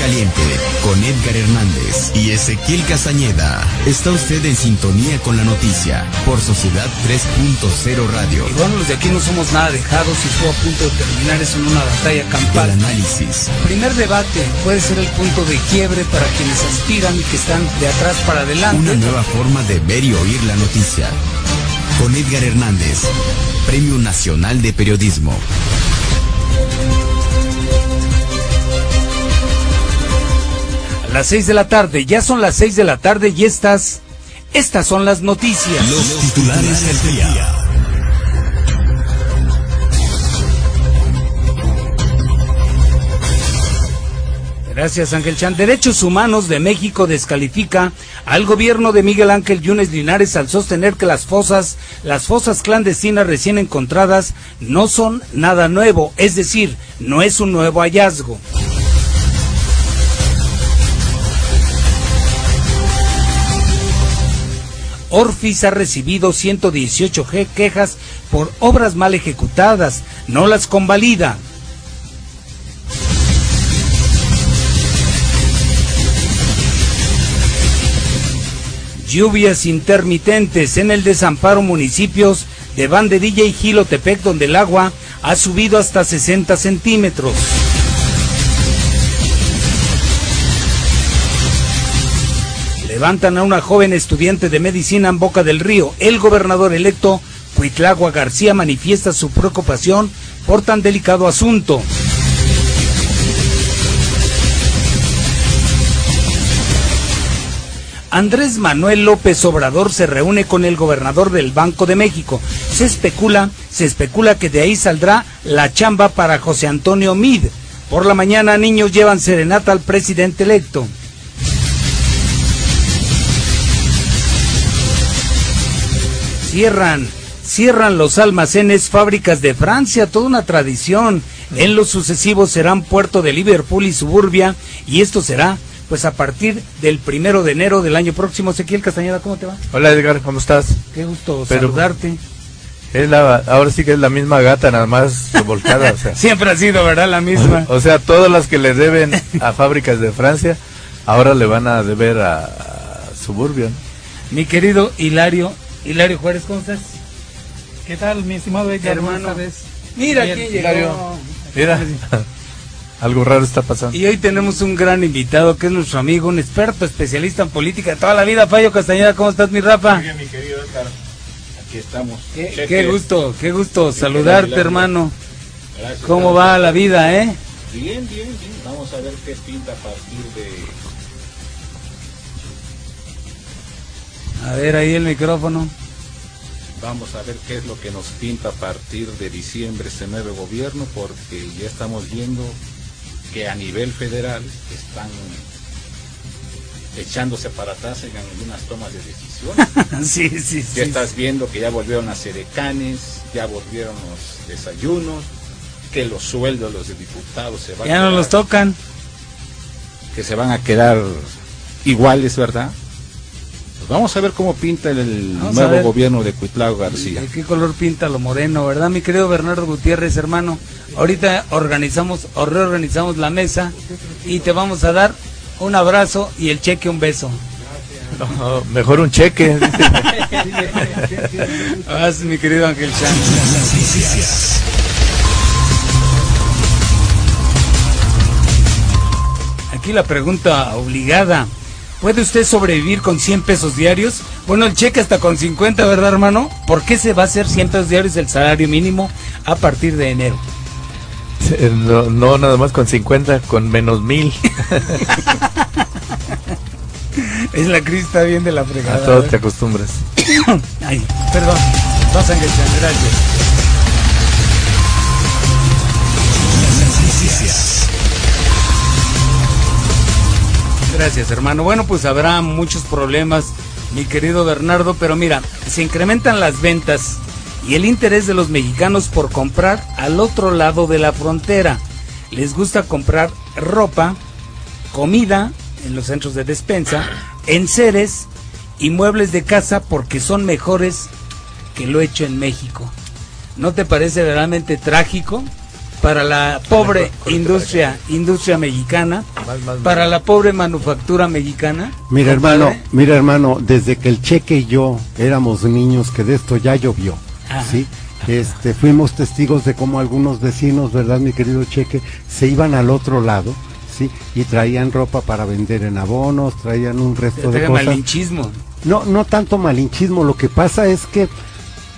Caliente con Edgar Hernández y Ezequiel Castañeda. Está usted en sintonía con la noticia por Sociedad 3.0 Radio. Y bueno, los de aquí no somos nada dejados y estuvo a punto de terminar eso en una batalla campal. El análisis. Primer debate puede ser el punto de quiebre para quienes aspiran y que están de atrás para adelante. Una nueva forma de ver y oír la noticia. Con Edgar Hernández, Premio Nacional de Periodismo. Las 6 de la tarde, ya son las 6 de la tarde y estas, estas son las noticias. Los titulares del día. Gracias, Ángel Chan. Derechos Humanos de México descalifica al gobierno de Miguel Ángel Yunes Linares al sostener que las fosas, las fosas clandestinas recién encontradas no son nada nuevo, es decir, no es un nuevo hallazgo. Orfis ha recibido 118 quejas por obras mal ejecutadas, no las convalida. Lluvias intermitentes en el desamparo municipios de Banderilla y Gilotepec, donde el agua ha subido hasta 60 centímetros. Levantan a una joven estudiante de medicina en Boca del Río. El gobernador electo, Cuitlagua García, manifiesta su preocupación por tan delicado asunto. Andrés Manuel López Obrador se reúne con el gobernador del Banco de México. Se especula, se especula que de ahí saldrá la chamba para José Antonio Mid. Por la mañana niños llevan serenata al presidente electo. Cierran, cierran los almacenes, fábricas de Francia, toda una tradición. En lo sucesivo serán Puerto de Liverpool y Suburbia, y esto será pues a partir del primero de enero del año próximo. Ezequiel Castañeda, ¿cómo te va? Hola Edgar, ¿cómo estás? Qué gusto saludarte. Es la, ahora sí que es la misma gata, nada más volcada. Siempre ha sido, ¿verdad? La misma. O, sea, todas las que le deben a fábricas de Francia, ahora le van a deber a, Suburbia. Mi querido Hilario, Hilario Juárez, ¿cómo estás? ¿Qué tal, mi estimado Edgar? Hermano. Mira quién llegó. Mira, algo raro está pasando. Y hoy tenemos un gran invitado que es nuestro amigo, un experto especialista en política de toda la vida, Fallo Castañeda. ¿Cómo estás, mi Rafa? Muy bien, mi querido Edgar. Aquí estamos. Qué, gusto, qué gusto saludarte, hermano. Gracias, ¿Cómo va la vida, eh? Bien, bien, bien. Vamos a ver qué pinta a partir de A ver ahí el micrófono. Vamos a ver qué es lo que nos pinta a partir de diciembre este nuevo gobierno, porque ya estamos viendo que a nivel federal están echándose para atrás en algunas tomas de decisiones. sí, sí, ya estás viendo que ya volvieron a hacer ecanes, ya volvieron los desayunos, que los sueldos de los diputados se van ya no los tocan. Que se van a quedar iguales, ¿verdad? Vamos a ver cómo pinta el, nuevo gobierno de Cuitlao García. ¿Qué color pinta lo moreno, verdad, mi querido Bernardo Gutiérrez, hermano? Ahorita organizamos o reorganizamos la mesa y te vamos a dar un abrazo y el cheque un beso. mejor un cheque. Vas, mi querido Ángel Chan. Aquí la pregunta obligada. ¿Puede usted sobrevivir con 100 pesos diarios? Bueno, el cheque hasta con 50, ¿verdad, hermano? ¿Por qué se va a hacer 100 pesos diarios el salario mínimo a partir de enero? No, nada más con 50, con menos mil. es la crista bien de la fregada. A todos te acostumbras. Ay, perdón. Vas a gracias. Gracias, hermano. Bueno, pues habrá muchos problemas, mi querido Bernardo, pero mira, se incrementan las ventas y el interés de los mexicanos por comprar al otro lado de la frontera. Les gusta comprar ropa, comida en los centros de despensa, enseres y muebles de casa porque son mejores que lo hecho en México. ¿No te parece realmente trágico para la pobre industria industria mexicana, para la pobre manufactura mexicana. Mira hermano, mira hermano, desde que el Cheque y yo éramos niños, que de esto ya llovió, ¿sí? Este, fuimos testigos de cómo algunos vecinos, ¿verdad, mi querido Cheque, se iban al otro lado, ¿sí? Y traían ropa para vender en abonos, traían un resto de cosas. malinchismo. No, no tanto malinchismo, lo que pasa es que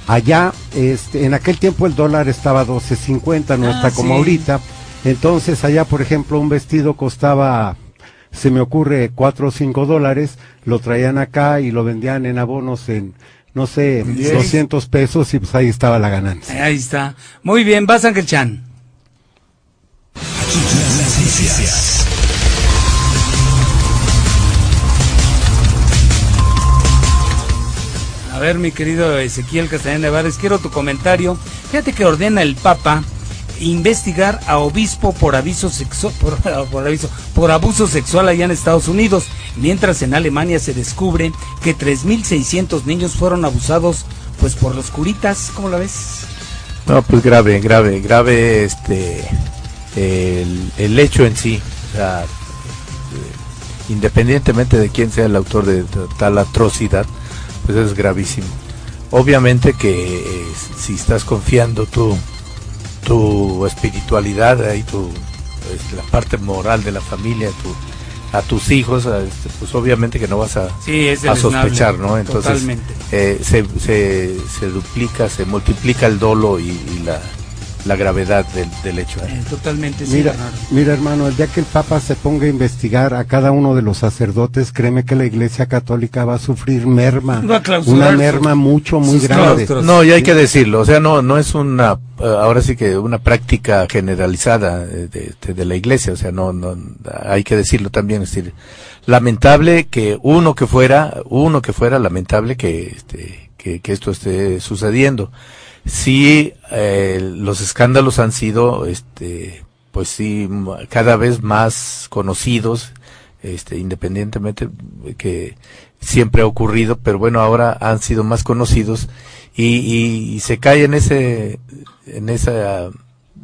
allá, este, en aquel tiempo el dólar estaba 12.50, no Ah, está como sí. ahorita. Entonces allá, por ejemplo, un vestido costaba, se me ocurre, 4 o 5 dólares, lo traían acá y lo vendían en abonos en, no sé, 200 pesos y pues ahí estaba la ganancia. Ahí está. Muy bien, vas Ángel Chan. Las noticias. Ver, mi querido Ezequiel Castellán Nevares, quiero tu comentario. Fíjate que ordena el Papa investigar a obispo por aviso sexo- por, aviso, por abuso sexual allá en Estados Unidos, mientras en Alemania se descubre que 3.600 niños fueron abusados pues por los curitas. ¿Cómo la ves? No, pues grave, grave, grave este el, el hecho en sí. O sea, eh, independientemente de quién sea el autor de, tal atrocidad, pues es gravísimo. Obviamente que eh, si estás confiando tu, tu espiritualidad, ahí tu, pues, la parte moral de la familia, tu, a tus hijos, a este, pues obviamente que no vas a, Sí, sospechar, ¿no? Entonces eh, se, se, se duplica, se multiplica el dolo y, y la, la gravedad del, del hecho. ¿eh? Totalmente, sí, Mira, Bernardo. mira hermano, el día que el Papa se ponga a investigar a cada uno de los sacerdotes, créeme que la Iglesia Católica va a sufrir merma, Va a clausurar una merma mucho, muy sus grande. claustros. No, y hay que decirlo, o sea, no, no es una, eh, ahora sí que una práctica generalizada eh, de, de- de la iglesia, o sea, no, no, hay que decirlo también, es decir, lamentable que uno que fuera, uno que fuera lamentable que, este, que, que esto esté sucediendo. Sí, eh, los escándalos han sido, este, pues sí, cada vez más conocidos, este, independientemente que siempre ha ocurrido, pero bueno, ahora han sido más conocidos y, y- y se cae en ese, en ese ah,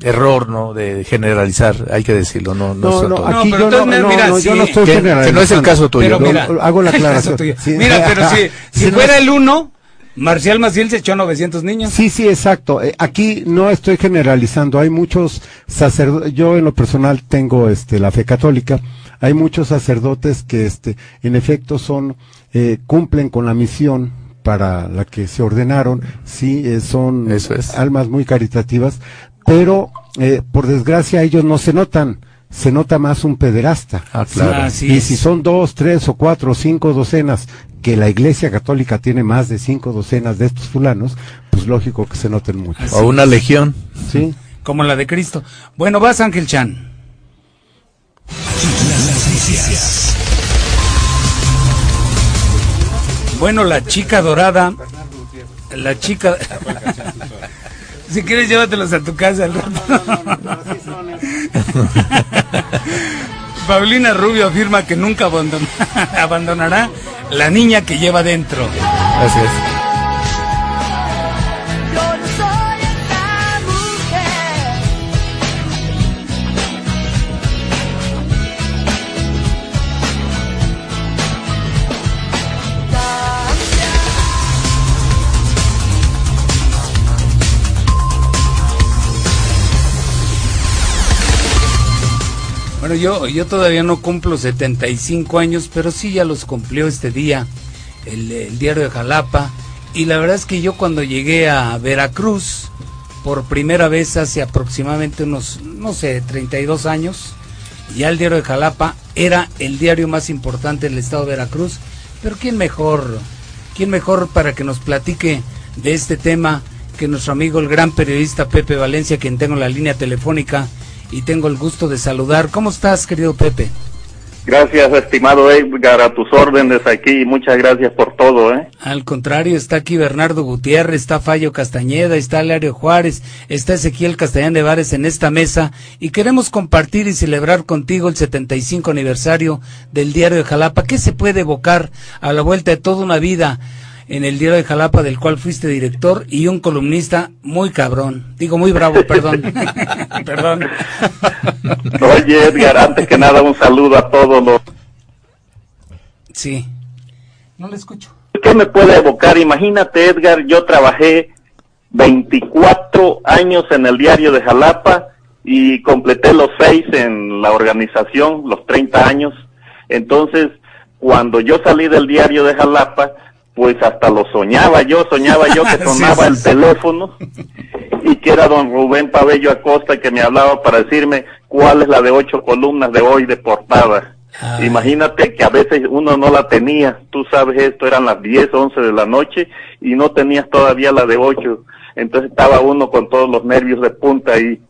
error, ¿no? De generalizar, hay que decirlo, no, no, No, es no, aquí pero yo no, entonces, no, mira, no, yo sí, no estoy que- que generalizando. no es el caso tuyo. Pero No, mira, hago la aclaración. Sí. Mira, pero si, si no fuera el uno, Marcial Maciel se echó a 900 niños. Sí, sí, exacto. Eh, aquí no estoy generalizando. Hay muchos sacerdotes. Yo en lo personal tengo este la fe católica. Hay muchos sacerdotes que este en efecto son eh, cumplen con la misión para la que se ordenaron. Sí, eh, son Eso es. almas muy caritativas, pero eh, por desgracia ellos no se notan. Se nota más un pederasta. Ah, claro. Y si son dos, tres o cuatro o cinco docenas, que la iglesia católica tiene más de cinco docenas de estos fulanos, pues lógico que se noten mucho. Así O una legión. ¿Sí? Como la de Cristo. Bueno, vas Ángel Chan. Las noticias. Bueno, la chica dorada. La chica. si quieres, llévatelos a tu casa al rato. Paulina Rubio afirma que nunca abandon- abandonará la niña que lleva dentro. Así Bueno, yo, yo todavía no cumplo 75 años, pero sí ya los cumplió este día, el, diario de Jalapa. Y la verdad es que yo cuando llegué a Veracruz, por primera vez hace aproximadamente unos, no sé, 32 años, ya el diario de Jalapa era el diario más importante del estado de Veracruz. Pero ¿quién mejor, quién mejor para que nos platique de este tema que nuestro amigo el gran periodista Pepe Valencia, quien tengo en la línea telefónica y tengo el gusto de saludar. ¿Cómo estás, querido Pepe? Gracias, estimado Edgar, a tus órdenes aquí. Muchas gracias por todo, ¿eh? Al contrario, está aquí Bernardo Gutiérrez, está Fallo Castañeda, está Lario Juárez, está Ezequiel Castellán de Vares en esta mesa y queremos compartir y celebrar contigo el 75 aniversario del Diario de Jalapa. ¿Qué se puede evocar a la vuelta de toda una vida? En el diario de Jalapa, del cual fuiste director, y un columnista muy cabrón. Digo, muy bravo, perdón. perdón. Oye, Edgar, antes que nada, un saludo a todos los... Sí. No le escucho. ¿Qué me puede evocar? Imagínate, Edgar, yo trabajé 24 años en el diario de Jalapa y completé los seis en la organización, los 30 años. Entonces, cuando yo salí del diario de Jalapa, pues hasta lo soñaba yo, soñaba yo que Sí, sonaba sí, el teléfono y que era don Rubén Pabello Acosta que me hablaba para decirme cuál es la de ocho columnas de hoy de portada. Ay. Imagínate que a veces uno no la tenía, tú sabes esto, eran las 10, 11 de la noche y no tenías todavía la de 8, entonces estaba uno con todos los nervios de punta ahí,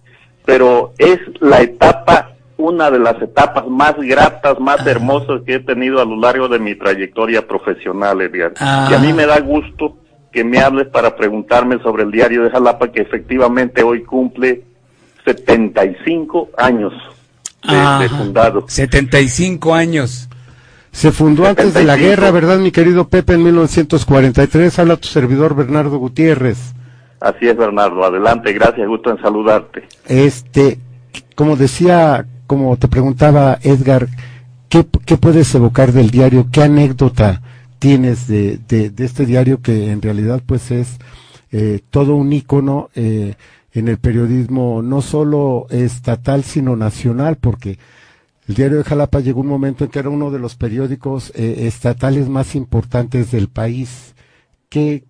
pero es la etapa, una de las etapas más gratas, más Ajá. hermosas que he tenido a lo largo de mi trayectoria profesional, Edgar. Ah. Y a mí me da gusto que me hables para preguntarme sobre el diario de Jalapa, que efectivamente hoy cumple 75 años de, de Ajá. fundado. 75 años. Se fundó antes de la 75. guerra, ¿verdad, mi querido Pepe, en 1943? Habla tu servidor Bernardo Gutiérrez. Así es, Bernardo. Adelante, gracias, gusto en saludarte. Este, como decía, como te preguntaba Edgar, ¿qué, qué puedes evocar del diario? ¿Qué anécdota tienes de, de, este diario que en realidad pues es eh, todo un ícono eh, en el periodismo no solo estatal sino nacional? Porque el diario de Jalapa llegó un momento en que era uno de los periódicos eh, estatales más importantes del país. ¿Qué,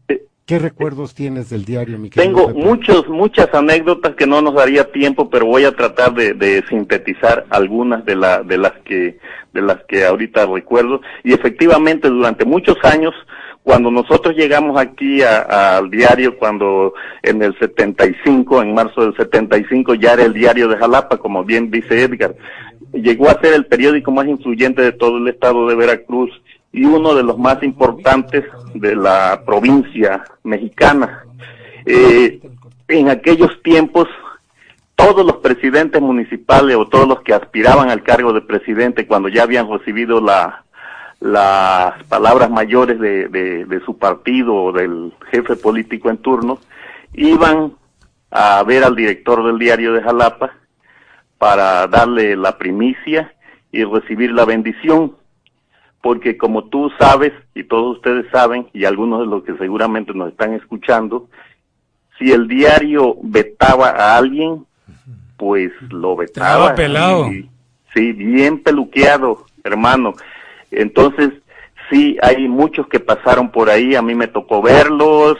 qué recuerdos tienes del diario, mi querido Tengo Pepe? muchos, muchas anécdotas que no nos daría tiempo, pero voy a tratar de, de sintetizar algunas de, la, de las que de las que ahorita recuerdo. Y efectivamente, durante muchos años, cuando nosotros llegamos aquí al diario, cuando en el 75, en marzo del 75, ya era el diario de Jalapa, como bien dice Edgar, llegó a ser el periódico más influyente de todo el estado de Veracruz y uno de los más importantes de la provincia mexicana. Eh, en aquellos tiempos, todos los presidentes municipales o todos los que aspiraban al cargo de presidente, cuando ya habían recibido la, las palabras mayores de su partido o del jefe político en turno, iban a ver al director del diario de Jalapa para darle la primicia y recibir la bendición porque como tú sabes y todos ustedes saben y algunos de los que seguramente nos están escuchando, si el diario vetaba a alguien, pues lo vetaba. Pelado. Y- sí, bien peluqueado, hermano. Entonces, sí, hay muchos que pasaron por ahí, a mí me tocó verlos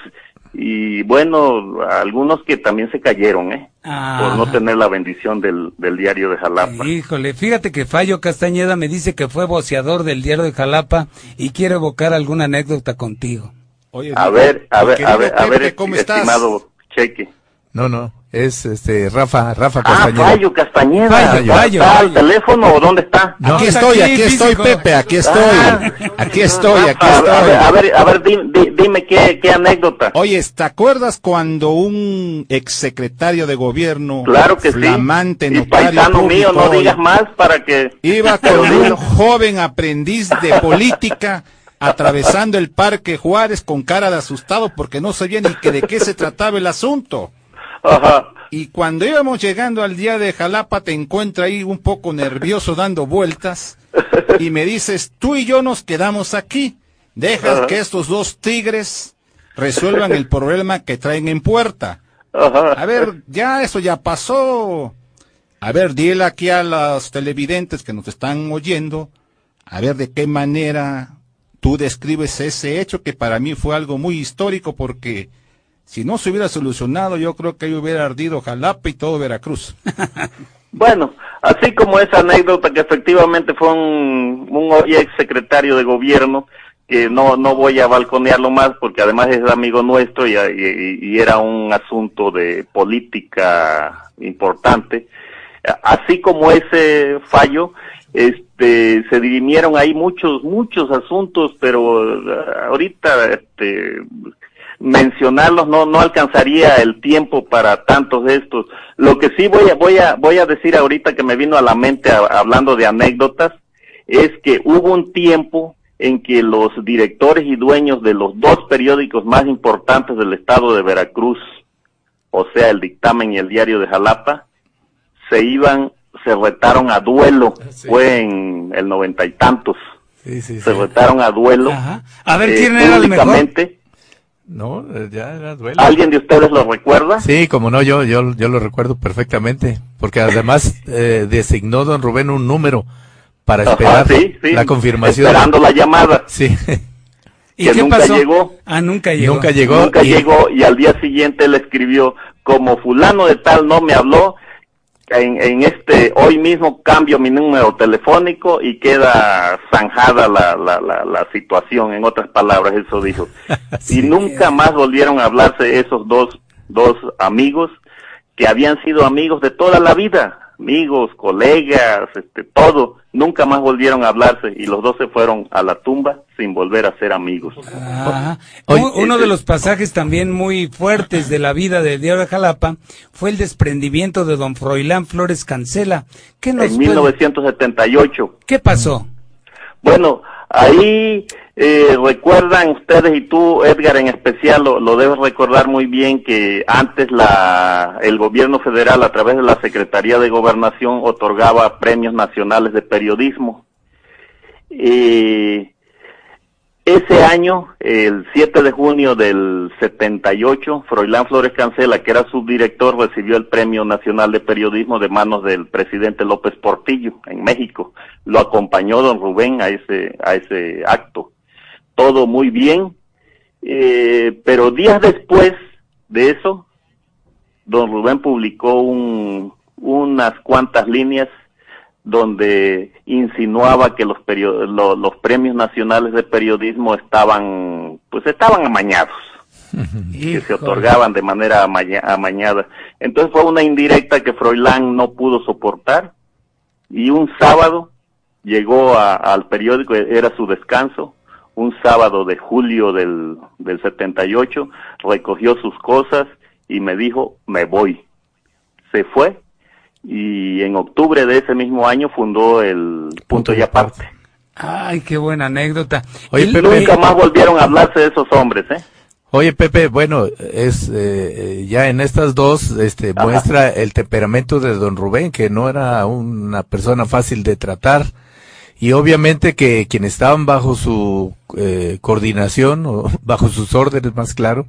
y bueno, algunos que también se cayeron, ¿eh? Ah. Por no tener la bendición del, del diario de Jalapa. Híjole, fíjate que Fallo Castañeda me dice que fue voceador del diario de Jalapa y quiere evocar alguna anécdota contigo. Oye, A digo, ver, a ver, a ver, a ver, ¿cómo estás? estimado Cheque. No, no, es este Rafa, Rafa Ah, Castañeda. Fallo Castañeda. Fallo, ¿Ya Fallo, ¿Está al teléfono o dónde está? No, aquí está estoy, aquí, aquí estoy. Pepe, aquí estoy. Ah. Aquí estoy, aquí a, a ver, a estoy. ver, a ver, dime qué, qué anécdota. Oye, ¿te acuerdas cuando un exsecretario de gobierno, Claro que flamante sí. Y notario mío, público, no digas más para que... iba con un joven aprendiz de política atravesando el Parque Juárez con cara de asustado porque no sabía ni que de qué se trataba el asunto? Ajá. Y cuando íbamos llegando al día de Jalapa, te encuentra ahí un poco nervioso dando vueltas y me dices, tú y yo nos quedamos aquí, dejas Ajá. que estos dos tigres resuelvan el problema que traen en puerta. Ajá. A ver, ya eso ya pasó. A ver, dile aquí a los televidentes que nos están oyendo, a ver de qué manera tú describes ese hecho que para mí fue algo muy histórico porque si no se hubiera solucionado yo creo que ahí hubiera ardido Jalapa y todo Veracruz. Bueno, así como esa anécdota que efectivamente fue un, ex secretario de gobierno, que no, no voy a balconearlo más porque además es amigo nuestro y, y- y era un asunto de política importante. Así como ese fallo, este, se dirimieron ahí muchos, muchos asuntos, pero eh, ahorita, este, mencionarlos no no alcanzaría el tiempo para tantos de estos. Lo que sí voy a voy a voy a decir ahorita que me vino a la mente a- hablando de anécdotas es que hubo un tiempo en que los directores y dueños de los dos periódicos más importantes del estado de Veracruz, o sea, el dictamen y el diario de Jalapa, se iban, se retaron a duelo, fue en el noventa y tantos, Sí, sí, se sí. retaron a duelo. Ajá. A ver, eh, ¿quién era el mejor? No, eh, ya era duelo. ¿Alguien de ustedes lo recuerda? Sí, como no, yo, yo, yo lo recuerdo perfectamente, porque además eh, designó don Rubén un número para Ajá, esperar sí, sí, la confirmación. Esperando la llamada. Sí, ¿Y que qué nunca pasó? llegó. Ah, nunca llegó. nunca llegó. Nunca y- llegó y al día siguiente él escribió, como fulano de tal no me habló, en, en este, hoy mismo cambio mi número telefónico y queda zanjada la, la, la, la situación, en otras palabras, eso dijo. Sí. Y nunca más volvieron a hablarse esos dos, dos amigos que habían sido amigos de toda la vida, amigos, colegas, este, todo, nunca más volvieron a hablarse y los dos se fueron a la tumba sin volver a ser amigos. Un- Uno este- de los pasajes también muy fuertes de la vida del diario de Jalapa fue el desprendimiento de don Froilán Flores Cancela. ¿Qué nos En puede- 1978. ¿Qué pasó? Bueno, ahí eh, recuerdan ustedes y tú, Edgar, en especial, lo, debes recordar muy bien que antes la, el gobierno federal, a través de la Secretaría de Gobernación, otorgaba premios nacionales de periodismo. Eh, ese año, el 7 de junio del 78, Froilán Flores Cancela, que era subdirector, recibió el Premio Nacional de Periodismo de manos del presidente López Portillo en México. Lo acompañó don Rubén a ese, a ese acto. Todo muy bien, eh, pero días después de eso, don Rubén publicó un, unas cuantas líneas donde insinuaba que los, lo- los premios nacionales de periodismo estaban, pues estaban amañados, que se otorgaban de manera amaña- amañada. Entonces fue una indirecta que Froilán no pudo soportar y un sábado llegó a- al periódico, era su descanso, un sábado de julio del, del 78, recogió sus cosas y me dijo, me voy. Se fue y en octubre de ese mismo año fundó el Punto y Aparte. Ay, qué buena anécdota. Oye, Y- Pepe, Nunca más volvieron a hablarse de esos hombres, ¿eh? Oye, Pepe, bueno, es eh, eh, ya en estas dos este, Ajá. muestra el temperamento de don Rubén, que no era una persona fácil de tratar. Y obviamente que quienes estaban bajo su eh, coordinación, o bajo sus órdenes más claro,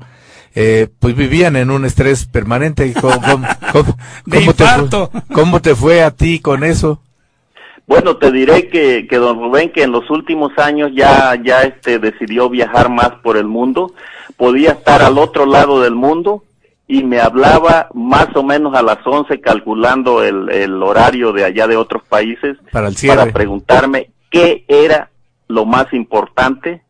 eh, pues vivían en un estrés permanente. ¿Cómo, cómo- cómo- De cómo te fue, ¿Cómo te fue a ti con eso? Bueno, te diré que, que don Rubén, que en los últimos años ya, ya este, decidió viajar más por el mundo, podía estar al otro lado del mundo y me hablaba más o menos a las 11 calculando el, el horario de allá de otros países Para el para preguntarme qué era lo más importante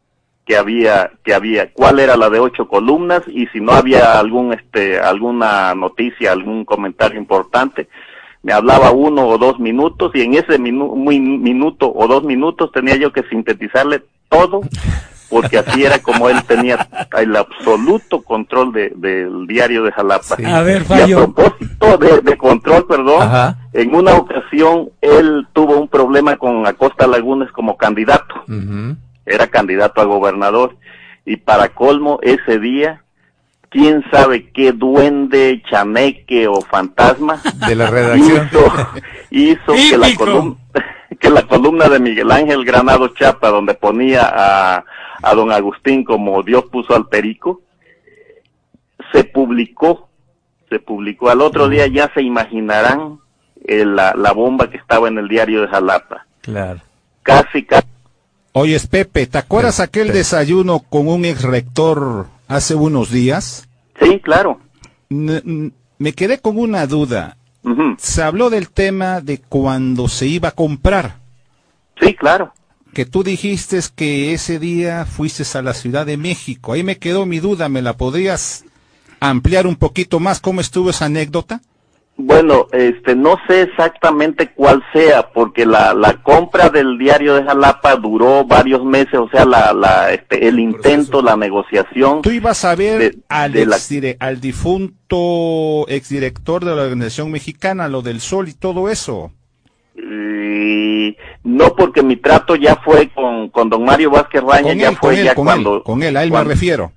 que había que había cuál era la de ocho columnas y si no había algún este alguna noticia algún comentario importante me hablaba uno o dos minutos y en ese minu- muy- minuto o dos minutos tenía yo que sintetizarle todo porque así era como él tenía el absoluto control de- del diario de Jalapa Sí. A ver, y a propósito de, de control, perdón, Ajá. en una ocasión él tuvo un problema con Acosta Lagunes como candidato. Era candidato a gobernador. Y para colmo, ese día, quién sabe qué duende, chaneque o fantasma De la redacción. hizo, hizo que, la columna, que la columna de Miguel Ángel Granado Chapa, donde ponía a, a don Agustín como Dios puso al perico, se publicó, se publicó. Al otro día ya se imaginarán eh, la, la bomba que estaba en el diario de Jalapa. Claro. Casi, casi. Oyes, Pepe, ¿te acuerdas aquel desayuno con un ex rector hace unos días? Sí, claro. N- me quedé con una duda. Se habló del tema de cuando se iba a comprar, Sí, claro. que tú dijiste que ese día fuiste a la Ciudad de México. Ahí me quedó mi duda, ¿me la podrías ampliar un poquito más cómo estuvo esa anécdota? Bueno, este, no sé exactamente cuál sea, porque la, la compra del diario de Jalapa duró varios meses, o sea, la, la, este, el intento, la negociación. Tú ibas a ver De- al, de la- al difunto exdirector de la organización mexicana, lo del Sol y todo eso. Y no porque mi trato ya fue con, con don Mario Vázquez Raña, ya fue con él, ya con cuando, él, con él, a él me refiero.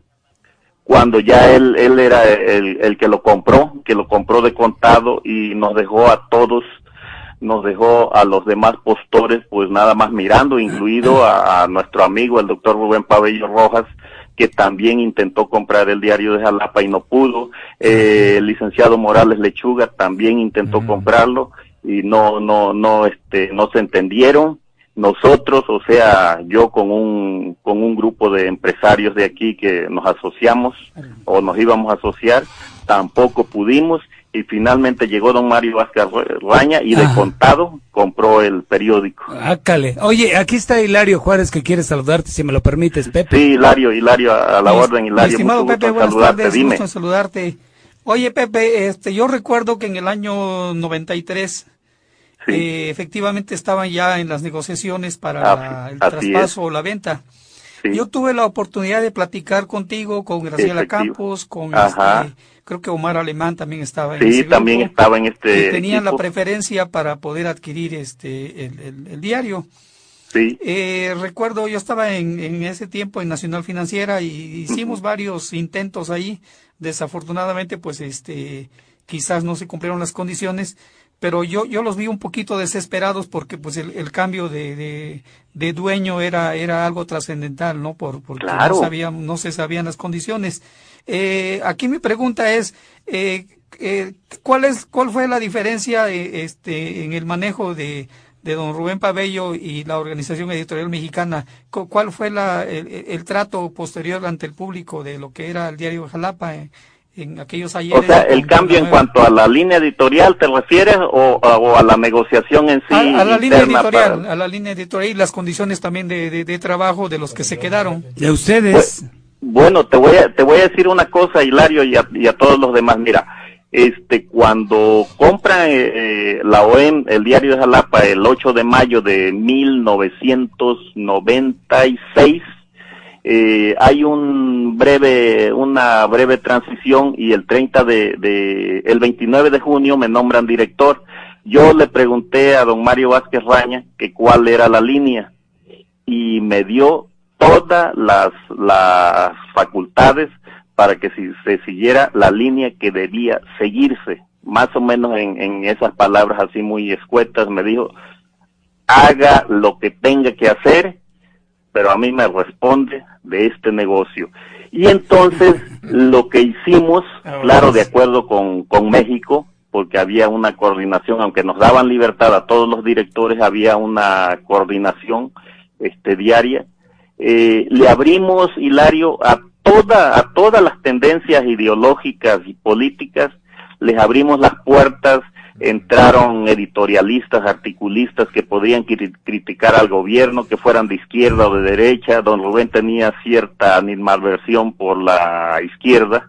Cuando ya él, él era el, el que lo compró, que lo compró de contado y nos dejó a todos, nos dejó a los demás postores pues nada más mirando, incluido a, a nuestro amigo el doctor Rubén Pabello Rojas, que también intentó comprar el diario de Jalapa y no pudo, Eh, el licenciado Morales Lechuga también intentó comprarlo y no, no, no, este, no se entendieron nosotros, o sea, yo con un, con un grupo de empresarios de aquí que nos asociamos o nos íbamos a asociar, tampoco pudimos y finalmente llegó don Mario Vázquez Raña y de Ajá. contado compró el periódico. Ácale. Oye, aquí está Hilario Juárez que quiere saludarte, si me lo permites, Pepe. Sí, Hilario, Hilario, a la orden, Hilario, estimado Pepe, en buenas saludarte, tardes, dime. gusto en saludarte. Oye, Pepe, este, yo recuerdo que en el año 93 Sí. eh, efectivamente estaban ya en las negociaciones para Ah, la- el traspaso o la venta. Sí. Yo tuve la oportunidad de platicar contigo, con Graciela Efectivo. Campos, con este, creo que Omar Alemán también estaba en Sí, ese también grupo, estaba en este tenían la preferencia para poder adquirir este el, el- el diario. Sí, Eh, recuerdo, yo estaba en, en ese tiempo en Nacional Financiera y hicimos varios intentos ahí. Desafortunadamente, pues, este, quizás no se cumplieron las condiciones, pero yo, yo los vi un poquito desesperados porque, pues, el, el cambio de, de, de dueño era, era algo trascendental, ¿no? Por, porque Claro. no sabían, no se sabían las condiciones. Eh, aquí mi pregunta es, eh, eh, ¿cuál es, cuál fue la diferencia, eh, este, en el manejo de, de don Rubén Pabello y la Organización Editorial Mexicana, cu- ¿cuál fue la, el, el trato posterior ante el público de lo que era el diario Jalapa en, aquellos o ayeres? sea, con- el cambio en cuanto a la línea editorial, ¿te refieres o, a- o a la negociación en sí? a, a la línea editorial, para- a la línea editorial y las condiciones también de, de, de trabajo de los que se quedaron. De ustedes. Bueno, te voy a, te voy a decir una cosa, Hilario, y a, y a todos los demás. Mira, este, cuando compran eh, eh, la OEM, el diario de Jalapa, el 8 de mayo de 1996, eh, hay un breve, una breve transición y el 30 de, de, el 29 de junio me nombran director. Yo le pregunté a don Mario Vázquez Raña que cuál era la línea y me dio todas las, las facultades para que si se siguiera la línea que debía seguirse. Más o menos en, en esas palabras así muy escuetas me dijo, haga lo que tenga que hacer, pero a mí me responde de este negocio. Y entonces lo que hicimos, claro, de acuerdo con, con México, porque había una coordinación, aunque nos daban libertad a todos los directores, había una coordinación este, diaria. Eh, le abrimos, Hilario, a, toda, a todas las tendencias ideológicas y políticas, les abrimos las puertas, entraron editorialistas, articulistas que podían cri- criticar al gobierno, que fueran de izquierda o de derecha. Don Rubén tenía cierta animadversión por la izquierda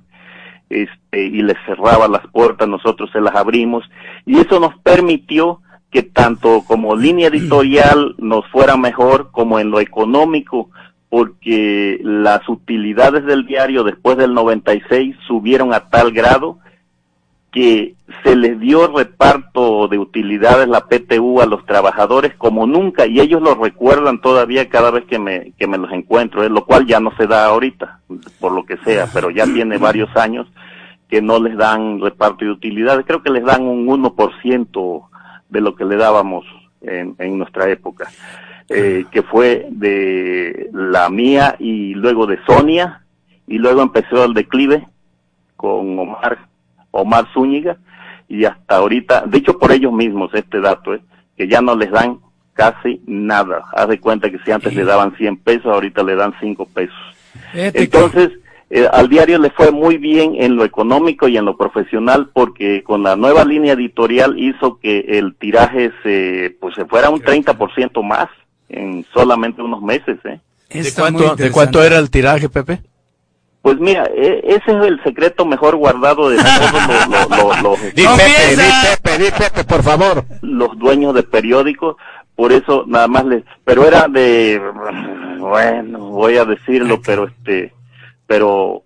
este, y les cerraba las puertas, nosotros se las abrimos y eso nos permitió que tanto como línea editorial nos fuera mejor como en lo económico porque las utilidades del diario después del 96 subieron a tal grado que se les dio reparto de utilidades la PTU a los trabajadores como nunca y ellos lo recuerdan todavía cada vez que me, que me los encuentro, ¿eh? lo cual ya no se da ahorita, por lo que sea, pero ya tiene varios años que no les dan reparto de utilidades, creo que les dan un 1% de lo que le dábamos en, en nuestra época, eh, que fue de la mía y luego de Sonia, y luego empezó el declive con Omar Omar Zúñiga y hasta ahorita, de hecho por ellos mismos este dato, ¿eh? que ya no les dan casi nada. Haz de cuenta que si antes le daban 100 pesos, ahorita le dan 5 pesos. Entonces, eh, al diario le fue muy bien en lo económico y en lo profesional porque con la nueva línea editorial hizo que el tiraje se, pues, se fuera un 30% más en solamente unos meses. ¿eh? ¿De Está muy cuánto, ¿De interesante. cuánto era el tiraje, Pepe? Pues mira, e- ese es el secreto mejor guardado de todos los, los- los- los- Di Pepe, di Pepe, di Pepe, por favor. los dueños de periódicos, por eso nada más les, pero era de, bueno, voy a decirlo, pero este, pero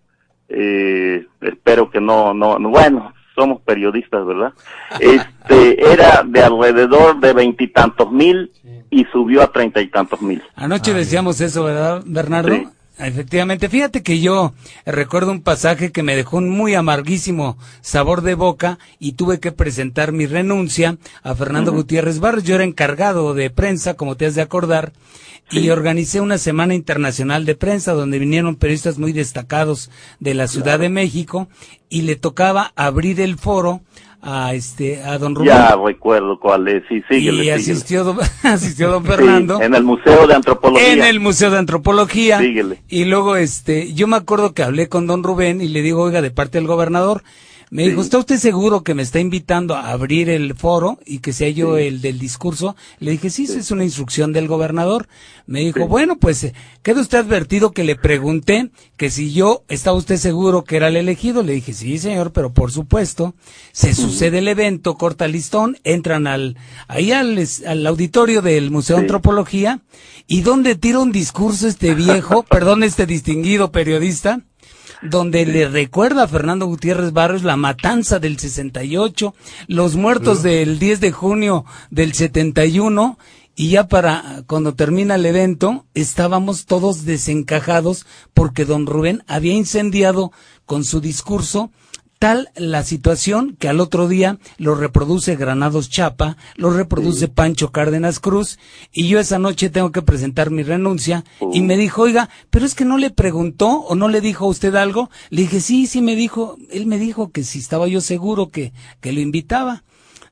eh, espero que no, no, no, bueno, somos periodistas, ¿verdad? Este, era de alrededor de veintitantos mil y subió a treinta y tantos mil. Anoche decíamos eso, ¿verdad, Bernardo? Sí. Efectivamente, fíjate que yo recuerdo un pasaje que me dejó un muy amarguísimo sabor de boca y tuve que presentar mi renuncia a Fernando Gutiérrez Barros. Yo era encargado de prensa, como te has de acordar, y organicé una semana internacional de prensa donde vinieron periodistas muy destacados de la Ciudad de México y le tocaba abrir el foro a este a don Rubén Ya recuerdo cuál es, sí, síguele, y síguele. asistió don, asistió don Sí, Fernando en el Museo de Antropología. en el Museo de Antropología. Síguele. Y luego, este, yo me acuerdo que hablé con don Rubén y le digo, oiga, de parte del gobernador, me dijo, ¿está usted seguro que me está invitando a abrir el foro y que sea yo el del discurso? Le dije, sí, esa es una instrucción del gobernador. Me dijo, bueno, pues, eh, queda usted advertido que le pregunté que si yo, ¿estaba usted seguro que era el elegido? Le dije, sí, señor, pero por supuesto, se sucede el evento, corta listón, entran al, ahí al, al auditorio del Museo de Antropología, y donde tira un discurso este viejo, perdón, este distinguido periodista, donde le recuerda a Fernando Gutiérrez Barrios la matanza del 68, los muertos del 10 de junio del 71, y ya para cuando termina el evento estábamos todos desencajados porque don Rubén había incendiado con su discurso tal la situación que al otro día lo reproduce Granados Chapa, lo reproduce Pancho Cárdenas Cruz, y yo esa noche tengo que presentar mi renuncia, y me dijo, oiga, pero es que no le preguntó o no le dijo a usted algo. Le dije, sí, sí me dijo, él me dijo que si estaba yo seguro que, que lo invitaba.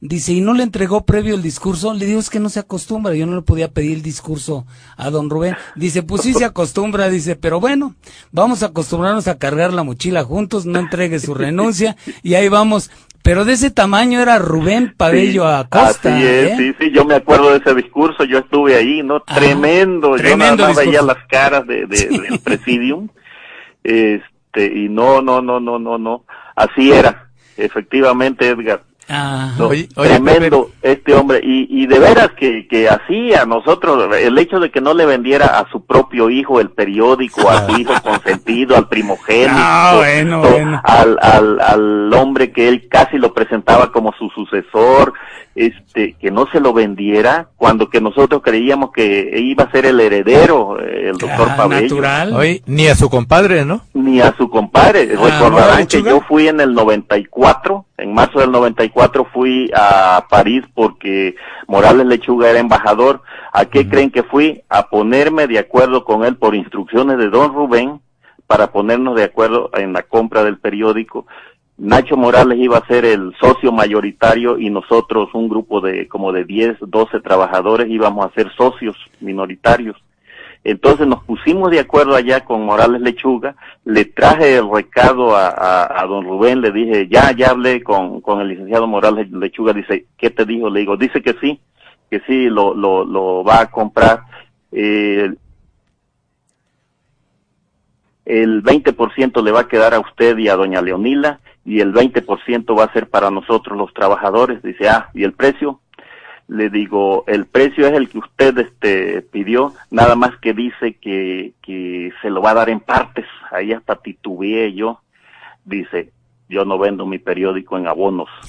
Dice, ¿y no le entregó previo el discurso? Le digo, es que no se acostumbra, yo no le podía pedir el discurso a don Rubén. Dice, pues sí se acostumbra, dice, pero bueno, vamos a acostumbrarnos a cargar la mochila juntos, no entregue su renuncia, y ahí vamos. Pero de ese tamaño era Rubén Pabello Sí, Acosta. Así es, ¿eh? sí, sí, yo me acuerdo de ese discurso, yo estuve ahí, ¿no? tremendo, yo tremendo nada más veía las caras de, de- del presidium, este, y no, no, no, no, no, no, así era, efectivamente, Edgar. Ah, No, Oye, oye, tremendo este hombre. Y, y de veras que, que así a nosotros el hecho de que no le vendiera a su propio hijo el periódico a su hijo consentido al primogénito Ah, bueno, o bueno. al, al, al hombre que él casi lo presentaba como su sucesor este que no se lo vendiera cuando que nosotros creíamos que iba a ser el heredero eh, el doctor ah, Pabello natural. Oye, ni a su compadre, ¿no? ni a su compadre. Ah, ¿no, Recordarán que yo fui en el 94, en marzo del 94 fui a París porque Morales Lechuga era embajador. ¿A qué creen que fui? A ponerme de acuerdo con él por instrucciones de don Rubén para ponernos de acuerdo en la compra del periódico. Nacho Morales iba a ser el socio mayoritario y nosotros, un grupo de como de 10, 12 trabajadores, íbamos a ser socios minoritarios. Entonces nos pusimos de acuerdo allá con Morales Lechuga, le traje el recado a, don Rubén, le dije, ya, ya hablé con, con el licenciado Morales Lechuga, dice, ¿qué te dijo? Le digo, dice que sí, que sí, lo, lo, lo va a comprar. Eh, el 20% le va a quedar a usted y a doña Leonila y el 20% va a ser para nosotros los trabajadores. Dice, ah, ¿y el precio? Le digo, el precio es el que usted este, pidió, nada más que dice que, que se lo va a dar en partes. Ahí hasta titubeé yo. Dice, yo no vendo mi periódico en abonos.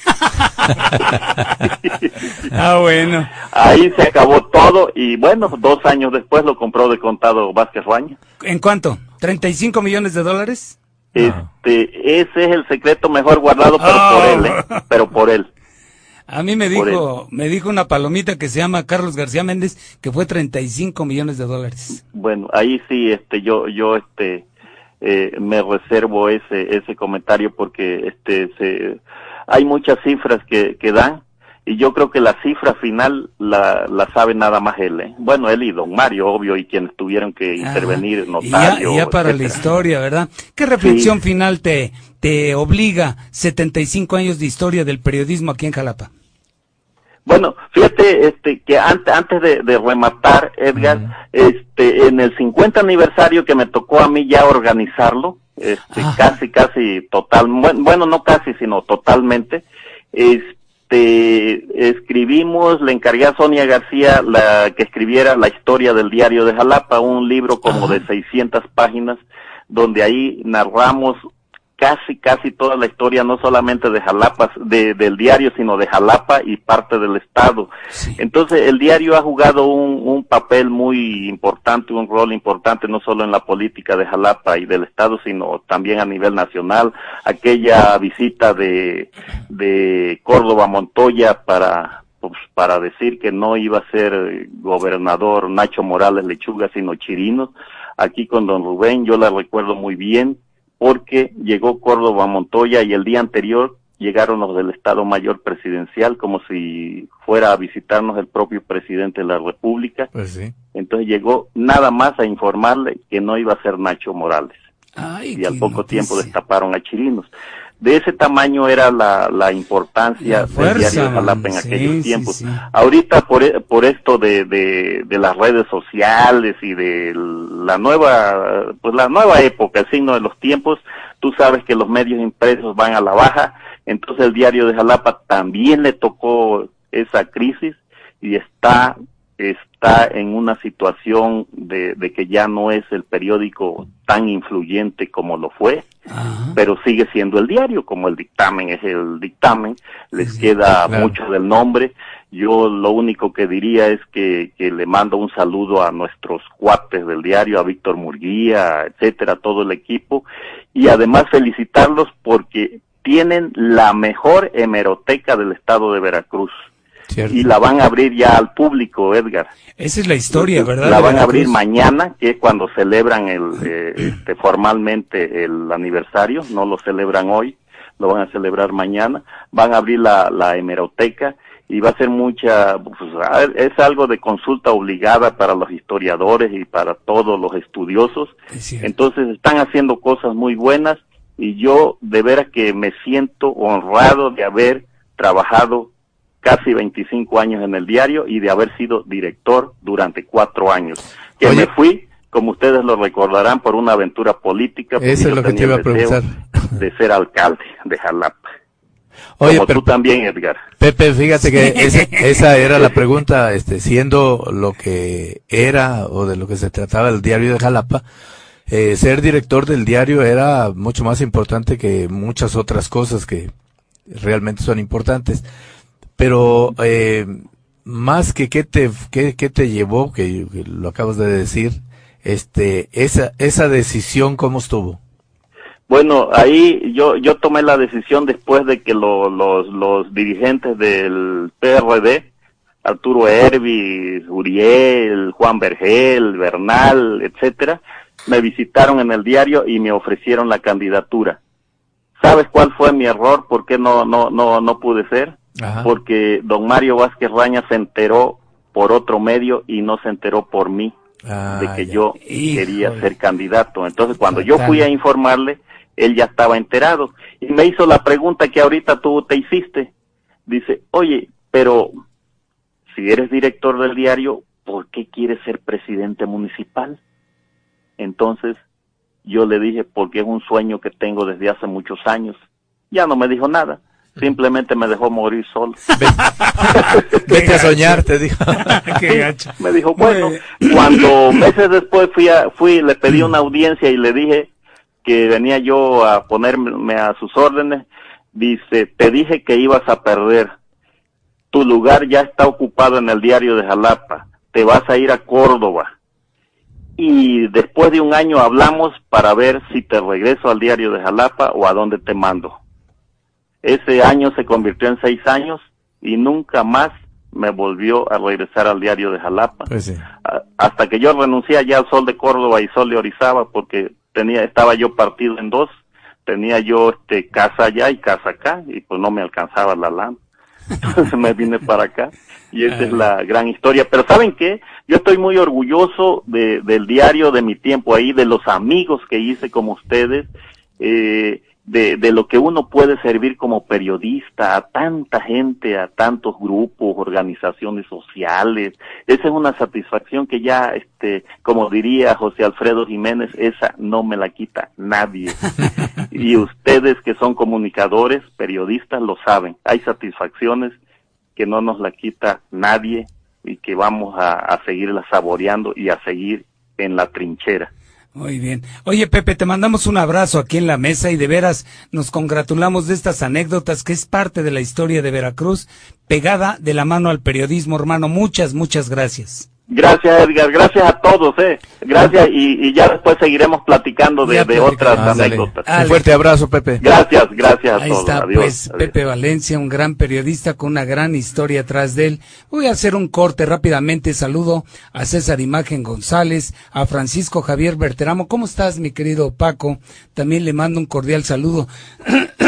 Ah, bueno. Ahí se acabó todo y bueno, dos años después lo compró de contado Vázquez Ruaña. ¿En cuánto? ¿35 millones de dólares? Este, ese es el secreto mejor guardado, pero Ah. por él, ¿eh? pero por él. A mí me dijo, me dijo una palomita que se llama Carlos García Méndez que fue 35 millones de dólares. Bueno, ahí sí, este, yo, yo, este, eh, me reservo ese, ese comentario porque, este, se, hay muchas cifras que, que dan y yo creo que la cifra final la, la sabe nada más él, ¿eh? Bueno, él y don Mario, obvio, y quienes tuvieron que intervenir, Y ya, notario. y ya para la historia, ¿verdad? ¿Qué reflexión final te, te obliga 75 años de historia del periodismo aquí en Jalapa? Bueno, fíjate este, que antes, antes de, de rematar, Edgar, este, en el 50 aniversario que me tocó a mí ya organizarlo, este, casi, casi total, buen- bueno, no casi, sino totalmente, este, escribimos, le encargué a Sonia García la, que escribiera la historia del diario de Jalapa, un libro como de 600 páginas, donde ahí narramos casi, casi toda la historia, no solamente de Jalapa, de, del diario, sino de Jalapa y parte del Estado. Entonces, el diario ha jugado un, un papel muy importante, un rol importante, no solo en la política de Jalapa y del Estado, sino también a nivel nacional. Aquella visita de, de Córdoba a Montoya para, pues, para decir que no iba a ser gobernador Nacho Morales Lechuga, sino Chirinos. Aquí con don Rubén, yo la recuerdo muy bien, porque llegó Córdoba a Montoya y el día anterior llegaron los del Estado Mayor Presidencial como si fuera a visitarnos el propio presidente de la República. Pues sí. Entonces llegó nada más a informarle que no iba a ser Nacho Morales. Ay, y al poco tiempo destaparon a Chirinos. De ese tamaño era la, la importancia La del diario de Jalapa en. Sí, aquellos tiempos. sí. Ahorita por, e- por esto de, de, de las redes sociales y de la nueva, pues la nueva época, el signo de los tiempos, tú sabes que los medios impresos van a la baja, entonces el diario de Jalapa también le tocó esa crisis y está, está en una situación de, de que ya no es el periódico tan influyente como lo fue Ajá. pero sigue siendo el diario, como el dictamen es el dictamen, les Sí, queda claro. mucho del nombre. Yo lo único que diría es que, que le mando un saludo a nuestros cuates del diario, a Víctor Murguía, etcétera, a todo el equipo, y además felicitarlos porque tienen la mejor hemeroteca del estado de Veracruz. Cierto. Y la van a abrir ya al público, Edgar. Esa es la historia, ¿verdad? La van a abrir mañana, que es cuando celebran el, eh, este, formalmente el aniversario, no lo celebran hoy, lo van a celebrar mañana. Van a abrir la, la hemeroteca y va a ser mucha, pues, es algo de consulta obligada para los historiadores y para todos los estudiosos. Es. Entonces están haciendo cosas muy buenas y yo de veras que me siento honrado de haber trabajado casi 25 años en el diario y de haber sido director durante cuatro años. Que Oye. me fui, como ustedes lo recordarán, por una aventura política. Eso es lo que te tenía iba a el deseo preguntar. De ser alcalde de Jalapa. Oye, como pero tú también, Edgar. Pepe, fíjate que esa, esa era la pregunta, este, siendo lo que era o de lo que se trataba el diario de Jalapa, eh, ser director del diario era mucho más importante que muchas otras cosas que realmente son importantes. Pero eh, más que qué te, qué, qué te llevó, que, lo acabas de decir, este, esa, esa decisión, ¿cómo estuvo? Bueno, ahí yo yo tomé la decisión después de que lo- los los dirigentes del PRD, Arturo Herbi, Uriel, Juan Vergel, Bernal, etcétera, me visitaron en el diario y me ofrecieron la candidatura. ¿Sabes cuál fue mi error? ¿Por qué no no no no pude ser? Ajá. Porque don Mario Vázquez Raña se enteró por otro medio y no se enteró por mí Ah, de que ya. yo Híjole. quería ser candidato. Entonces, cuando yo fui a informarle, él ya estaba enterado. Y me hizo la pregunta que ahorita tú te hiciste. Dice, oye, pero si eres director del diario, ¿por qué quieres ser presidente municipal? Entonces, yo le dije, porque es un sueño que tengo desde hace muchos años. Ya no me dijo nada. Simplemente me dejó morir solo. Vete a soñar, te dijo. Qué gacho. Me dijo, bueno, cuando meses después fui, a, fui, le pedí una audiencia y le dije que venía yo a ponerme a sus órdenes, dice, te dije que ibas a perder, tu lugar ya está ocupado en el diario de Jalapa, te vas a ir a Córdoba. Y después de un año hablamos para ver si te regreso al diario de Jalapa o a dónde te mando. Ese año se convirtió en seis años y nunca más me volvió a regresar al diario de Jalapa. Pues sí. A- hasta que yo renuncié ya al Sol de Córdoba y Sol de Orizaba porque tenía estaba yo partido en dos, tenía yo este casa allá y casa acá y pues no me alcanzaba la lana. Entonces me vine para acá y esa es la gran historia. Pero ¿saben qué? Yo estoy muy orgulloso de, del diario, de mi tiempo ahí, de los amigos que hice como ustedes, eh, de, de lo que uno puede servir como periodista a tanta gente, a tantos grupos, organizaciones sociales. Esa es una satisfacción que ya, este, como diría José Alfredo Jiménez, esa no me la quita nadie. y ustedes que son comunicadores, periodistas, lo saben. Hay satisfacciones que no nos la quita nadie y que vamos a, a seguirla saboreando y a seguir en la trinchera. Muy bien. Oye, Pepe, te mandamos un abrazo aquí en la mesa y de veras nos congratulamos de estas anécdotas que es parte de la historia de Veracruz, pegada de la mano al periodismo, hermano. Muchas, muchas gracias. Gracias, Edgar. Gracias a todos, eh. Gracias y, y ya después seguiremos platicando de, de otras platicamos. anécdotas. Ándale. Un fuerte abrazo, Pepe. Gracias, gracias a Ahí todos. está, Adiós, pues, adiós. Pepe Valencia, un gran periodista con una gran historia atrás de él. Voy a hacer un corte rápidamente. Saludo a César Imagen González, a Francisco Javier Berteramo. ¿Cómo estás, mi querido Paco? También le mando un cordial saludo.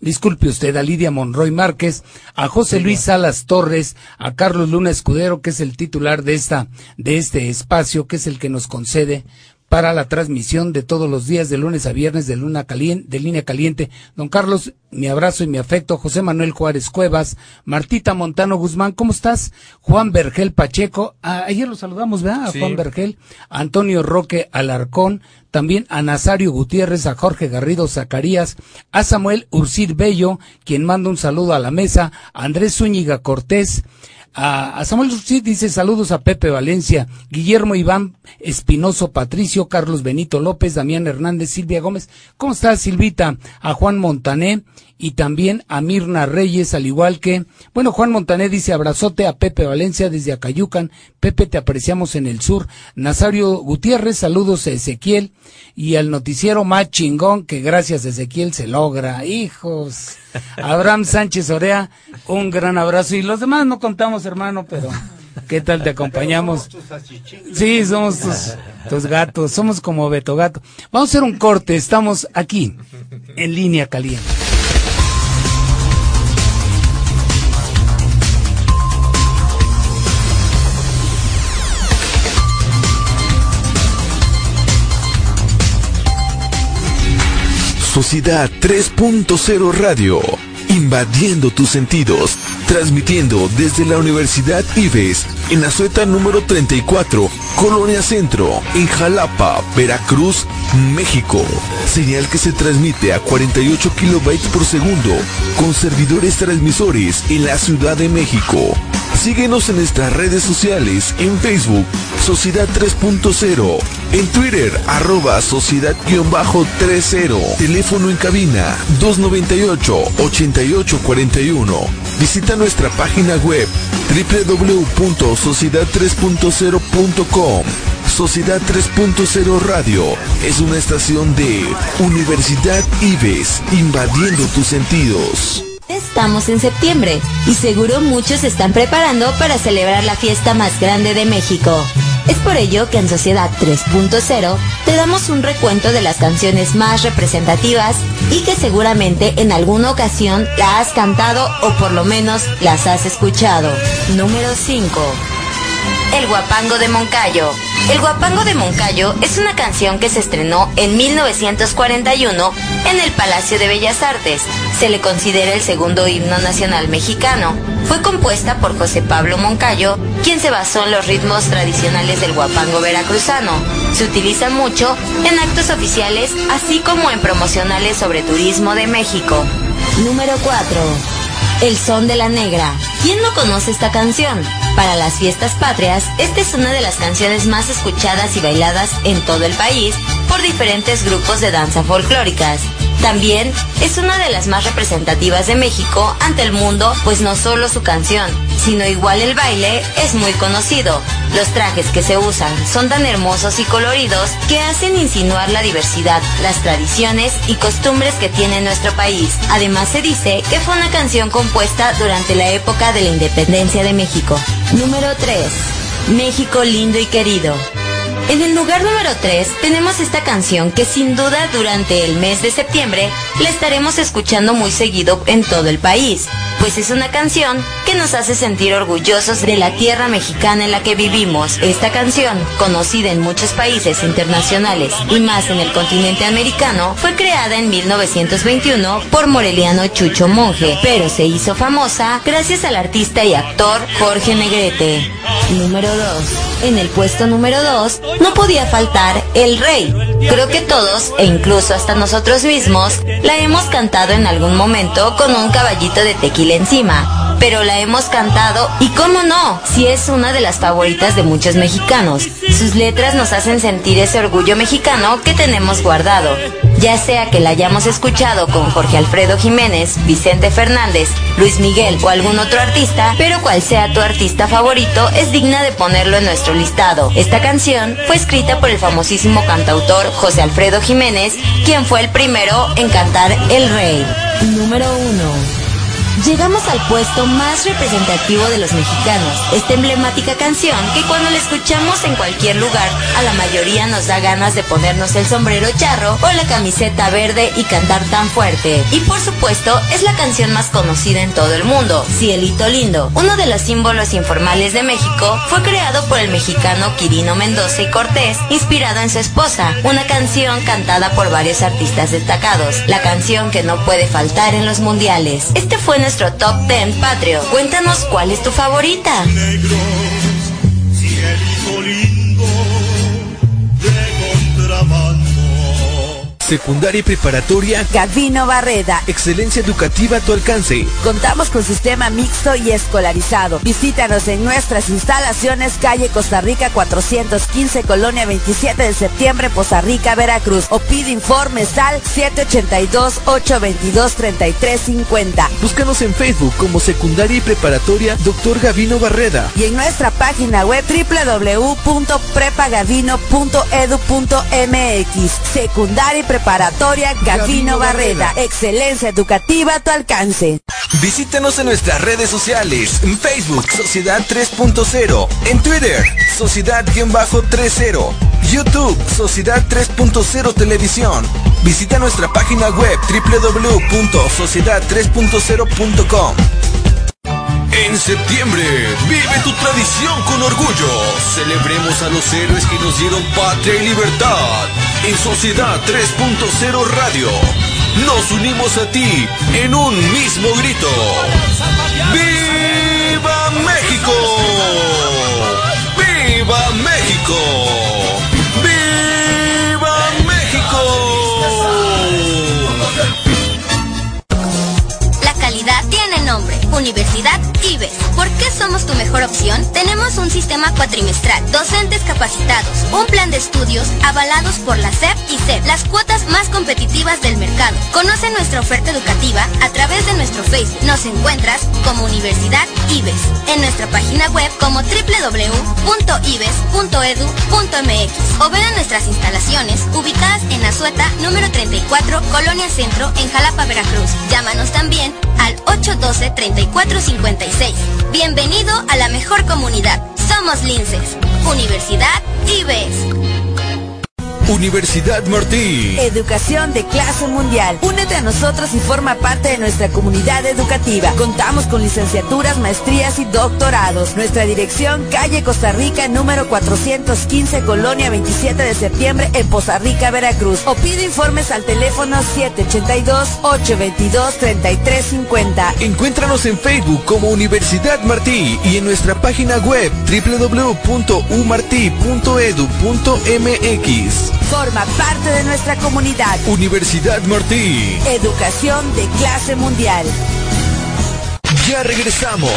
Disculpe usted a Lidia Monroy Márquez, a José Luis Salas Torres, a Carlos Luna Escudero, que es el titular de esta, de este espacio, que es el que nos concede para la transmisión de todos los días de lunes a viernes de Luna Caliente, de Línea Caliente. Don Carlos, mi abrazo y mi afecto. José Manuel Juárez Cuevas, Martita Montano Guzmán, ¿cómo estás? Juan Vergel Pacheco, ah, ayer lo saludamos, ¿verdad? A Sí. Juan Vergel, Antonio Roque Alarcón, también a Nazario Gutiérrez, a Jorge Garrido Zacarías, a Samuel Ursir Bello, quien manda un saludo a la mesa, a Andrés Zúñiga Cortés, a, Samuel Ursir dice saludos a Pepe Valencia, Guillermo Iván Espinoso Patricio, Carlos Benito López, Damián Hernández, Silvia Gómez. ¿Cómo estás, Silvita? A Juan Montané y también a Mirna Reyes, al igual que, bueno, Juan Montané dice abrazote a Pepe Valencia desde Acayucan. Pepe, te apreciamos en el sur. Nazario Gutiérrez, saludos a Ezequiel y al noticiero más chingón que gracias a Ezequiel se logra. Hijos. Abraham Sánchez Orea, un gran abrazo y los demás no contamos, hermano, pero ¿qué tal te acompañamos? Sí, somos tus, tus gatos, somos como Beto Gato. Vamos a hacer un corte, estamos aquí, en línea caliente. Sociedad 3.0 Radio, invadiendo tus sentidos, transmitiendo desde la Universidad Ives, en Azueta número 34, Colonia Centro, en Jalapa, Veracruz, México. Señal que se transmite a 48 kilobytes por segundo, con servidores transmisores en la Ciudad de México. Síguenos en nuestras redes sociales, en Facebook, Sociedad 3.0, en Twitter, arroba Sociedad-30, teléfono en cabina 298-8841. Visita nuestra página web www.sociedad3.0.com. Sociedad 3.0 Radio es una estación de Universidad Ives, invadiendo tus sentidos. Estamos en septiembre y seguro muchos están preparando para celebrar la fiesta más grande de México. Es por ello que en Sociedad 3.0 te damos un recuento de las canciones más representativas y que seguramente en alguna ocasión la has cantado o por lo menos las has escuchado. Número 5. El Guapango de Moncayo. El Guapango de Moncayo es una canción que se estrenó en 1941 en el Palacio de Bellas Artes. Se le considera el segundo himno nacional mexicano. Fue compuesta por José Pablo Moncayo, quien se basó en los ritmos tradicionales del guapango veracruzano. Se utiliza mucho en actos oficiales, así como en promocionales sobre turismo de México. Número 4. El son de la negra. ¿Quién no conoce esta canción? Para las fiestas patrias, esta es una de las canciones más escuchadas y bailadas en todo el país por diferentes grupos de danza folclóricas. También es una de las más representativas de México ante el mundo, pues no solo su canción, sino igual el baile es muy conocido. Los trajes que se usan son tan hermosos y coloridos que hacen insinuar la diversidad, las tradiciones y costumbres que tiene nuestro país. Además se dice que fue una canción compuesta durante la época de la independencia de México. Número 3. México lindo y querido. En el lugar número 3 tenemos esta canción que sin duda durante el mes de septiembre la estaremos escuchando muy seguido en todo el país, pues es una canción que nos hace sentir orgullosos de la tierra mexicana en la que vivimos. Esta canción, conocida en muchos países internacionales y más en el continente americano, fue creada en 1921 por Moreliano Chucho Monje, pero se hizo famosa gracias al artista y actor Jorge Negrete. Número 2. En el puesto número 2 no podía faltar El Rey. Creo que todos, e incluso hasta nosotros mismos, la hemos cantado en algún momento con un caballito de tequila encima. pero la hemos cantado y cómo no, si es una de las favoritas de muchos mexicanos. Sus letras nos hacen sentir ese orgullo mexicano que tenemos guardado. Ya sea que la hayamos escuchado con Jorge Alfredo Jiménez, Vicente Fernández, Luis Miguel o algún otro artista, pero cual sea tu artista favorito, es digna de ponerlo en nuestro listado. Esta canción fue escrita por el famosísimo cantautor José Alfredo Jiménez, quien fue el primero en cantar El Rey. Número 1. Llegamos al puesto más representativo de los mexicanos, esta emblemática canción que cuando la escuchamos en cualquier lugar, a la mayoría nos da ganas de ponernos el sombrero charro o la camiseta verde y cantar tan fuerte. Y por supuesto, es la canción más conocida en todo el mundo, Cielito Lindo. Uno de los símbolos informales de México fue creado por el mexicano Quirino Mendoza y Cortés, inspirado en su esposa, una canción cantada por varios artistas destacados, la canción que no puede faltar en los mundiales. Este fue nuestro top 10 patrio. Cuéntanos cuál es tu favorita. Cielito Secundaria y preparatoria. Gavino Barreda. Excelencia educativa a tu alcance. Contamos con sistema mixto y escolarizado. Visítanos en nuestras instalaciones, calle Costa Rica 415, Colonia 27 de septiembre, Poza Rica, Veracruz. O pide informes al 782-822-3350. Búscanos en Facebook como Secundaria y Preparatoria Dr. Gavino Barreda. Y en nuestra página web www.prepagavino.edu.mx. Secundaria y preparatoria Gavino Barreda. Excelencia educativa a tu alcance. Visítanos en nuestras redes sociales. En Facebook, Sociedad 3.0. En Twitter, Sociedad-30. YouTube, Sociedad 3.0 Televisión. Visita nuestra página web www.sociedad3.0.com. En septiembre, vive tu tradición con orgullo. Celebremos a los héroes que nos dieron patria y libertad. En Sociedad 3.0 Radio, nos unimos a ti en un mismo grito. ¡Viva México! ¡Viva México! ¡Viva México! La calidad tiene nombre, Universidad IBES. ¿Por qué somos tu mejor opción? Tenemos un sistema cuatrimestral, docentes capacitados, un plan de estudios avalados por la SEP y CEP, las cuotas más competitivas del mercado. Conoce nuestra oferta educativa a través de nuestro Facebook. Nos encuentras como Universidad IBES, en nuestra página web como www.ibes.edu.mx o ven a nuestras instalaciones ubicadas en Azueta, número 34, Colonia Centro, en Jalapa, Veracruz. Llámanos también al 812-3456. Bienvenido a la mejor comunidad. Somos Linces. Universidad IBES. Universidad Martí. Educación de clase mundial. Únete a nosotros y forma parte de nuestra comunidad educativa. Contamos con licenciaturas, maestrías y doctorados. Nuestra dirección, calle Costa Rica, número 415, Colonia 27 de septiembre, en Poza Rica, Veracruz. O pide informes al teléfono 782-822-3350. Encuéntranos en Facebook como Universidad Martí y en nuestra página web www.umarti.edu.mx. Forma parte de nuestra comunidad. Universidad Martí. Educación de clase mundial. Ya regresamos.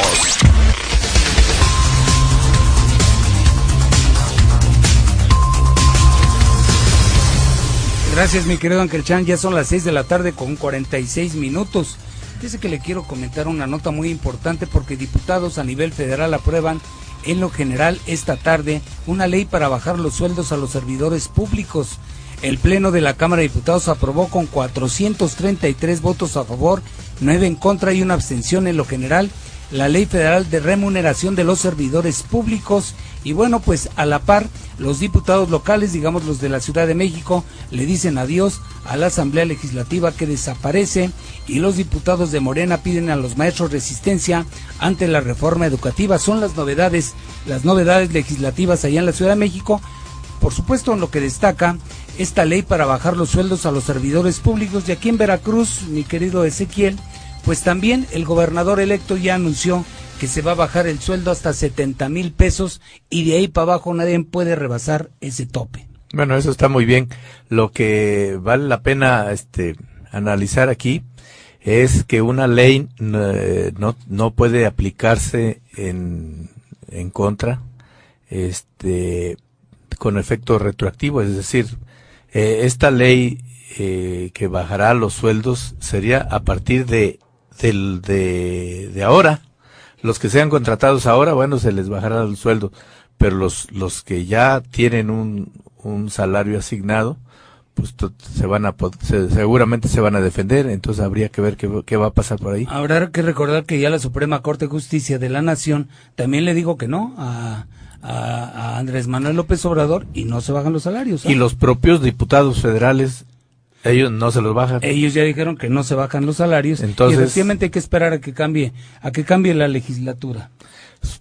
Gracias, mi querido Ángel Chan. Ya son las 6 de la tarde con 46 minutos. Dice que le quiero comentar una nota muy importante porque diputados a nivel federal aprueban en lo general esta tarde una ley para bajar los sueldos a los servidores públicos. El Pleno de la Cámara de Diputados aprobó con 433 votos a favor, 9 en contra y una abstención en lo general la Ley Federal de Remuneración de los Servidores Públicos y bueno, pues a la par los diputados locales, digamos los de la Ciudad de México, le dicen adiós a la Asamblea Legislativa que desaparece y los diputados de Morena piden a los maestros resistencia ante la reforma educativa. Son las novedades, las novedades legislativas allá en la Ciudad de México. Por supuesto, en lo que destaca esta ley para bajar los sueldos a los servidores públicos y aquí en Veracruz, mi querido Ezequiel, pues también el gobernador electo ya anunció que se va a bajar el sueldo hasta 70 mil pesos y de ahí para abajo nadie puede rebasar ese tope. Bueno, eso está muy bien. Lo que vale la pena este, analizar aquí es que una ley eh, no, no puede aplicarse en, en contra este con efecto retroactivo, es decir, eh, esta ley eh, que bajará los sueldos sería a partir de, del, de, de ahora. Los que sean contratados ahora, bueno, se les bajará el sueldo, pero los, los que ya tienen un, un salario asignado, pues se van a, se- seguramente se van a defender, entonces habría que ver qué, qué va a pasar por ahí. Habrá que recordar que ya la Suprema Corte de Justicia de la Nación también le dijo que no a, a, a Andrés Manuel López Obrador y no se bajan los salarios. ¿ah? Y los propios diputados federales, ellos no se los bajan. Ellos ya dijeron que no se bajan los salarios Entonces- y efectivamente hay que esperar a que cambie, a que cambie la legislatura.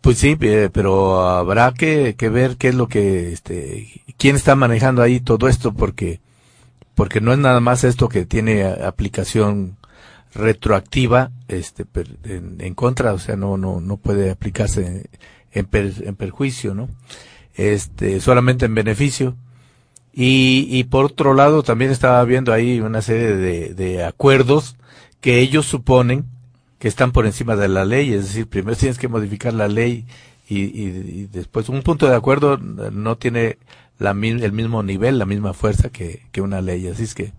Pues sí, eh, pero habrá que, que ver qué es lo que, este, quién está manejando ahí todo esto, porque, porque no es nada más esto que tiene aplicación retroactiva, este, en, en contra, o sea, no, no, no puede aplicarse en, per- en perjuicio, ¿no? Este, solamente en beneficio. Y, y por otro lado, también estaba viendo ahí una serie de, de acuerdos que ellos suponen que están por encima de la ley, es decir, primero tienes que modificar la ley y, y- y después un punto de acuerdo no tiene la, el mismo nivel, la misma fuerza que, que una ley, así es que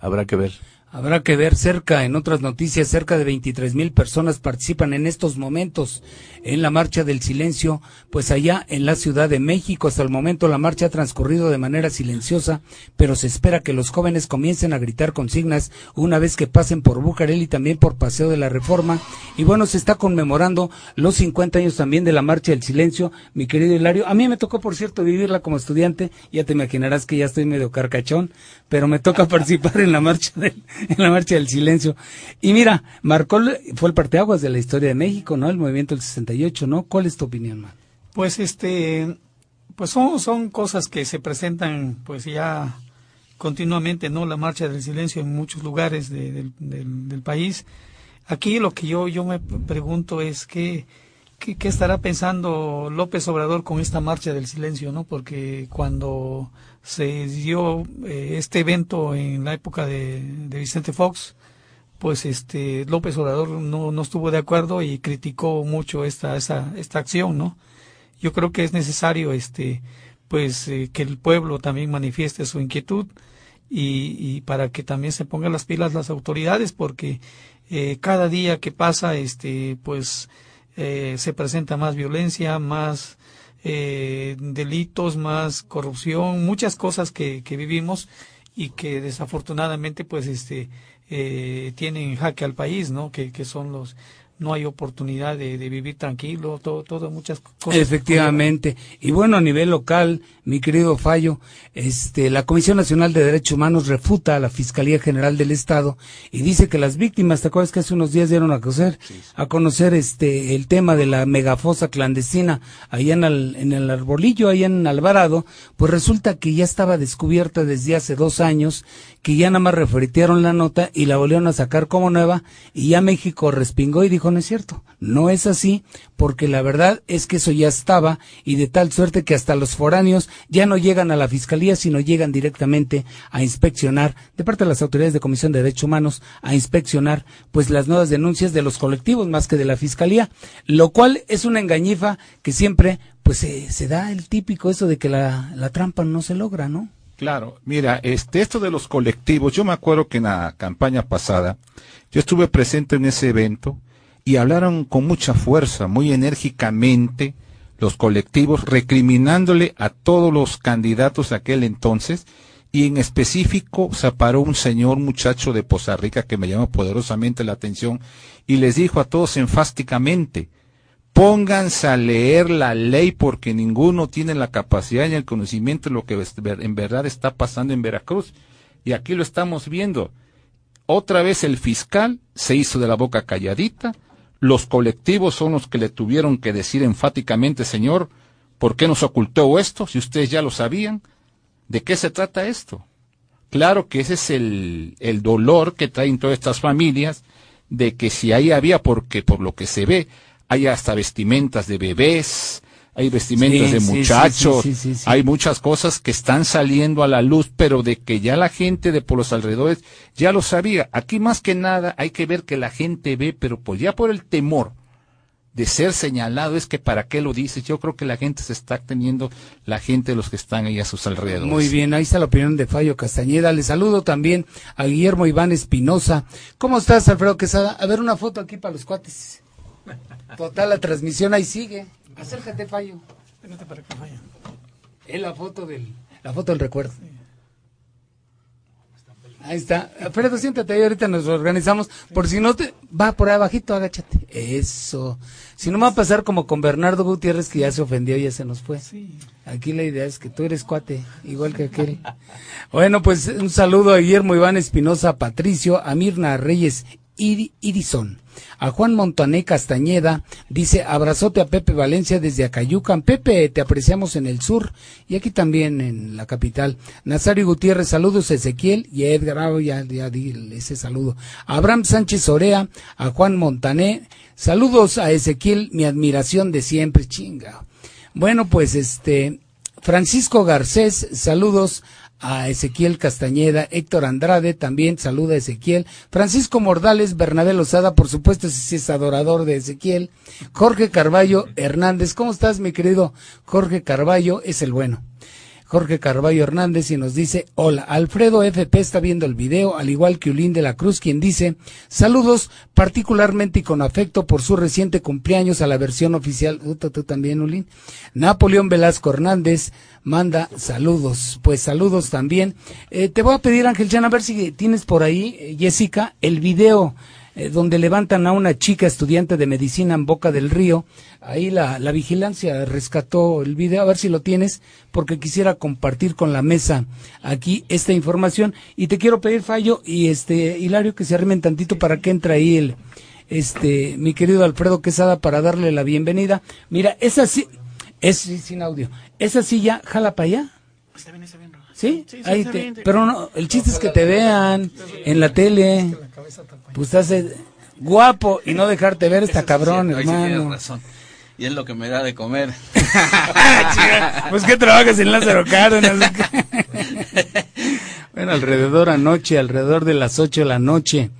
habrá que ver. Habrá que ver cerca, en otras noticias, cerca de 23 mil personas participan en estos momentos en la Marcha del Silencio, pues allá en la Ciudad de México. Hasta el momento la marcha ha transcurrido de manera silenciosa, pero se espera que los jóvenes comiencen a gritar consignas una vez que pasen por Bucareli y también por Paseo de la Reforma. Y bueno, se está conmemorando los 50 años también de la Marcha del Silencio, mi querido Hilario. A mí me tocó, por cierto, vivirla como estudiante. Ya te imaginarás que ya estoy medio carcachón, pero me toca participar en la marcha del, en la marcha del silencio. Y mira, marcó, fue el parteaguas de la historia de México, ¿no? El movimiento del 68, ¿no? ¿Cuál es tu opinión, man? Pues este, pues son, son cosas que se presentan pues ya continuamente, ¿no? La marcha del silencio en muchos lugares de- del, del- país. Aquí lo que yo, yo me pregunto es qué, qué, estará pensando López Obrador con esta marcha del silencio, ¿no? Porque cuando se dio eh, este evento en la época de, de Vicente Fox, pues este López Obrador no, no estuvo de acuerdo y criticó mucho esta, esta, esta acción, ¿no? Yo creo que es necesario este pues eh, que el pueblo también manifieste su inquietud y, y para que también se pongan las pilas las autoridades porque eh, cada día que pasa este pues eh, se presenta más violencia más eh, delitos más corrupción muchas cosas que, que vivimos y que desafortunadamente pues este eh, tienen en jaque al país no que, que son los no hay oportunidad de, de vivir tranquilo todo todo muchas cosas Efectivamente. Y bueno, a nivel local, mi querido Fallo, este, la Comisión Nacional de Derechos Humanos refuta a la Fiscalía General del Estado y dice que las víctimas, ¿te acuerdas que hace unos días dieron a conocer, a conocer este, el tema de la megafosa clandestina allá en el, en el arbolillo, allá en Alvarado? Pues resulta que ya estaba descubierta desde hace dos años, que ya nada más referitearon la nota y la volvieron a sacar como nueva y ya México respingó y dijo, no es cierto, no es así, porque la verdad es que eso ya estaba y de tal suerte que hasta los foráneos ya no llegan a la fiscalía, sino llegan directamente a inspeccionar, de parte de las autoridades de Comisión de Derechos Humanos, a inspeccionar pues las nuevas denuncias de los colectivos más que de la fiscalía, lo cual es una engañifa que siempre pues se, se da el típico eso de que la, la trampa no se logra, ¿no? Claro, mira, este, esto de los colectivos, yo me acuerdo que en la campaña pasada, yo estuve presente en ese evento y hablaron con mucha fuerza, muy enérgicamente, los colectivos, recriminándole a todos los candidatos de aquel entonces, y en específico se paró un señor muchacho de Poza Rica que me llamó poderosamente la atención y les dijo a todos enfáticamente, pónganse a leer la ley porque ninguno tiene la capacidad ni el conocimiento de lo que en verdad está pasando en Veracruz. Y aquí lo estamos viendo. Otra vez el fiscal se hizo de la boca calladita. Los colectivos son los que le tuvieron que decir enfáticamente, señor, ¿por qué nos ocultó esto si ustedes ya lo sabían? ¿De qué se trata esto? Claro que ese es el, el dolor que traen todas estas familias, de que si ahí había, porque por lo que se ve, hay hasta vestimentas de bebés, hay vestimentas Sí, de muchachos, sí, sí. hay muchas cosas que están saliendo a la luz, pero de que ya la gente de por los alrededores ya lo sabía. Aquí más que nada hay que ver que la gente ve, pero pues ya por el temor de ser señalado es que para qué lo dices. Yo creo que la gente se está teniendo, la gente de los que están ahí a sus alrededores. Muy bien, ahí está la opinión de Fallo Castañeda. Le saludo también a Guillermo Iván Espinosa. ¿Cómo estás, Alfredo Quesada? A ver una foto aquí para los cuates. Total, la transmisión ahí sigue. Acércate, Fallo. Es la foto del, la foto del recuerdo. Ahí está. Alfredo, siéntate ahí, ahorita nos organizamos. Por si no te... Va por ahí abajito, agáchate. Eso. Si no me va a pasar como con Bernardo Gutiérrez, que ya se ofendió y ya se nos fue. Aquí la idea es que tú eres cuate, igual que aquel. Bueno, pues un saludo a Guillermo Iván Espinosa, a Patricio, a Mirna Reyes Irizón, a Juan Montané Castañeda, dice abrazote a Pepe Valencia desde Acayucan. Pepe, te apreciamos en el sur y aquí también en la capital. Nazario Gutiérrez, saludos a Ezequiel y a Edgar, ah, ya, ya di ese saludo. Abraham Sánchez Orea, a Juan Montané, saludos a Ezequiel, mi admiración de siempre, chinga. Bueno, pues este, Francisco Garcés, saludos a Ezequiel Castañeda, Héctor Andrade también saluda a Ezequiel, Francisco Mordales, Bernabé Lozada, por supuesto, ese es adorador de Ezequiel, Jorge Carballo Hernández, ¿cómo estás mi querido Jorge Carballo? Es el bueno. Jorge Carballo Hernández y nos dice, hola, Alfredo FP está viendo el video, al igual que Ulín de la Cruz, quien dice, saludos particularmente y con afecto por su reciente cumpleaños a la versión oficial, Uh, tú, también Ulín, Napoleón Velasco Hernández manda saludos, pues saludos también. Eh, te voy a pedir Ángel Chan, a ver si tienes por ahí, eh, Jessica, el video eh, donde levantan a una chica estudiante de medicina en Boca del Río. Ahí la, la vigilancia rescató el video, a ver si lo tienes, porque quisiera compartir con la mesa aquí esta información. Y te quiero pedir, Fallo y este Hilario, que se arrimen tantito para que entre ahí el, este, mi querido Alfredo Quesada para darle la bienvenida. Mira, esa sí, es sí, sin audio. Esa silla, jala para allá. ¿Sí? Ahí te- pero no, el chiste es que te vean en la tele. Pues estás eh, guapo y no dejarte ver esta cabrón, tienes hermano. razón. Y es lo que me da de comer. pues que trabajas en Lázaro Cárdenas. bueno, alrededor anoche, alrededor de las 8 de la noche,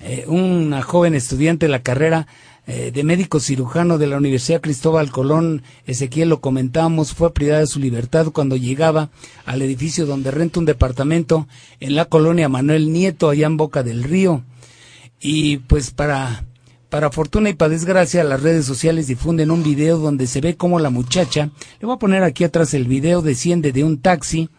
eh, una joven estudiante de la carrera eh, de médico cirujano de la Universidad Cristóbal Colón, Ezequiel lo comentamos, fue privada de su libertad cuando llegaba al edificio donde renta un departamento en la colonia Manuel Nieto, allá en Boca del Río. Y pues para, para fortuna y para desgracia, las redes sociales difunden un video donde se ve como la muchacha, le voy a poner aquí atrás el video, desciende de un taxi,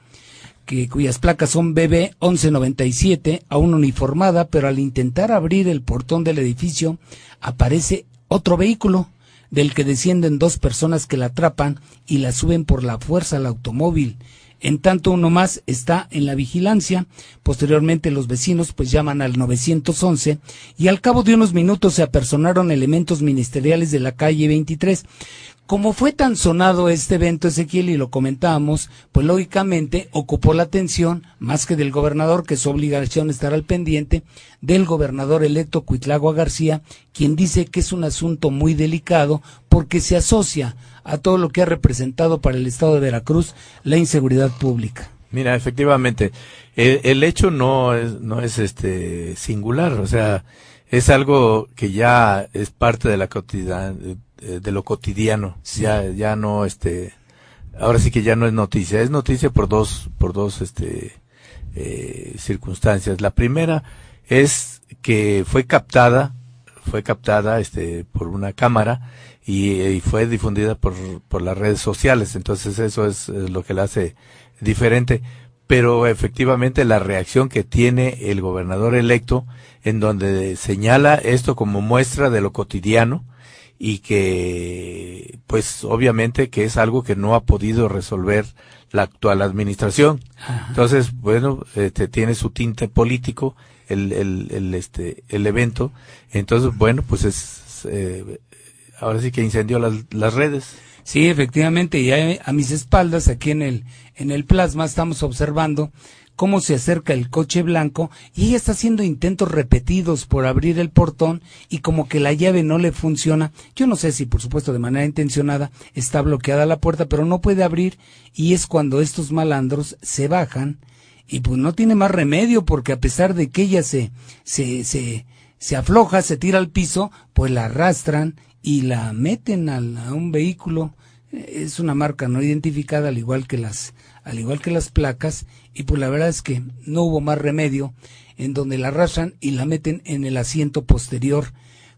que, cuyas placas son BB 1197, aún uniformada, pero al intentar abrir el portón del edificio aparece otro vehículo del que descienden dos personas que la atrapan y la suben por la fuerza al automóvil. En tanto uno más está en la vigilancia, posteriormente los vecinos pues llaman al 911 y al cabo de unos minutos se apersonaron elementos ministeriales de la calle 23. Como fue tan sonado este evento, Ezequiel, y lo comentábamos, pues lógicamente ocupó la atención, más que del gobernador, que su obligación estar al pendiente, del gobernador electo Cuitlagua García, quien dice que es un asunto muy delicado porque se asocia a todo lo que ha representado para el estado de Veracruz la inseguridad pública. Mira, efectivamente, el, el hecho no es, no es este singular, o sea, es algo que ya es parte de la cotidiana, de, de lo cotidiano, ya, ya no este, ahora sí que ya no es noticia, es noticia por dos, por dos este, eh, circunstancias. La primera es que fue captada, fue captada este, por una cámara y, y fue difundida por, por las redes sociales, entonces eso es, es lo que la hace diferente. Pero efectivamente la reacción que tiene el gobernador electo en donde señala esto como muestra de lo cotidiano y que pues obviamente que es algo que no ha podido resolver la actual administración. Entonces, bueno, este tiene su tinte político el, el, el este el evento. Entonces, bueno, pues es eh, ahora sí que incendió las, las redes. Sí, efectivamente, y a, a mis espaldas, aquí en el, en el plasma, estamos observando cómo se acerca el coche blanco y ella está haciendo intentos repetidos por abrir el portón y como que la llave no le funciona. Yo no sé si, por supuesto, de manera intencionada está bloqueada la puerta, pero no puede abrir y es cuando estos malandros se bajan y pues no tiene más remedio porque a pesar de que ella se, se, se, se afloja, se tira al piso, pues la arrastran y la meten al- a un vehículo. Es una marca no identificada al igual que las al igual que las placas y pues la verdad es que no hubo más remedio en donde la arrastran y la meten en el asiento posterior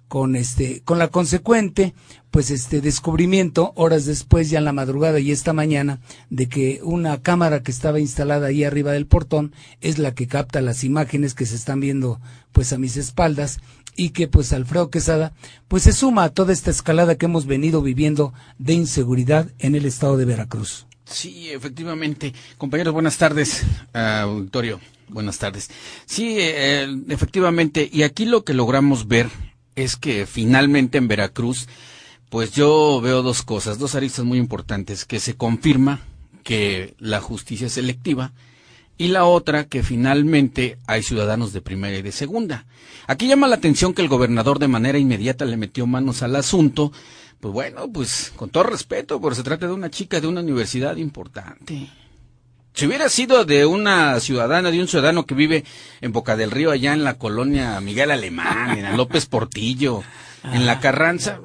con este con la consecuente pues este descubrimiento horas después ya en la madrugada y esta mañana de que una cámara que estaba instalada ahí arriba del portón es la que capta las imágenes que se están viendo pues a mis espaldas y que pues Alfredo Quesada pues se suma a toda esta escalada que hemos venido viviendo de inseguridad en el estado de Veracruz. Sí, efectivamente. Compañeros, buenas tardes. Auditorio, buenas tardes. Sí, eh, efectivamente. Y aquí lo que logramos ver es que finalmente en Veracruz, pues yo veo dos cosas, dos aristas muy importantes, que se confirma que la justicia es selectiva y la otra que finalmente hay ciudadanos de primera y de segunda. Aquí llama la atención que el gobernador de manera inmediata le metió manos al asunto, pues bueno, pues con todo respeto, porque se trata de una chica de una universidad importante. Si hubiera sido de una ciudadana, de un ciudadano que vive en Boca del Río, allá en la colonia Miguel Alemán, en la López Portillo, en la Carranza,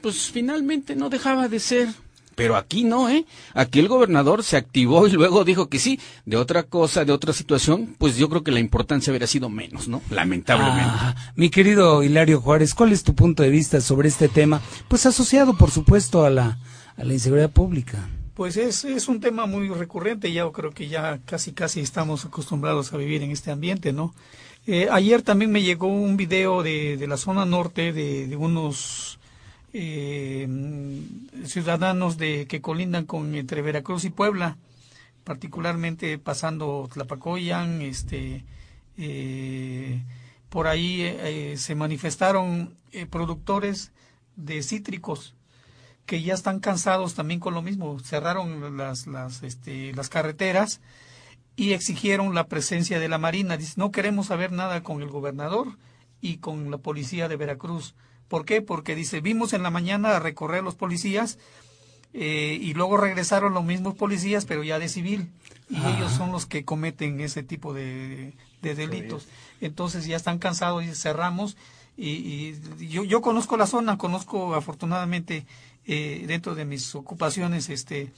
pues finalmente no dejaba de ser. Pero aquí no, ¿eh? Aquí el gobernador se activó y luego dijo que sí, de otra cosa, de otra situación, pues yo creo que la importancia hubiera sido menos, ¿no? Lamentablemente. Ah, mi querido Hilario Juárez, ¿cuál es tu punto de vista sobre este tema? Pues asociado, por supuesto, a la, a la inseguridad pública. Pues es, es un tema muy recurrente, ya creo que ya casi casi estamos acostumbrados a vivir en este ambiente, ¿no? Eh, ayer también me llegó un video de, de la zona norte de, de unos eh, ciudadanos de que colindan con entre Veracruz y Puebla, particularmente pasando Tlapacoyan, este, eh, por ahí eh, se manifestaron eh, productores de cítricos que ya están cansados también con lo mismo, cerraron las, las, este, las carreteras y exigieron la presencia de la Marina. Dice, no queremos saber nada con el gobernador y con la policía de Veracruz. ¿Por qué? Porque dice, vimos en la mañana a recorrer los policías eh, y luego regresaron los mismos policías, pero ya de civil. Y ellos son los que cometen ese tipo de, de delitos. Entonces ya están cansados y cerramos. Y, y yo, yo conozco la zona, conozco afortunadamente eh, dentro de mis ocupaciones, este,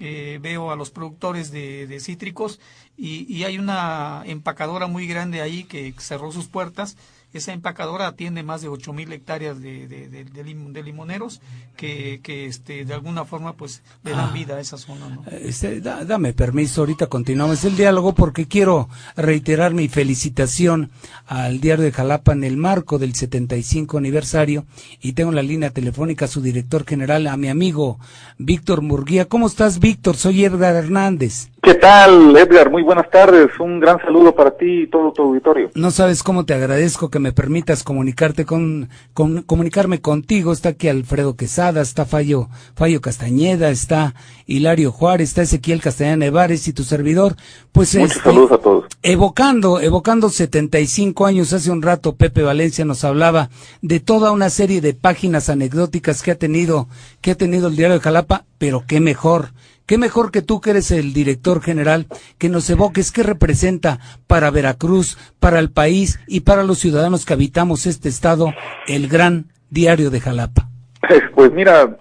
eh, veo a los productores de, de cítricos y, y hay una empacadora muy grande ahí que cerró sus puertas. Esa empacadora atiende más de ocho mil hectáreas de, de, de- de lim- de limoneros que, que este, de alguna forma pues le dan Ah. vida a esa zona. ¿no? Este, da- dame permiso, ahorita continuamos el diálogo porque quiero reiterar mi felicitación al Diario de Jalapa en el marco del 75 aniversario y tengo en la línea telefónica a su director general, a mi amigo Víctor Murguía. ¿Cómo estás, Víctor? Soy Edgar Hernández. ¿Qué tal, Edgar? Muy buenas tardes. Un gran saludo para ti y todo tu auditorio. No sabes cómo te agradezco que me permitas comunicarte con, con- comunicarme contigo. Está aquí Alfredo Quesada, está Fallo, Fallo Castañeda, está Hilario Juárez, está Ezequiel Castañeda Nevares y tu servidor. Pues Muchos este, saludos a todos. Evocando, evocando 75 años, hace un rato Pepe Valencia nos hablaba de toda una serie de páginas anecdóticas que ha tenido, que ha tenido el diario de Jalapa, pero qué mejor, qué mejor que tú que eres el director general, que nos evoques qué representa para Veracruz, para el país y para los ciudadanos que habitamos este estado, el gran diario de Jalapa. Pues mira,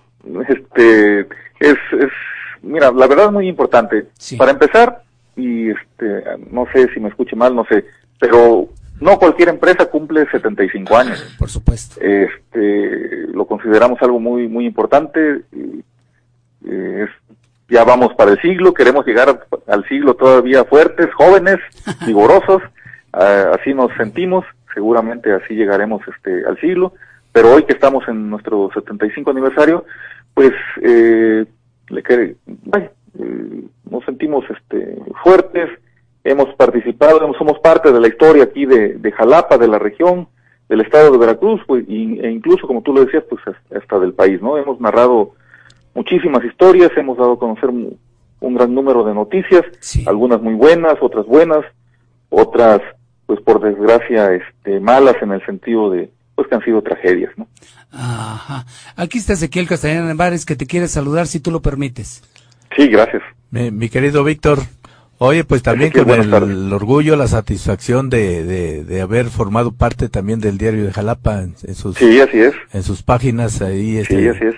este, es, es, mira, la verdad es muy importante. Para empezar, y este, no sé si me escuche mal, no sé, pero no cualquier empresa cumple 75 años. Por supuesto. Este, lo consideramos algo muy, muy importante. eh, es- ya vamos para el siglo, queremos llegar al siglo todavía fuertes, jóvenes, vigorosos, ah, así nos sentimos, seguramente así llegaremos este, al siglo, pero hoy que estamos en nuestro 75 aniversario, pues eh, le quere- vaya, eh, nos sentimos este, fuertes, hemos participado, somos parte de la historia aquí de, de Jalapa, de la región, del estado de Veracruz, pues, y- e incluso, como tú lo decías, pues hasta del país, ¿no? Hemos narrado muchísimas historias, hemos dado a conocer un gran número de noticias, algunas muy buenas, otras buenas, otras, pues por desgracia, este, malas en el sentido de, pues que han sido tragedias, ¿no? Ajá. Aquí está Ezequiel Castellana Nevares que te quiere saludar si tú lo permites. Sí, gracias. Mi, mi querido Víctor, oye, pues también Ezequiel, con el, orgullo, la satisfacción de, de, de haber formado parte también del diario de Jalapa en, en sus Sí, así es. en sus páginas ahí este, Sí, así es.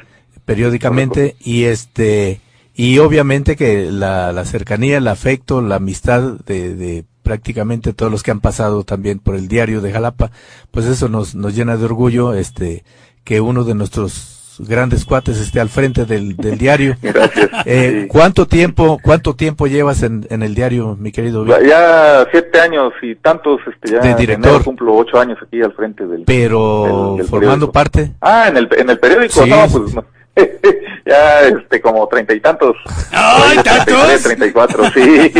Periódicamente y este y obviamente que la, la cercanía, el afecto, la amistad de, de prácticamente todos los que han pasado también por el diario de Jalapa, pues eso nos, nos llena de orgullo, este, que uno de nuestros grandes cuates esté al frente del, del diario. Gracias. Eh, Sí. ¿Cuánto tiempo, cuánto tiempo llevas en, en el diario, mi querido Víctor? Ya siete años y tantos, este, ya De director. cumplo ocho años aquí al frente del. Pero del- del formando periódico. parte. Ah, en el, en el periódico, Sí. no, pues. ya, este, como treinta y tantos. ¡Ay, tantos! Treinta y cuatro, sí.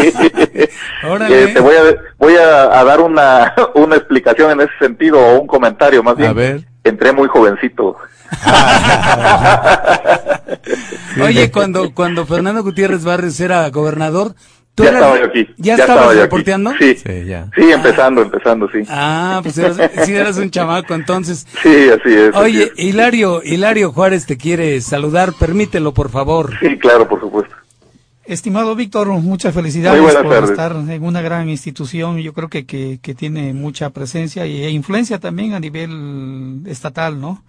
Órale. Eh, te voy a, voy a, a dar una, una explicación en ese sentido, o un comentario más bien. A ver. Entré muy jovencito. Oye, cuando, cuando Fernando Gutiérrez Barrios era gobernador, ¿tú Ya eras- estaba yo aquí. ¿Ya, ya estabas estaba yo aquí. reporteando? Sí, Sí, ya. sí, empezando, empezando, sí. Ah, pues eras, sí eras un chamaco entonces. Sí, así es. así Oye, es. Hilario, Hilario Juárez te quiere saludar, permítelo por favor. Sí, claro, por supuesto. Estimado Víctor, muchas felicidades por tardes. estar en una gran institución. Yo creo que, que, que tiene mucha presencia y- e influencia también a nivel estatal, ¿no?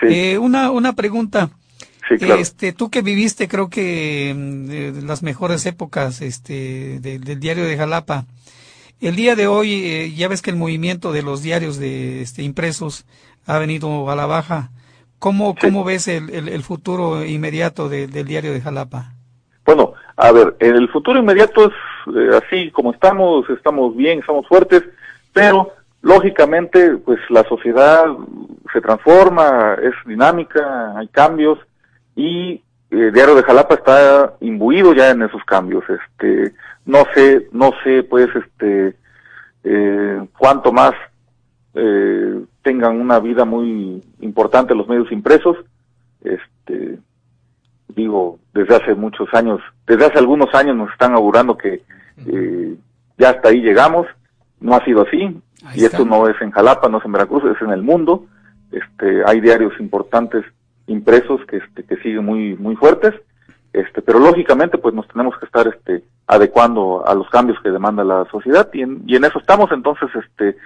Sí. Eh, una, una pregunta. Sí, claro. Este, tú que viviste, creo que mm, de- las mejores épocas, este, de- del diario de Jalapa. El día de hoy, eh, ya ves que el movimiento de los diarios de este, impresos ha venido a la baja. ¿Cómo, cómo ves el, el- el futuro inmediato de- del diario de Jalapa? Bueno, a ver, el futuro inmediato es eh, así como estamos, estamos bien, estamos fuertes, pero lógicamente, pues la sociedad se transforma, es dinámica, hay cambios y eh, Diario de Jalapa está imbuido ya en esos cambios. Este, no sé, no sé, pues, este, eh, cuánto más eh, tengan una vida muy importante los medios impresos. Este, digo, desde hace muchos años, desde hace algunos años nos están augurando que eh, ya hasta ahí llegamos, no ha sido así, Ahí y está. esto no es en Jalapa, no es en Veracruz, es en el mundo, este, hay diarios importantes impresos que, este, que siguen muy, muy fuertes, este, pero lógicamente pues nos tenemos que estar, este, adecuando a los cambios que demanda la sociedad, y en, y en eso estamos, entonces, este,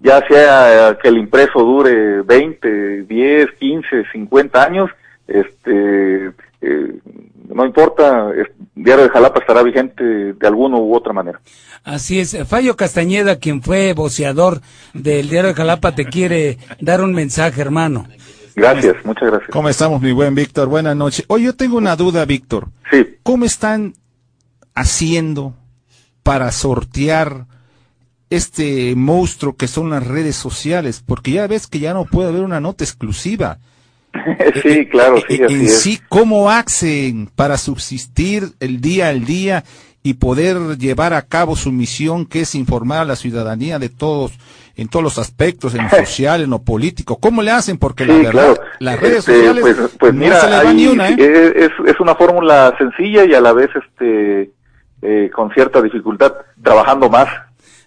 ya sea que el impreso dure 20, 10, 15, 50 años, este, eh, no importa, es- Diario de Jalapa estará vigente de alguna u otra manera. Así es. Fallo Castañeda, quien fue voceador del diario de Jalapa, te quiere dar un mensaje, hermano. Gracias, muchas gracias. ¿Cómo estamos, mi buen Víctor? Buenas noches. Oye, yo tengo una duda, Víctor. Sí. ¿Cómo están haciendo para sortear este monstruo que son las redes sociales? Porque ya ves que ya no puede haber una nota exclusiva. sí, claro, sí, en así es. sí, ¿cómo hacen para subsistir el día al día y poder llevar a cabo su misión, que es informar a la ciudadanía de todos, en todos los aspectos, en lo social, en lo político? ¿Cómo le hacen? Porque la Sí, verdad, claro. las redes Este, sociales pues, pues no mira, se les va ni una, ¿eh? es, es una fórmula sencilla y a la vez este eh, con cierta dificultad, trabajando más.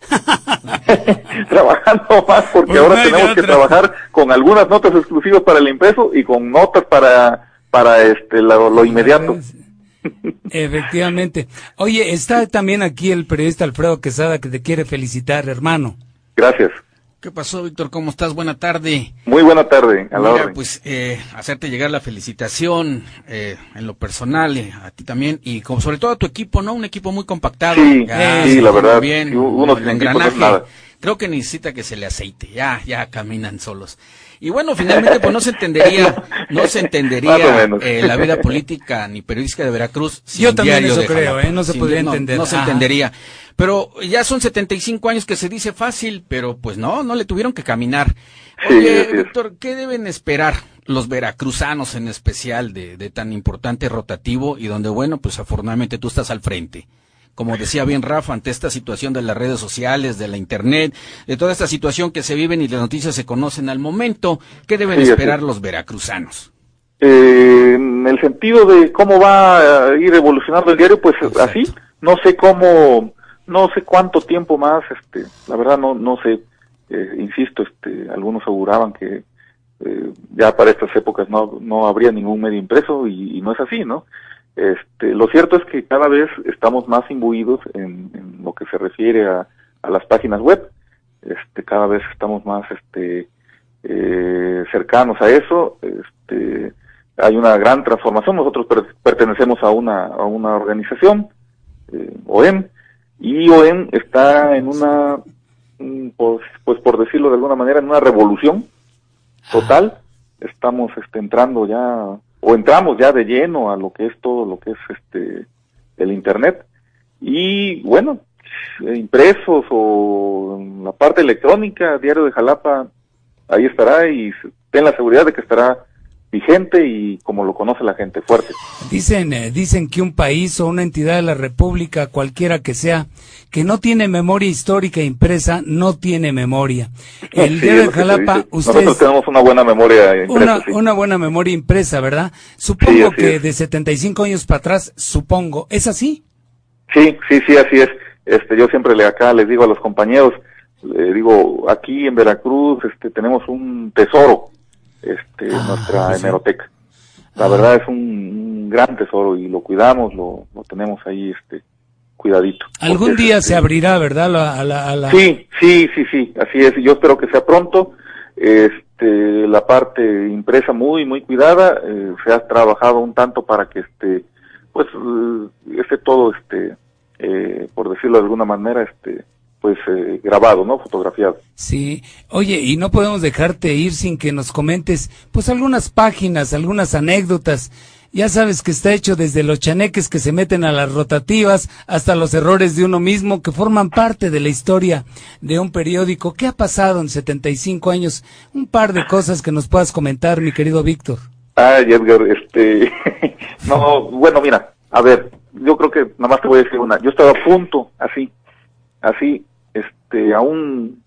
trabajando más porque Pues ahora tenemos que trabajar con algunas notas exclusivas para el impreso y con notas para para este lo, lo inmediato. Efectivamente. Oye, está también aquí el periodista Alfredo Quesada que te quiere felicitar, hermano. Gracias. ¿Qué pasó, Víctor? ¿Cómo estás? Buena tarde. Muy buena tarde. A la Mira, orden. pues eh, hacerte llegar la felicitación eh, en lo personal, eh, a ti también, y como sobre todo a tu equipo, ¿no? Un equipo muy compactado. Sí, Ya sí, se la verdad, Bien, sí, uno el no engranaje. nada. Creo que necesita que se le aceite, ya, ya caminan solos. Y bueno, finalmente pues no se entendería, no se entendería eh, la vida política ni periodística de Veracruz. sin Yo también Diario eso de creo, Jalapa. ¿eh? No se podría entender. No se Ajá. entendería. Pero ya son 75 años que se dice fácil, pero pues no, no le tuvieron que caminar. Sí, Oye, es. Víctor, ¿qué deben esperar los veracruzanos en especial de, de tan importante rotativo y donde, bueno, pues afortunadamente tú estás al frente? Como decía bien Rafa, ante esta situación de las redes sociales, de la internet, de toda esta situación que se viven y las noticias se conocen al momento, ¿qué deben Sí, esperar es. los veracruzanos? Eh, en el sentido de cómo va a ir evolucionando el diario, pues así, no sé cómo, no sé cuánto tiempo más, este, la verdad no, no sé, eh, insisto, este, algunos aseguraban que eh, ya para estas épocas no, no habría ningún medio impreso y, y no es así, ¿no? Este, lo cierto es que cada vez estamos más imbuidos en, en lo que se refiere a, a las páginas web, este, cada vez estamos más, este, eh, cercanos a eso, este, hay una gran transformación. Nosotros per- pertenecemos a una, a una organización, OEM, y OEM está en una, mm, pues, pues por decirlo de alguna manera, en una revolución total. Estamos este, entrando ya, o entramos ya de lleno a lo que es todo lo que es este el Internet. Y bueno, eh, impresos o en la parte electrónica, Diario de Jalapa, ahí estará y ten la seguridad de que estará vigente y como lo conoce la gente, fuerte. Dicen, eh, dicen que un país o una entidad de la República, cualquiera que sea, que no tiene memoria histórica impresa, no tiene memoria. El Sí, es de Jalapa, ustedes Nosotros tenemos una buena memoria impresa, una, sí. una buena memoria impresa, ¿verdad? Sí, Supongo así que es. de 75 años para atrás, supongo, ¿es así? Sí, sí, sí, así es. Este, yo siempre le acá les digo a los compañeros, le digo, aquí en Veracruz, este, tenemos un tesoro, este, Ah, nuestra hemeroteca. La verdad es un, un gran tesoro y lo cuidamos, lo, lo tenemos ahí, este, cuidadito. Algún día este, se abrirá, ¿verdad? La- a la, a la- Sí, sí, sí, sí, así es. y Yo espero que sea pronto. Este, la parte impresa muy, muy cuidada. eh, se ha trabajado un tanto para que este, pues, eh, esté todo, este, eh, por decirlo de alguna manera, este, pues, eh, grabado, ¿no? Fotografiado. Sí. Oye, y no podemos dejarte ir sin que nos comentes, pues algunas páginas, algunas anécdotas. Ya sabes que está hecho desde los chaneques que se meten a las rotativas hasta los errores de uno mismo que forman parte de la historia de un periódico. ¿Qué ha pasado en 75 años? Un par de cosas que nos puedas comentar, mi querido Víctor. Ay, Edgar, este, no, bueno, mira, a ver, yo creo que nada más te voy a decir una. Yo estaba a punto, así, así, este, a un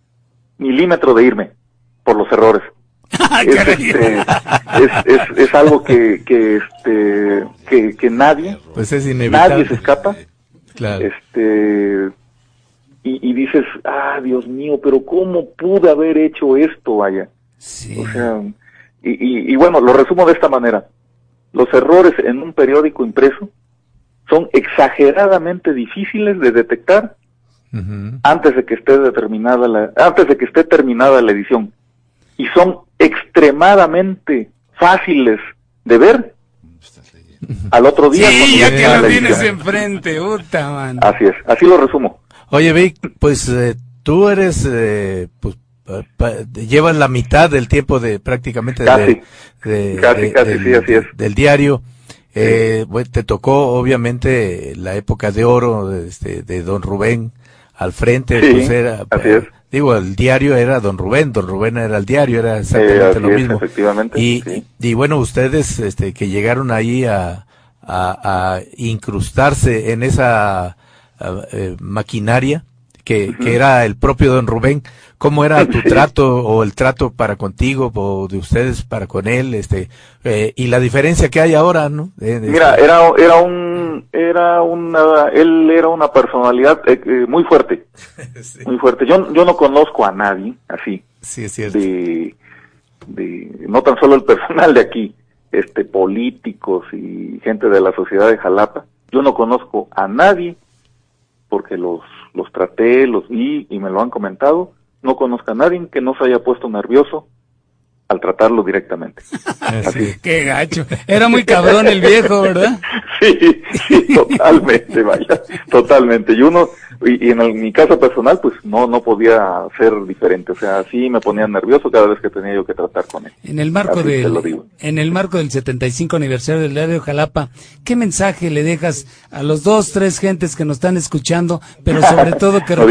milímetro de irme por los errores. es, este, es, es, es algo que, que, este, que, que nadie, Pues es inevitable. nadie se escapa. Claro. Este, y, y dices, ah, Dios mío, pero ¿cómo pude haber hecho esto, vaya? O sea, y, y, y bueno, lo resumo de esta manera. Los errores en un periódico impreso son exageradamente difíciles de detectar antes de que esté determinada la, antes de que esté terminada la edición. Y son extremadamente fáciles de ver al otro día Sí, ya que lo tienes enfrente, puta, man. Así es, así lo resumo. Oye, Vic, pues eh, tú eres, eh, pues, pa- pa- llevas la mitad del tiempo de prácticamente Casi. de, de- Casi, de- casi, del, sí, así es. del diario. Eh, bueno, te tocó obviamente la época de oro de, este, de Don Rubén al frente, Sí, pues era, así es. digo, el diario era Don Rubén, Don Rubén era el diario, era exactamente Eh, así lo es, mismo. efectivamente, Y, sí. y bueno, ustedes este, que llegaron ahí a, a, a incrustarse en esa a, eh, maquinaria que, que era el propio don Rubén, ¿cómo era tu Sí. trato o el trato para contigo o de ustedes para con él? este eh, Y la diferencia que hay ahora, ¿no? Mira, era, era un, era una, él era una personalidad eh, eh, muy fuerte, muy fuerte. Yo, yo no conozco a nadie así, sí, es cierto. de, de, no tan solo el personal de aquí, este, políticos y gente de la sociedad de Jalapa. Yo no conozco a nadie porque los, los traté, los vi y me lo han comentado. No conozco a nadie que no se haya puesto nervioso al tratarlo directamente. Así. Qué gacho. Era muy cabrón el viejo, ¿verdad? Sí, sí, totalmente, vaya, totalmente. Y uno, y, y en, el- mi caso personal, pues no, no podía ser diferente. O sea, sí me ponía nervioso cada vez que tenía yo que tratar con él. En el marco Así del en el marco del 75 aniversario del diario Jalapa, ¿qué mensaje le dejas a los dos, tres gentes que nos están escuchando, pero sobre todo que, No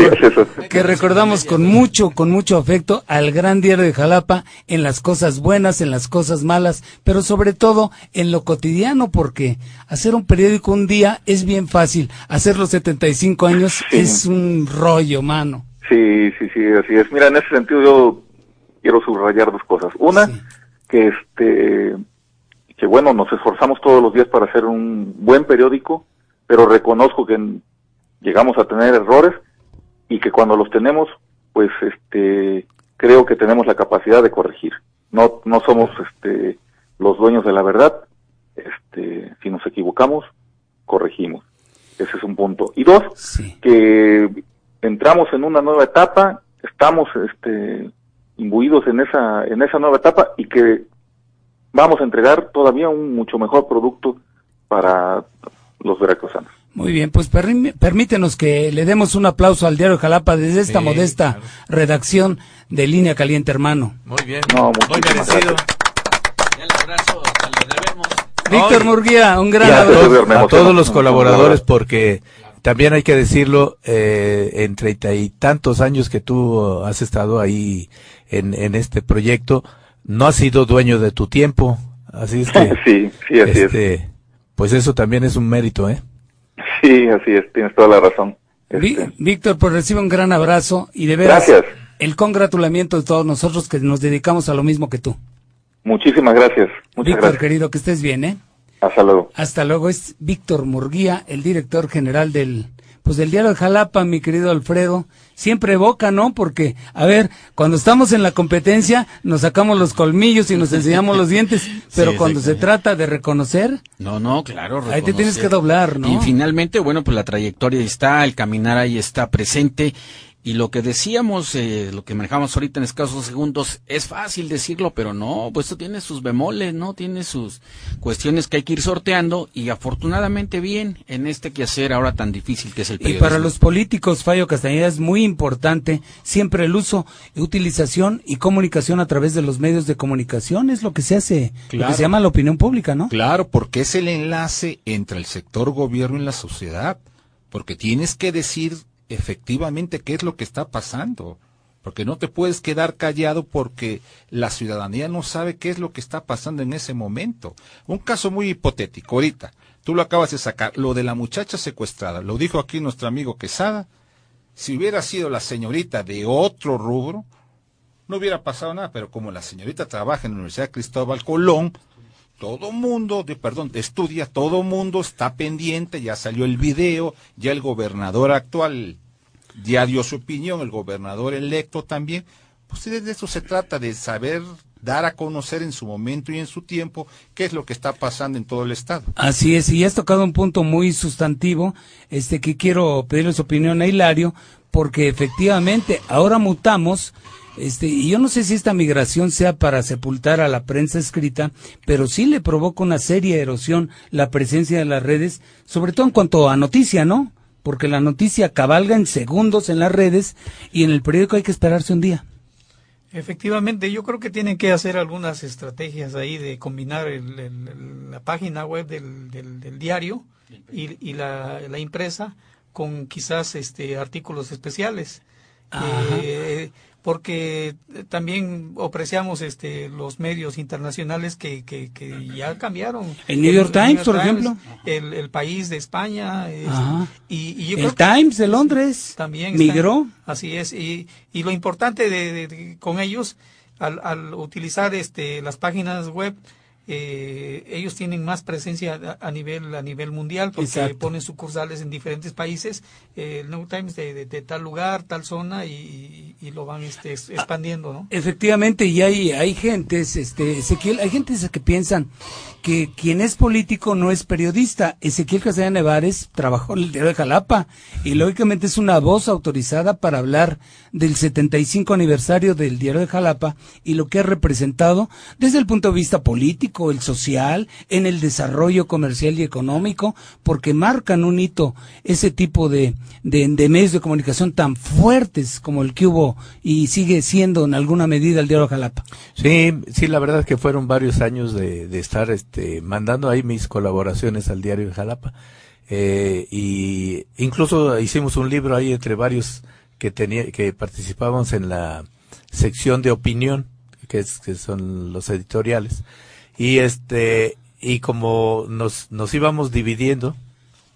que recordamos con mucho, con mucho afecto al gran diario de Jalapa en las cosas buenas, en las cosas malas, pero sobre todo en lo cotidiano, porque hacer un periódico un día es bien fácil, hacer los 75 años es un rollo, mano. Sí, sí, sí, así es. Mira, en ese sentido yo quiero subrayar dos cosas. Una, que este, que bueno, nos esforzamos todos los días para hacer un buen periódico, pero reconozco que llegamos a tener errores y que cuando los tenemos, pues este creo que tenemos la capacidad de corregir. No no somos este los dueños de la verdad. Este, si nos equivocamos, corregimos. Ese es un punto. Y dos, que entramos en una nueva etapa, estamos este imbuidos en esa en esa nueva etapa y que vamos a entregar todavía un mucho mejor producto para los veracruzanos. Muy bien, pues permítenos que le demos un aplauso al diario Jalapa desde esta Sí, modesta redacción de Línea Caliente, hermano. Muy bien. No, muy merecido. Víctor Murguía, un gran a, abrazo. todos- a todos los colaboradores, porque también hay que decirlo, eh, en treinta y tantos años que tú has estado ahí en, en este proyecto, no has sido dueño de tu tiempo. Así es que, Sí, sí, así es. este, pues eso también es un mérito, ¿eh? Sí, así es, tienes toda la razón. Vi- Víctor, pues recibe un gran abrazo y de veras Gracias. El congratulamiento de todos nosotros que nos dedicamos a lo mismo que tú. Muchísimas gracias. Muchas Víctor, gracias. querido, que estés bien, ¿eh? Hasta luego. Hasta luego. Es Víctor Murguía, el director general del, pues del diario de Jalapa, mi querido Alfredo. Siempre evoca, ¿no? Porque, a ver, cuando estamos en la competencia, nos sacamos los colmillos y nos enseñamos los dientes, pero Sí, cuando se trata de reconocer, No, no, claro. Ahí te tienes reconocer. que doblar, ¿no? Y finalmente, bueno, pues la trayectoria ahí está, el caminar ahí está presente. Y lo que decíamos, eh, lo que manejamos ahorita en escasos segundos, es fácil decirlo, pero no, pues esto tiene sus bemoles, ¿no? Tiene sus cuestiones que hay que ir sorteando y afortunadamente bien en este quehacer ahora tan difícil que es el Y periodismo. para los políticos, Fallo Castañeda, es muy importante siempre el uso, utilización y comunicación a través de los medios de comunicación. Es lo que se hace, lo que se llama la opinión pública, ¿no? Claro, porque es el enlace entre el sector gobierno y la sociedad. Porque tienes que decir efectivamente qué es lo que está pasando. Porque no te puedes quedar callado porque la ciudadanía no sabe qué es lo que está pasando en ese momento. Un caso muy hipotético, ahorita, tú lo acabas de sacar, lo de la muchacha secuestrada, lo dijo aquí nuestro amigo Quesada. Si hubiera sido la señorita de otro rubro, no hubiera pasado nada, pero como la señorita trabaja en la Universidad Cristóbal Colón, todo mundo, de, perdón, estudia, todo mundo está pendiente, ya salió el video, ya el gobernador actual ya dio su opinión, el gobernador electo también. Pues de eso se trata, de saber dar a conocer en su momento y en su tiempo qué es lo que está pasando en todo el estado. Así es, y has tocado un punto muy sustantivo, este que quiero pedirle su opinión a Hilario, porque efectivamente ahora mutamos, este, y yo no sé si esta migración sea para sepultar a la prensa escrita, pero sí le provoca una seria erosión la presencia de las redes, sobre todo en cuanto a noticia, ¿no? Porque la noticia cabalga en segundos en las redes y en el periódico hay que esperarse un día. Efectivamente, yo creo que tienen que hacer algunas estrategias ahí de combinar el- el- la página web del, del- del diario y, y la, la impresa con quizás este artículos especiales. Eh, porque también apreciamos este los medios internacionales que, que, que ya cambiaron. El New York Times, por ejemplo. El, el país de España. Ajá. y, y yo El creo que- Times de Londres también está- migró. así es y, y lo importante de, de- de- con ellos al, al utilizar este las páginas web eh, ellos tienen más presencia a, a nivel a nivel mundial porque Exacto. ponen sucursales en diferentes países eh, el New Times de, de- de tal lugar tal zona y, y lo van este, es- expandiendo no Efectivamente, y hay, hay gentes, este, Ezequiel, hay gentes que piensan que quien es político no es periodista. Ezequiel Castellano Nevares trabajó en el diario de Jalapa y lógicamente es una voz autorizada para hablar del 75 aniversario del diario de Jalapa y lo que ha representado desde el punto de vista político, el social, en el desarrollo comercial y económico, porque marcan un hito ese tipo de, de, medios de comunicación tan fuertes como el que hubo y sigue siendo en alguna medida el diario Jalapa. Sí, sí, la verdad es que fueron varios años de, de estar este, mandando ahí mis colaboraciones al diario Jalapa. Eh, y incluso hicimos un libro ahí entre varios que tenía, que participábamos en la sección de opinión, que, es, que son los editoriales. Y este, y como nos, nos íbamos dividiendo,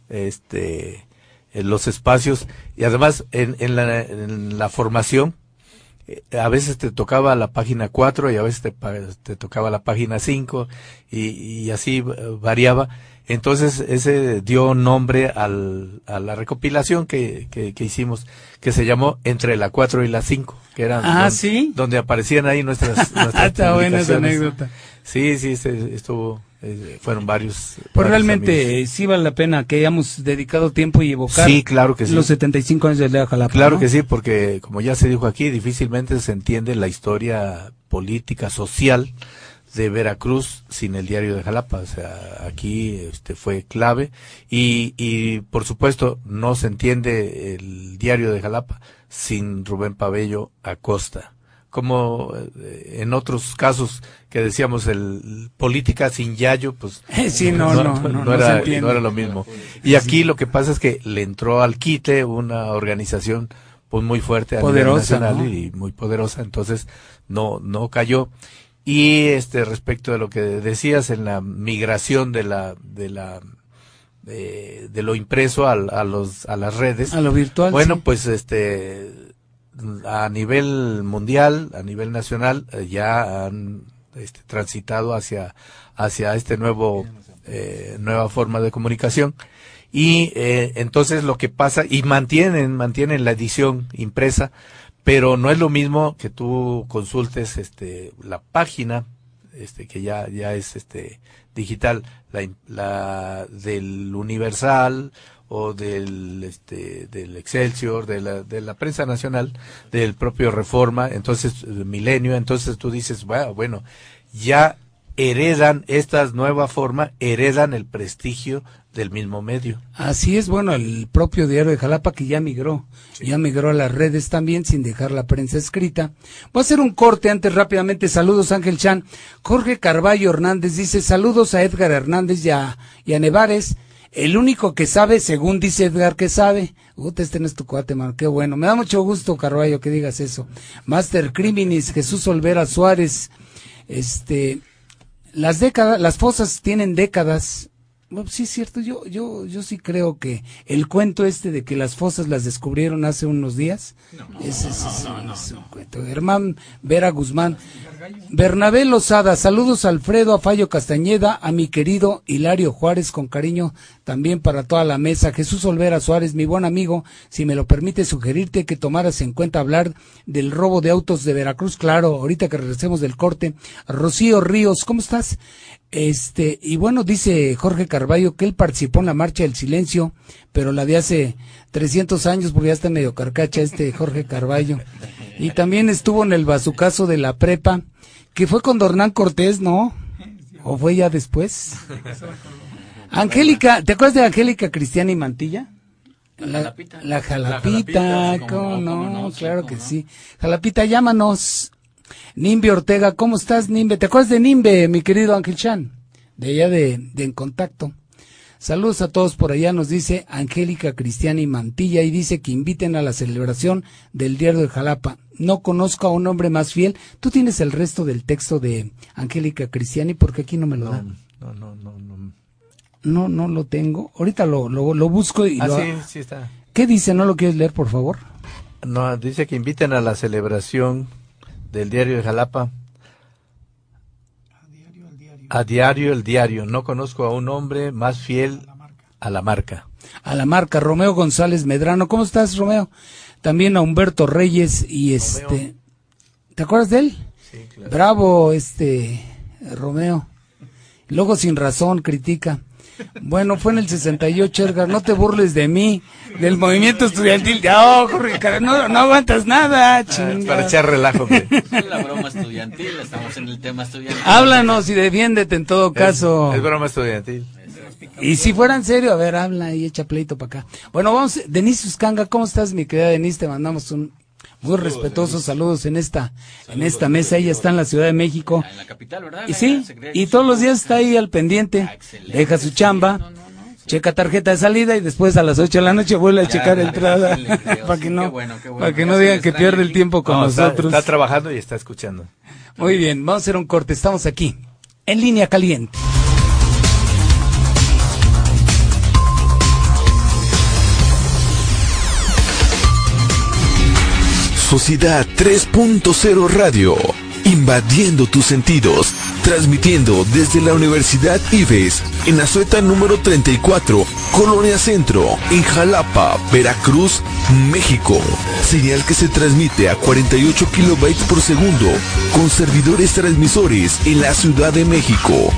este, en los espacios, y además en, en la, en la formación, eh, a veces te tocaba la página 4 y a veces te, te tocaba la página 5 y, y así eh, variaba. Entonces ese dio nombre al, a la recopilación que, que, que hicimos, que se llamó Entre la 4 y la 5, que era Ah, don- ¿sí? donde aparecían ahí nuestras, nuestras Está buena esa anécdota. Sí, sí, se- estuvo, eh, fueron varios. Pues varios realmente amigos. eh, sí vale la pena que hayamos dedicado tiempo y evocar Sí, claro que sí. los 75 años de Lea Jalapa. Claro ¿no? que sí, porque como ya se dijo aquí, difícilmente se entiende la historia política, social de Veracruz sin el diario de Jalapa. O sea, aquí este fue clave y, y por supuesto no se entiende el diario de Jalapa sin Rubén Pabello Acosta. Como eh, en otros casos que decíamos el política sin Yayo, pues Sí, no, no, no, no era, no era lo mismo. Y aquí lo que pasa es que le entró al quite una organización pues muy fuerte a nivel Poderosa, nacional ¿no? y muy poderosa, entonces no no cayó. Y este respecto de lo que decías en la migración de la de la eh, de lo impreso al- a, los a las redes, A lo virtual, Bueno, sí. pues este a nivel mundial, a nivel nacional, eh, ya han este, transitado hacia hacia este nuevo eh, nueva forma de comunicación. Y eh, entonces lo que pasa y mantienen mantienen la edición impresa pero no es lo mismo que tú consultes este la página este que ya ya es este digital la, la del Universal o del este del Excelsior de la de la prensa nacional del propio Reforma entonces Milenio entonces tú dices bueno bueno ya heredan esta nueva forma heredan el prestigio del mismo medio Así es, bueno, el propio diario de Jalapa que ya migró, ya migró a las redes también sin dejar la prensa escrita. Voy a hacer un corte antes rápidamente. Saludos Ángel Chan. Jorge Carballo Hernández dice saludos a Edgar Hernández y a, y a Nevares. El único que sabe, según dice Edgar que sabe. Uta, este no es tu cuate, mano. Qué bueno. Me da mucho gusto, Carballo, que digas eso. Master Criminis, Jesús Olvera Suárez. Este, las décadas, las fosas tienen décadas. Bueno, sí es cierto, yo, yo, yo sí creo que el cuento este de que las fosas las descubrieron hace unos días, ese es, es- es un cuento. Germán Vera Guzmán, Bernabé Lozada, saludos a Alfredo Afallo Castañeda, a mi querido Hilario Juárez, con cariño también para toda la mesa. Jesús Olvera Suárez, mi buen amigo, si me lo permite sugerirte que tomaras en cuenta hablar del robo de autos de Veracruz, claro, ahorita que regresemos del corte. Rocío Ríos, ¿cómo estás? Este, y bueno, dice Jorge Carballo que él participó en la marcha del silencio, pero la de hace 300 años, porque ya está medio carcacha este Jorge Carballo. Y también estuvo en el bazucazo de la prepa, que fue con Dornán Cortés, ¿no? ¿O fue ya después? Angélica, ¿te acuerdas de Angélica Cristiana y Mantilla? La, jalapita. la jalapita, La jalapita, ¿cómo cómo no? sí, claro que no. sí. Jalapita, llámanos. Nimbe Ortega, ¿cómo estás, Nimbe? ¿Te acuerdas de Nimbe, mi querido Ángel Chan? De allá de, de En Contacto. Saludos a todos por allá, nos dice Angélica Cristiana y Mantilla y dice que inviten a la celebración del diario de Jalapa. No conozco a un hombre más fiel. Tú tienes el resto del texto de Angélica Cristiani porque aquí no me lo dan. no no no no No, no lo tengo. Ahorita lo, lo, lo busco y Ah, lo... sí, sí está. ¿Qué dice? ¿No lo quieres leer, por favor? No, dice que inviten a la celebración del diario de Jalapa. A diario el diario. No conozco a un hombre más fiel a la marca. a la marca Romeo González Medrano. ¿Cómo estás, Romeo? También a Humberto Reyes y este. ¿Te acuerdas de él? Sí, claro. Bravo, este Romeo. Luego sin razón critica. Bueno, fue en el 68, Edgar. No te burles de mí, del movimiento estudiantil. No, Jorge, cara, no, no aguantas nada, chinga. para echar relajo. Es la broma estudiantil, estamos en el tema estudiantil. Háblanos y defiéndete en todo caso. Es broma estudiantil. Y si fuera en serio, a ver, habla y echa pleito para acá. Bueno, vamos, Denise Uscanga, ¿cómo estás, mi querida Denise? Te mandamos un muy respetuosos saludos en esta, en esta mesa. Ella está en la Ciudad de México. En la capital, ¿verdad? Y sí, y todos los días está ahí al pendiente. Deja su chamba, checa tarjeta de salida y después a las 8 de la noche vuelve a checar entrada. Para que no, para que no digan que pierde el tiempo con No, está- nosotros. está trabajando y está escuchando. Muy bien, vamos a hacer un corte. Estamos aquí, en línea caliente. Sociedad 3.0 Radio, invadiendo tus sentidos, transmitiendo desde la Universidad Ives, en Azueta número 34, Colonia Centro, en Jalapa, Veracruz, México. Señal que se transmite a 48 kilobytes por segundo, con servidores transmisores en la Ciudad de México.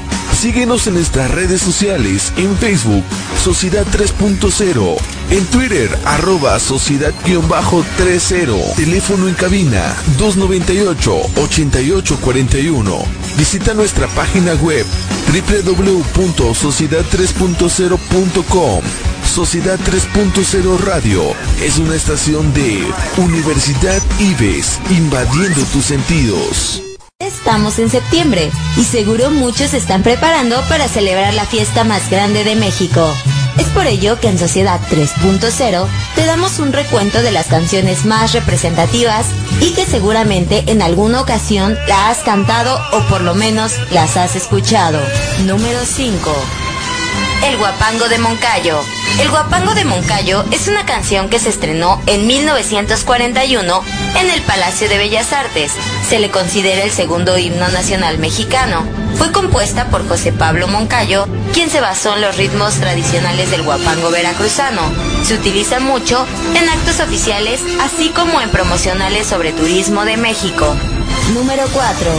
Síguenos en nuestras redes sociales, en Facebook, Sociedad 3.0, en Twitter, arroba Sociedad-30, teléfono en cabina 298-8841. Visita nuestra página web www.sociedad3.0.com. Sociedad 3.0 Radio es una estación de Universidad Ives, invadiendo tus sentidos. Estamos en septiembre y seguro muchos se están preparando para celebrar la fiesta más grande de México. Es por ello que en Sociedad 3.0 te damos un recuento de las canciones más representativas y que seguramente en alguna ocasión la has cantado o por lo menos las has escuchado. Número 5. El Guapango de Moncayo. El Guapango de Moncayo es una canción que se estrenó en 1941 en el Palacio de Bellas Artes. Se le considera el segundo himno nacional mexicano. Fue compuesta por José Pablo Moncayo, quien se basó en los ritmos tradicionales del guapango veracruzano. Se utiliza mucho en actos oficiales, así como en promocionales sobre turismo de México. Número 4.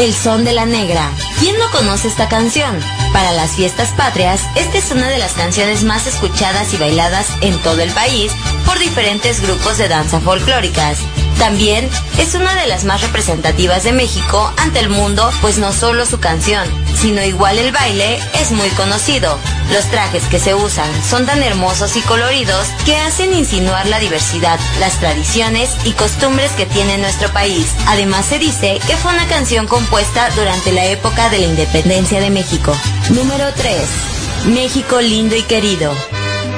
El son de la negra. ¿Quién no conoce esta canción? Para las fiestas patrias, esta es una de las canciones más escuchadas y bailadas en todo el país por diferentes grupos de danza folclóricas. También es una de las más representativas de México ante el mundo, pues no solo su canción, sino igual el baile es muy conocido. Los trajes que se usan son tan hermosos y coloridos que hacen insinuar la diversidad, las tradiciones y costumbres que tiene nuestro país. Además se dice que fue una canción compuesta durante la época de la independencia de México. Número 3. México lindo y querido.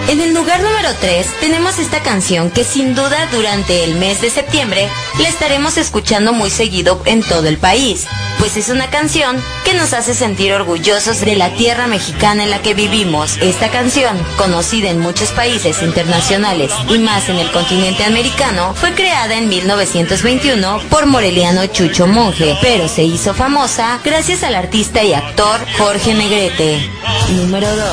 En el lugar número 3 tenemos esta canción que sin duda durante el mes de septiembre la estaremos escuchando muy seguido en todo el país, pues es una canción que nos hace sentir orgullosos de la tierra mexicana en la que vivimos. Esta canción, conocida en muchos países internacionales y más en el continente americano, fue creada en 1921 por Moreliano Chucho Monje, pero se hizo famosa gracias al artista y actor Jorge Negrete. Número 2.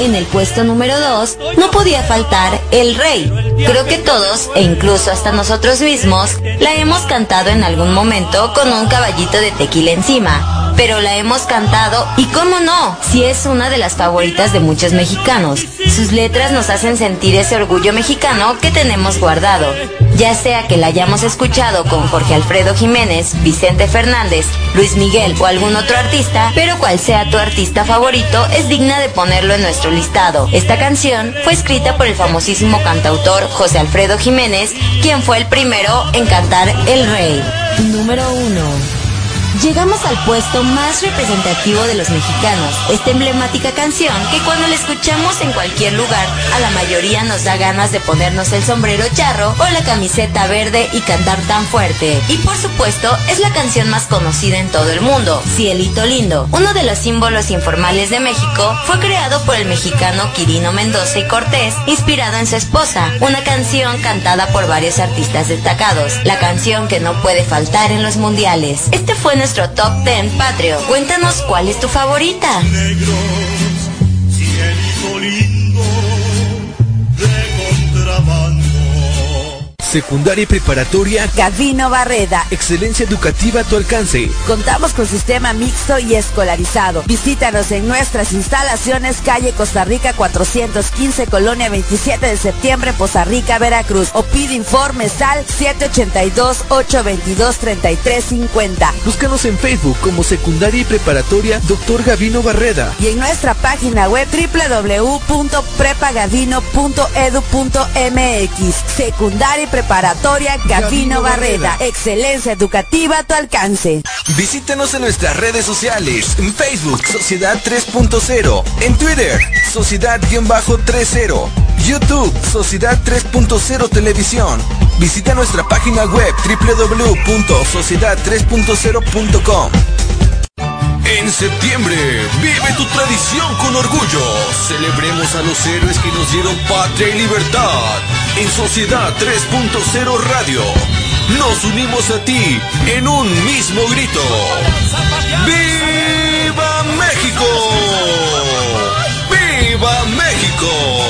En el puesto número 2 no podía faltar El Rey. Creo que todos, e incluso hasta nosotros mismos, la hemos cantado en algún momento con un caballito de tequila encima. Pero la hemos cantado y cómo no, si es una de las favoritas de muchos mexicanos. Sus letras nos hacen sentir ese orgullo mexicano que tenemos guardado. Ya sea que la hayamos escuchado con Jorge Alfredo Jiménez, Vicente Fernández, Luis Miguel o algún otro artista, pero cual sea tu artista favorito, es digna de ponerlo en nuestro listado. Esta canción fue escrita por el famosísimo cantautor José Alfredo Jiménez, quien fue el primero en cantar El Rey. Número 1. Llegamos al puesto más representativo de los mexicanos, esta emblemática canción que cuando la escuchamos en cualquier lugar, a la mayoría nos da ganas de ponernos el sombrero charro o la camiseta verde y cantar tan fuerte. Y por supuesto, es la canción más conocida en todo el mundo, Cielito Lindo. Uno de los símbolos informales de México fue creado por el mexicano Quirino Mendoza y Cortés, inspirado en su esposa, una canción cantada por varios artistas destacados, la canción que no puede faltar en los mundiales. Este fue nuestro top 10 patrio. Cuéntanos cuál es tu favorita. Secundaria y preparatoria Gavino Barreda. Excelencia educativa a tu alcance. Contamos con sistema mixto y escolarizado. Visítanos en nuestras instalaciones, calle Costa Rica 415, Colonia 27 de septiembre, Poza Rica, Veracruz. O pide informes al 782-822-3350. Búscanos en Facebook como Secundaria y Preparatoria Dr. Gavino Barreda. Y en nuestra página web www.prepagavino.edu.mx. Secundaria y preparatoria Gavino Barreda. Excelencia educativa a tu alcance. Visítenos en nuestras redes sociales. En Facebook, Sociedad 3.0. En Twitter, Sociedad-30. YouTube, Sociedad 3.0 Televisión. Visita nuestra página web www.sociedad3.0.com. En septiembre, vive tu tradición con orgullo. Celebremos a los héroes que nos dieron patria y libertad. En Sociedad 3.0 Radio. nos unimos a ti en un mismo grito. ¡Viva México! ¡Viva México!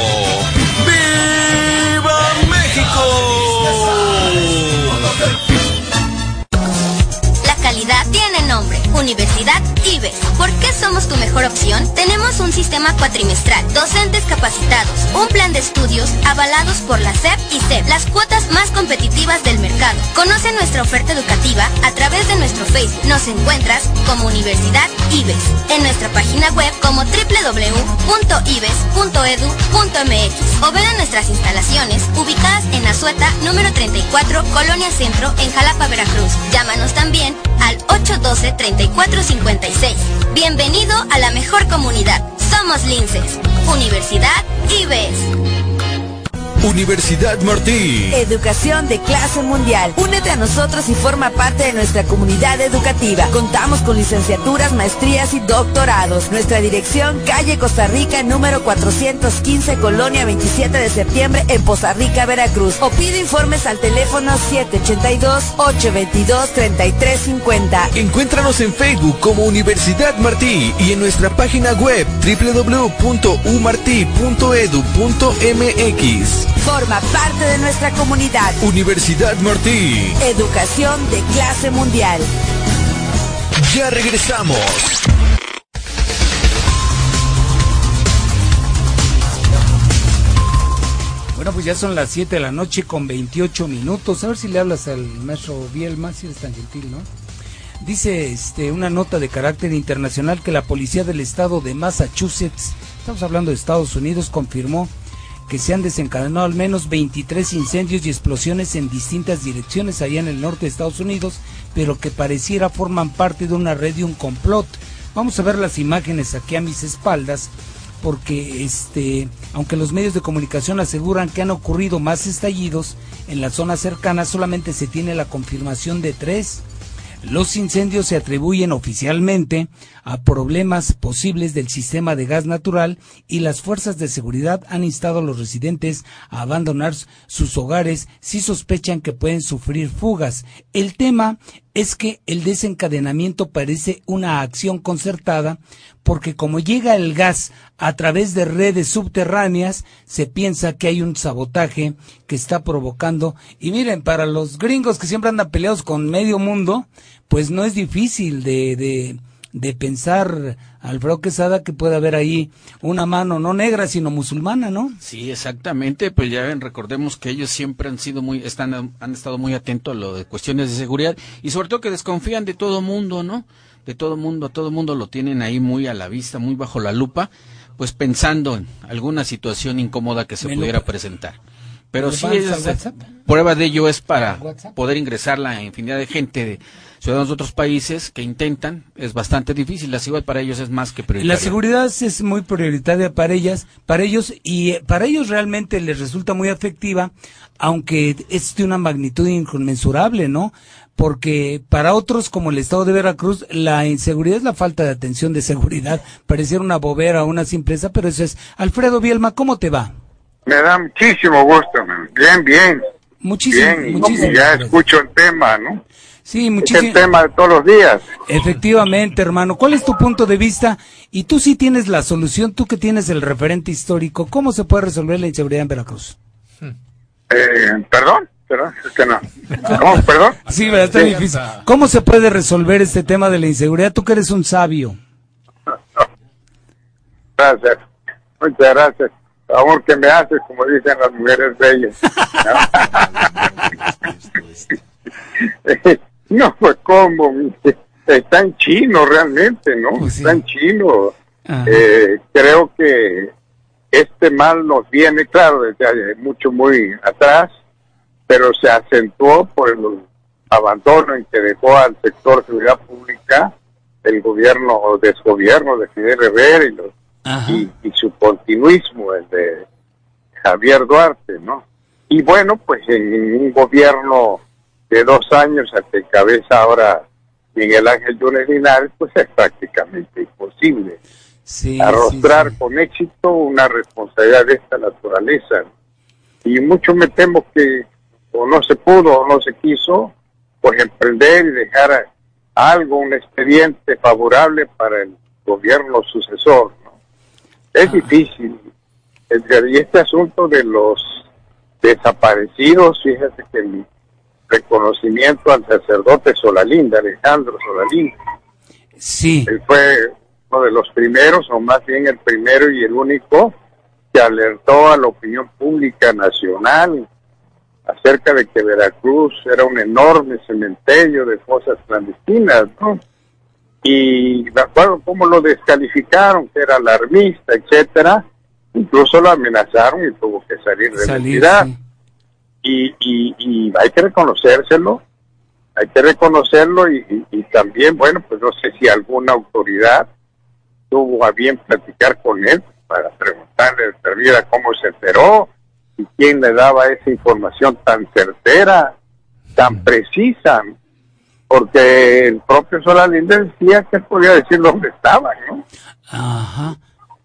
Universidad IBES. ¿Por qué somos tu mejor opción? Tenemos un sistema cuatrimestral, docentes capacitados, un plan de estudios avalados por la SEP y SEP, las cuotas más competitivas del mercado. Conoce nuestra oferta educativa a través de nuestro Facebook. Nos encuentras como Universidad IBES. En nuestra página web como www.ibes.edu.mx o ven a nuestras instalaciones ubicadas en Azueta, número 34, Colonia Centro, en Jalapa, Veracruz. Llámanos también al 812-3456. Bienvenido a la mejor comunidad. Somos Linces. Universidad IBES. Universidad Martí. Educación de clase mundial. Únete a nosotros y forma parte de nuestra comunidad educativa. Contamos con licenciaturas, maestrías y doctorados. Nuestra dirección, calle Costa Rica, número 415, Colonia 27 de septiembre, en Poza Rica, Veracruz. O pide informes al teléfono 782-822-3350. Encuéntranos en Facebook como Universidad Martí y en nuestra página web www.umarti.edu.mx. Forma parte de nuestra comunidad. Universidad Martí. Educación de clase mundial. Ya regresamos. Bueno, pues ya son las 7 de la noche con 28 minutos. A ver si le hablas al maestro Bielma, si eres tan gentil, ¿no? Dice este, una nota de carácter internacional que la policía del estado de Massachusetts, estamos hablando de Estados Unidos, confirmó que se han desencadenado al menos 23 incendios y explosiones en distintas direcciones allá en el norte de Estados Unidos, pero que pareciera forman parte de una red y un complot. Vamos a ver las imágenes aquí a mis espaldas porque este, aunque los medios de comunicación aseguran que han ocurrido más estallidos en las zonas cercanas, solamente se tiene la confirmación de tres. Los incendios se atribuyen oficialmente a problemas posibles del sistema de gas natural y las fuerzas de seguridad han instado a los residentes a abandonar sus hogares si sospechan que pueden sufrir fugas. El tema es que el desencadenamiento parece una acción concertada porque como llega el gas a través de redes subterráneas, se piensa que hay un sabotaje que está provocando. Y miren, para los gringos que siempre andan peleados con medio mundo, pues no es difícil de, de, de pensar, Alfredo Quesada, que puede haber ahí una mano no negra, sino musulmana, ¿no? Sí, exactamente. Pues ya ven, recordemos que ellos siempre han sido muy, están, han estado muy atentos a lo de cuestiones de seguridad y sobre todo que desconfían de todo mundo, ¿no? De todo mundo, a todo mundo lo tienen ahí muy a la vista, muy bajo la lupa, pues pensando en alguna situación incómoda que se Me pudiera presentar. Pero ¿Me sí, es- prueba de ello es para poder ingresar la infinidad de gente de ciudadanos de otros países que intentan, es bastante difícil, la seguridad para ellos es más que prioritaria. La seguridad es muy prioritaria para ellas, para ellos y eh, para ellos realmente les resulta muy afectiva, aunque es de una magnitud inconmensurable, ¿no? Porque para otros como el estado de Veracruz la inseguridad es la falta de atención de seguridad, pareciera una bobera o una simpleza, pero eso es. Alfredo Bielma, ¿cómo te va? Me da muchísimo gusto, man. bien, bien. Muchísimo, bien, muchísimo. ya escucho el tema, ¿no? Sí, Es muchísimo. el tema de todos los días. Efectivamente, hermano. ¿Cuál es tu punto de vista? Y tú sí tienes la solución, tú que tienes el referente histórico. ¿Cómo se puede resolver la inseguridad en Veracruz? Eh, perdón, perdón, es que no. ¿Cómo? ¿Perdón? Sí, ¿verdad? Está Sí. difícil. ¿Cómo se puede resolver este tema de la inseguridad? Tú que eres un sabio. Gracias. Muchas gracias. Favor que me haces, como dicen las mujeres bellas. no, pues cómo, está en chino realmente, ¿no? Está en chino. Eh, creo que este mal nos viene, claro, desde mucho, muy atrás, pero se acentuó por el abandono en que dejó al sector de seguridad pública el gobierno o desgobierno de Fidel Rivera y, los- y, y su continuismo, el de Javier Duarte, ¿no? Y bueno, pues en un gobierno de dos años al que cabeza ahora Miguel Ángel Yunes Linares, pues es prácticamente imposible Sí, arrostrar con éxito una responsabilidad de esta naturaleza. Y mucho me temo que o no se pudo o no se quiso, pues emprender y dejar algo, un expediente favorable para el gobierno sucesor. ¿no? Es difícil. Edgar, Y este asunto de los desaparecidos, fíjate que mi reconocimiento al sacerdote Solalín, de Alejandro Solalín, Sí. él fue uno de los primeros, o más bien el primero y el único, que alertó a la opinión pública nacional acerca de que Veracruz era un enorme cementerio de fosas clandestinas, ¿no? Y me acuerdo cómo lo descalificaron, que era alarmista, etcétera. Incluso lo amenazaron y tuvo que salir de la entidad. sí. Y, y, y hay que reconocérselo, hay que reconocerlo y, también, bueno, pues no sé si alguna autoridad tuvo a bien platicar con él para preguntarle de cómo se enteró y quién le daba esa información tan certera, tan precisa, porque el propio Solalín decía que él podía decir dónde estaban, ¿no? Ajá.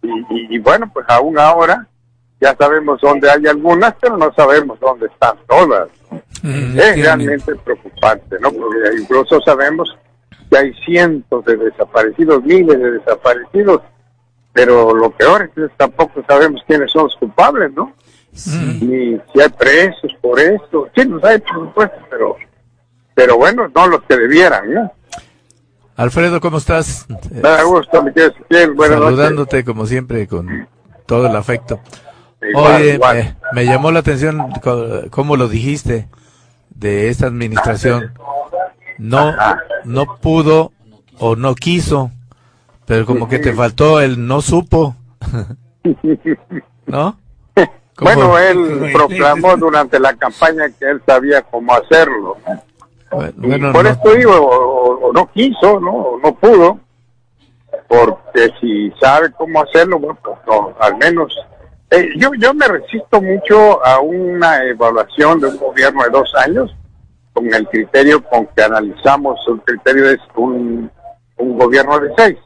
Y, y- y bueno, pues aún ahora ya sabemos dónde hay algunas, pero no sabemos dónde están todas. ¿no? Es realmente preocupante, ¿no? Porque incluso sabemos que hay cientos de desaparecidos, miles de desaparecidos, pero lo peor es que tampoco sabemos quiénes son los culpables, ¿no? Ni si hay presos por esto. Sí, los hay, por supuesto, pero, pero bueno, no los que debieran, ¿no? Alfredo, ¿cómo estás? Me da gusto, mi querido buenas noches. Saludándote como siempre con todo el afecto. Igual, Oye, igual. Me, me llamó la atención cómo lo dijiste de esta administración. No, no pudo o no quiso, pero como que te faltó el no supo, ¿no? ¿Cómo? Bueno, él proclamó durante la campaña que él sabía cómo hacerlo. Bueno, Y bueno, por no. esto digo, o no quiso, ¿no? O no pudo, porque si sabe cómo hacerlo, bueno, pues no, al menos. Eh, yo, yo me resisto mucho a una evaluación de un gobierno de dos años con el criterio con que analizamos, el criterio es un, un gobierno de seis.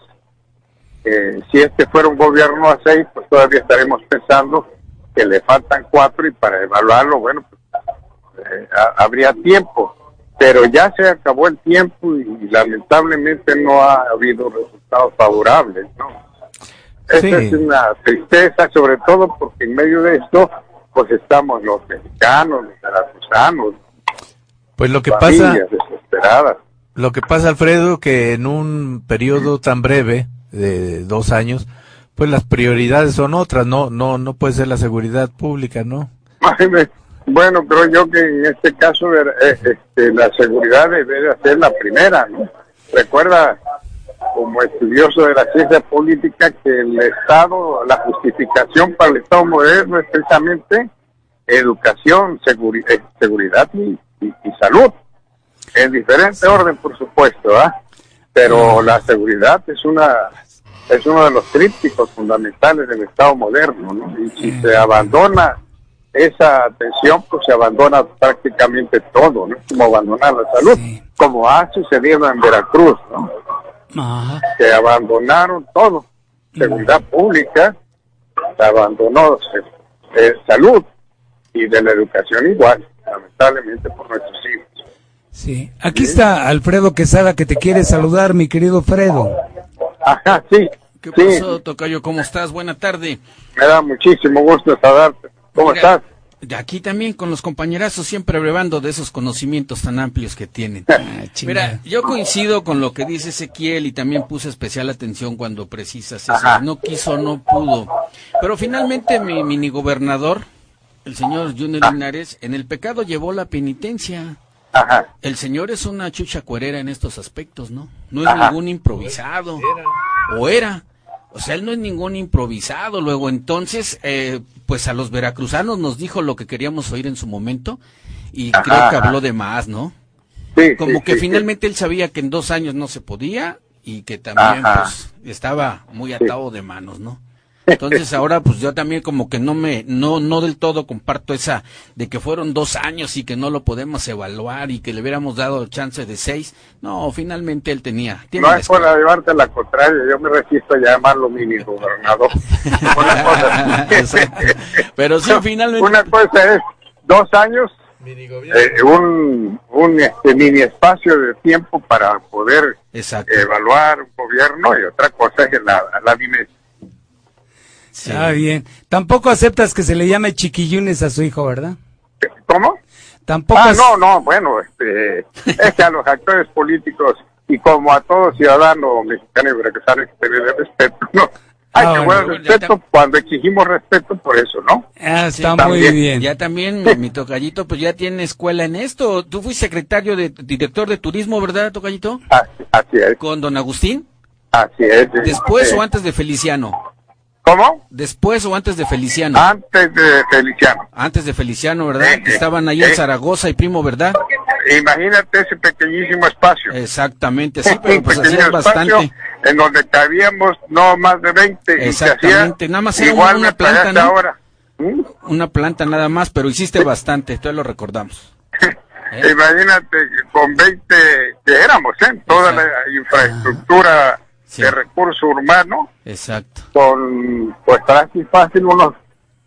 Eh, si este fuera un gobierno a seis, pues todavía estaremos pensando que le faltan cuatro y para evaluarlo, bueno, pues, eh, ha- habría tiempo. Pero ya se acabó el tiempo y, lamentablemente no ha habido resultados favorables, ¿no? Esa Sí. es una tristeza, sobre todo porque en medio de esto, pues estamos los mexicanos, los veracruzanos, Pues lo que pasa, desesperadas. lo que pasa, Alfredo, que en un periodo tan breve de dos años, pues las prioridades son otras, no, no, no puede ser la seguridad pública, ¿no? Bueno, creo yo que en este caso ver- eh, este, la seguridad debe de ser la primera, ¿no? Recuerda, como estudioso de la ciencia política, que el Estado, la justificación para el Estado moderno es precisamente educación, seguri- eh, seguridad y, y- y salud. En diferente orden, por supuesto, ¿ah? Pero la seguridad es una es uno de los trípticos fundamentales del Estado moderno, ¿no? Y si se abandona esa atención, pues se abandona prácticamente todo, ¿no? Como abandonar la salud, como ha sucedido en Veracruz, ¿no? Ajá. Se abandonaron todo, seguridad pública, se abandonó se- eh, salud y de la educación igual, lamentablemente por nuestros hijos. Sí. Aquí está Alfredo Quesada que te quiere saludar, mi querido Fredo. Ajá, sí. ¿Qué sí, pasó, Tocayo? ¿Cómo estás? Buena tarde. me da muchísimo gusto saludarte. ¿Cómo Mira, estás? De Aquí también con los compañerazos, siempre brevando de esos conocimientos tan amplios que tienen. Mira, yo coincido con lo que dice Ezequiel y también puse especial atención cuando precisas eso. No quiso, no pudo. Pero finalmente mi mini gobernador, el señor Junior Linares, en el pecado llevó la penitencia. El señor es una chucha cuerera en estos aspectos, ¿no? No es Ajá. ningún improvisado. O era. O sea, él no es ningún improvisado. Luego, entonces, eh, pues a los veracruzanos nos dijo lo que queríamos oír en su momento y Ajá, creo que ajá. habló de más, ¿no? Sí, Como sí, que sí, finalmente él sabía que en dos años no se podía y que también, pues, estaba muy atado de manos, ¿no? Entonces ahora pues yo también como que no me, no, no del todo comparto esa de que fueron dos años y que no lo podemos evaluar y que le hubiéramos dado chance de seis. No, finalmente él tenía. tiene No es por llevarte la contraria, yo me resisto a llamarlo mini gobernador. Una cosa- Exacto. Pero sí, finalmente. Una cosa es dos años eh, un, un este, mini espacio de tiempo para poder evaluar un gobierno y otra cosa es la, la dimensión. Ah, bien. Tampoco aceptas que se le llame chiquillunes a su hijo, ¿verdad? ¿Cómo? Tampoco. Ah, es- no, no, bueno, este, es que a los actores políticos y como a todo ciudadano mexicano y veracruzano hay que tener respeto, ¿no? Hay Ah, que bueno, guardar respeto cuando exigimos respeto por eso, ¿no? Ah, está También. muy bien. Ya también, mi, tocallito, pues ya tiene escuela en esto. Tú fuiste secretario de director de turismo, ¿verdad, tocallito? Así es. Con don Agustín. Así es. ¿Después Eh, o antes de Feliciano? ¿Cómo? ¿Después o antes de Feliciano? Antes de Feliciano. Antes de Feliciano, ¿verdad? Que eh, estaban ahí en eh. Zaragoza y Primo, ¿verdad? Imagínate ese pequeñísimo espacio. Exactamente, sí, pero pues espacio bastante. en donde cabíamos no más de 20 y se hacía Exactamente, nada más era igual una planta, ¿no? ahora. Una planta nada más, pero hiciste bastante, entonces lo recordamos. Imagínate que con 20 que éramos, ¿eh? Toda la infraestructura de recurso urbano, Exacto. con pues casi fácil unos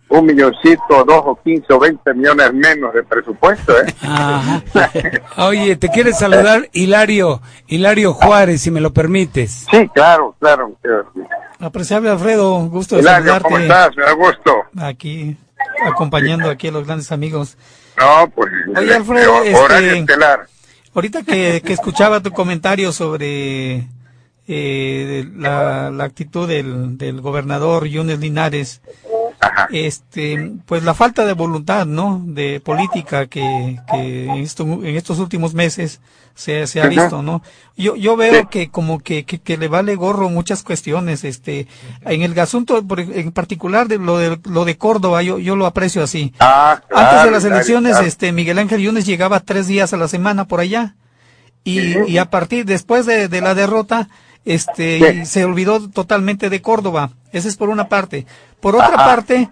un milloncito, dos o quince o veinte millones menos de presupuesto, ¿eh? Ajá. Oye, te quiere saludar Hilario, Hilario Juárez, si me lo permites. Sí, claro, claro. Apreciable Alfredo, gusto de Hilario, saludarte. ¿cómo estás? Me da gusto. Aquí, acompañando aquí a los grandes amigos. No, pues. Oye, Alfredo, este, ahorita que, que escuchaba tu comentario sobre eh, la, la actitud del, del gobernador Yunes Linares, este, pues la falta de voluntad, ¿no? De política que, que en, esto- en estos últimos meses se, se ha visto, ¿no? Yo, yo veo que como que, que, que le vale gorro muchas cuestiones, este, en el asunto, en particular de lo de, lo de Córdoba, yo, yo lo aprecio así. Ah, claro, Antes de las elecciones, claro. este, Miguel Ángel Yunes llegaba tres días a la semana por allá. Y, y a partir, después de, de la derrota, este, y se olvidó totalmente de Córdoba. Esa es por una parte. Por otra Ajá. parte,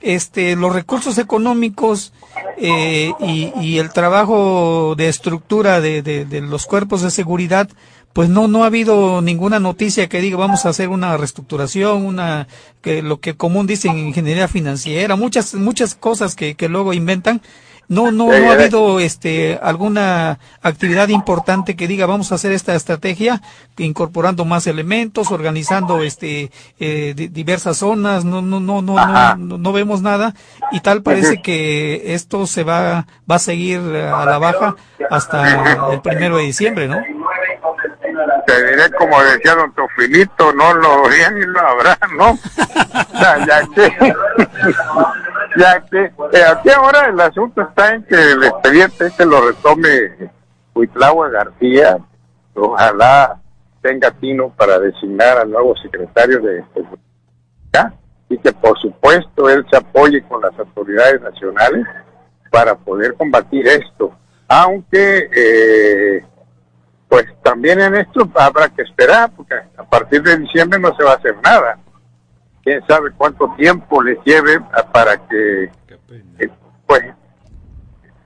este, los recursos económicos eh, y, y el trabajo de estructura de, de, de los cuerpos de seguridad, pues no, no ha habido ninguna noticia que diga vamos a hacer una reestructuración, una, que lo que común dicen ingeniería financiera, muchas, muchas cosas que, que luego inventan. No, no, no ha habido este alguna actividad importante que diga vamos a hacer esta estrategia incorporando más elementos, organizando este eh, di- diversas zonas, no, no, no, no, no, no, no vemos nada. Y tal parece que esto se va, va a seguir a la baja hasta el primero de diciembre, ¿no? Te diré como decía don Tofinito, no lo oía ni lo habrá, ¿no? Sea, ya que, ya que, eh, aquí ahora el asunto está en que el expediente este lo retome Huitlahua García, ojalá tenga tino para designar al nuevo secretario de seguridad y que por supuesto él se apoye con las autoridades nacionales para poder combatir esto, aunque eh, pues también en esto habrá que esperar, porque a partir de diciembre no se va a hacer nada. Quién sabe cuánto tiempo les lleve para que, eh, pues,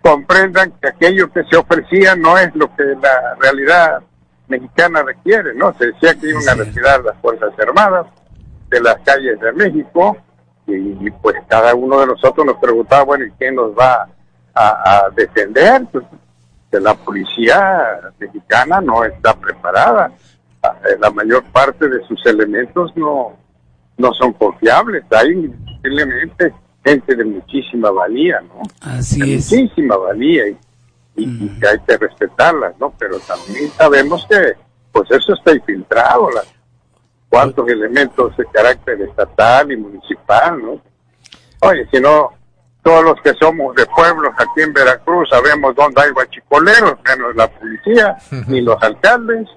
comprendan que aquello que se ofrecía no es lo que la realidad mexicana requiere, ¿no? Se decía que iban a retirar las Fuerzas Armadas de las calles de México y, y, pues cada uno de nosotros nos preguntaba, bueno, ¿y quién nos va a, a defender? Pues, que la policía mexicana no está preparada. Eh, La mayor parte de sus elementos no, no son confiables. Hay indiscutiblemente gente de muchísima valía, ¿no? Así de es. muchísima valía y, y- y que hay que respetarlas, ¿no? Pero también sabemos que, pues eso está infiltrado, las, cuántos elementos de carácter estatal y municipal, ¿no? Oye, si no, todos los que somos de pueblos aquí en Veracruz sabemos dónde hay guachicoleros, menos la policía, ni los alcaldes,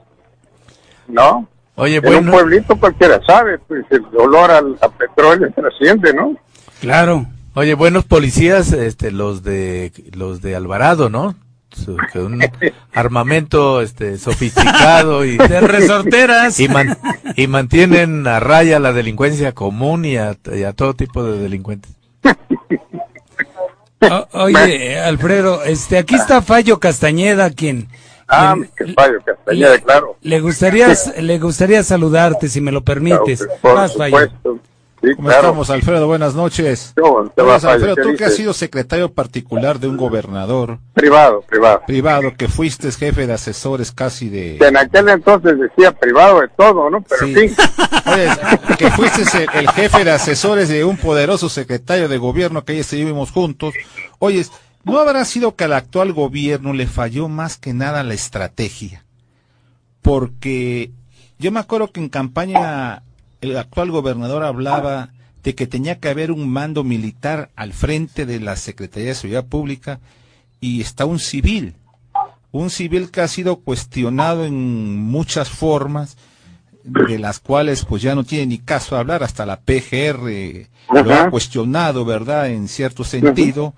¿no? Oye, en bueno. un pueblito cualquiera sabe, pues el olor al, a petróleo trasciende, ¿no? Claro. Oye, buenos policías, este, los de los de Alvarado, ¿no? Que un armamento, este, sofisticado y De resorteras. y, man- y mantienen a raya la delincuencia común y a, y a todo tipo de delincuentes. O- oye, Alfredo, este, aquí está Fallo Castañeda, quien Ah, que fallo, Castañeda, claro. le gustaría le gustaría saludarte, si me lo permites. Por Vas, Fallo. ¿Cómo estamos, Alfredo? Buenas noches. Alfredo, ¿Qué tú que has sido secretario particular de un gobernador. Privado, privado. Privado, que fuiste jefe de asesores casi de... Que en aquel entonces decía privado de todo, ¿no? Pero Sí. sí. Oye, que fuiste el, el jefe de asesores de un poderoso secretario de gobierno que ayer estuvimos juntos. Oye, ¿no habrá sido que al actual gobierno le falló más que nada la estrategia? Porque yo me acuerdo que en campaña el actual gobernador hablaba de que tenía que haber un mando militar al frente de la Secretaría de Seguridad Pública y está un civil, un civil que ha sido cuestionado en muchas formas, de las cuales pues ya no tiene ni caso hablar, hasta la PGR lo ha cuestionado, ¿verdad? En cierto sentido.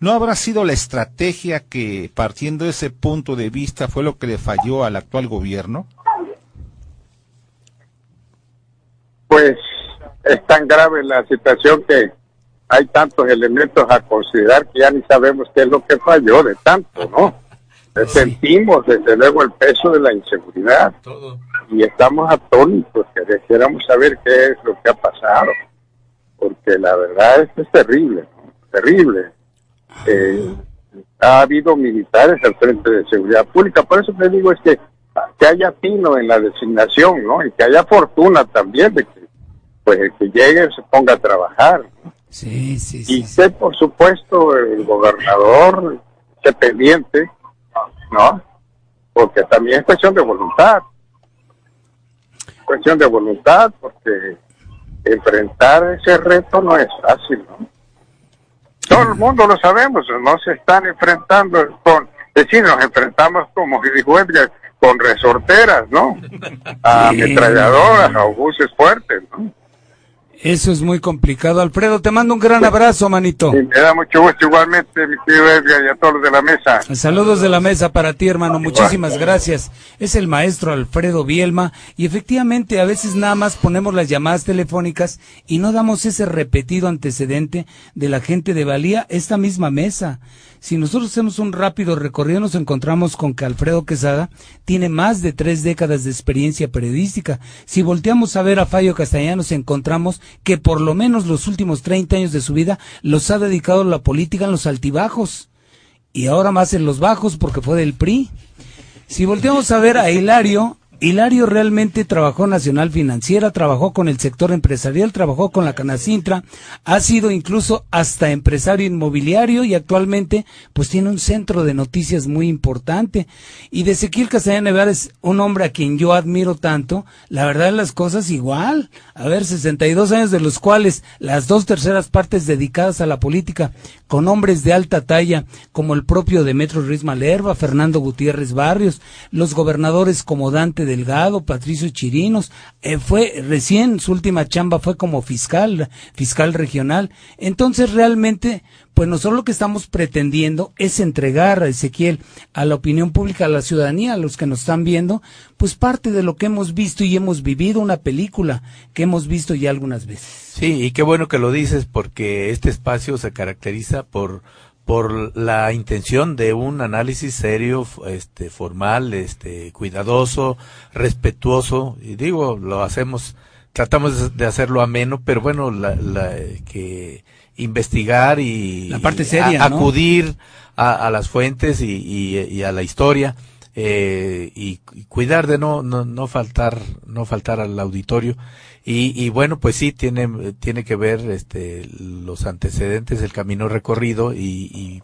¿No habrá sido la estrategia que, partiendo de ese punto de vista, fue lo que le falló al actual gobierno? Pues es tan grave la situación que hay tantos elementos a considerar que ya ni sabemos qué es lo que falló de tanto, ¿no? Sentimos desde luego el peso de la inseguridad y estamos atónitos, que quisiéramos saber qué es lo que ha pasado, porque la verdad es que es terrible, ¿no? terrible. Eh, ha habido militares al frente de seguridad pública, por eso te digo es que que haya tino en la designación, ¿no? Y que haya fortuna también de que pues el que llegue se ponga a trabajar. Sí, sí, y que por supuesto el gobernador esté pendiente, ¿no? Porque también es cuestión de voluntad. Cuestión de voluntad, porque enfrentar ese reto no es fácil, ¿no? Todo el mundo lo sabemos, no se están enfrentando con, es decir, nos enfrentamos como dijo Edgar, con resorteras, ¿no? A ametralladoras, a obuses fuertes, ¿no? Eso es muy complicado. Alfredo, te mando un gran abrazo, manito. Me da mucho gusto igualmente, mi querido Edgar, y a todos los de la mesa. Saludos de la mesa para ti, hermano. Muchísimas gracias. Es el maestro Alfredo Bielma y efectivamente a veces nada más ponemos las llamadas telefónicas y no damos ese repetido antecedente de la gente de Valía, esta misma mesa. Si nosotros hacemos un rápido recorrido nos encontramos con que Alfredo Quesada tiene más de tres décadas de experiencia periodística. Si volteamos a ver a Fallo Castellanos encontramos que por lo menos los últimos 30 años de su vida los ha dedicado a la política en los altibajos y ahora más en los bajos porque fue del PRI. Si volteamos a ver a Hilario, Hilario realmente trabajó Nacional Financiera, trabajó con el sector empresarial, trabajó con la Canacintra, ha sido incluso hasta empresario inmobiliario y actualmente pues tiene un centro de noticias muy importante. Y de Ezequiel Castellano Nevar es un hombre a quien yo admiro tanto, la verdad de las cosas igual. A ver, 62 años de los cuales las dos terceras partes dedicadas a la política con hombres de alta talla como el propio Demetrio Ruiz Malerva, Fernando Gutiérrez Barrios, los gobernadores como Dante Delgado, Patricio Chirinos, eh, fue recién su última chamba fue como fiscal, fiscal regional. Entonces realmente, pues nosotros lo que estamos pretendiendo es entregar a Ezequiel a la opinión pública, a la ciudadanía, a los que nos están viendo, pues parte de lo que hemos visto y hemos vivido, una película que hemos visto ya algunas veces. Sí, y qué bueno que lo dices porque este espacio se caracteriza por por la intención de un análisis serio, este formal, este cuidadoso, respetuoso y digo, lo hacemos tratamos de hacerlo ameno, pero bueno, la, la, que investigar y La parte y seria, a- ¿no? acudir a, a las fuentes y, y- y a la historia eh, y, y cuidar de no, no no faltar no faltar al auditorio y, y bueno pues sí tiene tiene que ver este los antecedentes el camino recorrido y,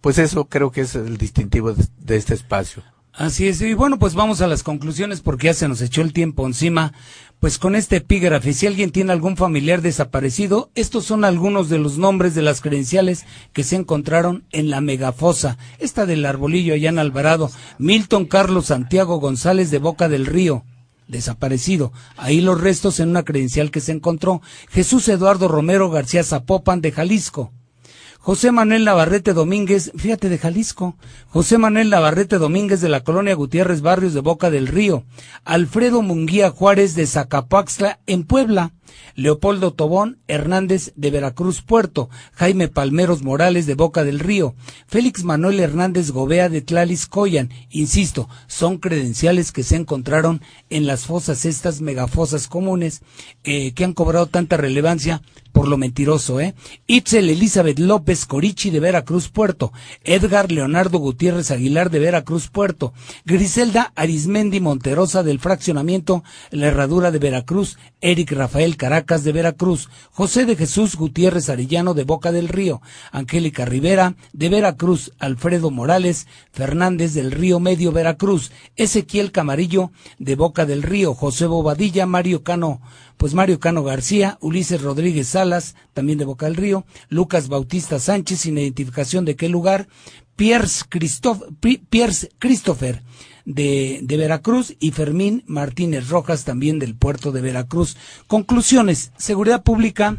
pues eso creo que es el distintivo de, de este espacio. Así es, y bueno, pues vamos a las conclusiones porque ya se nos echó el tiempo encima. Pues con este epígrafe, si alguien tiene algún familiar desaparecido, estos son algunos de los nombres de las credenciales que se encontraron en la megafosa, esta del arbolillo allá en Alvarado, Milton Carlos Santiago González de Boca del Río, desaparecido. Ahí los restos en una credencial que se encontró. Jesús Eduardo Romero García Zapopan de Jalisco. José Manuel Navarrete Domínguez, fíjate de Jalisco, José Manuel Navarrete Domínguez de la colonia Gutiérrez Barrios de Boca del Río, Alfredo Munguía Juárez de Zacapaxtla en Puebla, Leopoldo Tobón Hernández de Veracruz Puerto, Jaime Palmeros Morales de Boca del Río, Félix Manuel Hernández Gobea de Tlalis Coyan. Insisto, son credenciales que se encontraron en las fosas, estas megafosas comunes, eh, que han cobrado tanta relevancia por lo mentiroso, ¿eh? Itzel Elizabeth López Corichi de Veracruz Puerto, Edgar Leonardo Gutiérrez Aguilar de Veracruz Puerto, Griselda Arismendi Monterosa del fraccionamiento La Herradura de Veracruz, Eric Rafael Caracas de Veracruz, José de Jesús Gutiérrez Arellano de Boca del Río, Angélica Rivera de Veracruz, Alfredo Morales Fernández del Río Medio Veracruz, Ezequiel Camarillo de Boca del Río, José Bobadilla, Mario Cano pues Mario Cano García, Ulises Rodríguez Salas, también de Boca del Río, Lucas Bautista Sánchez, sin identificación de qué lugar, Pierce, Christoph, Pierce Christopher de, de Veracruz y Fermín Martínez Rojas, también del puerto de Veracruz. Conclusiones, seguridad pública,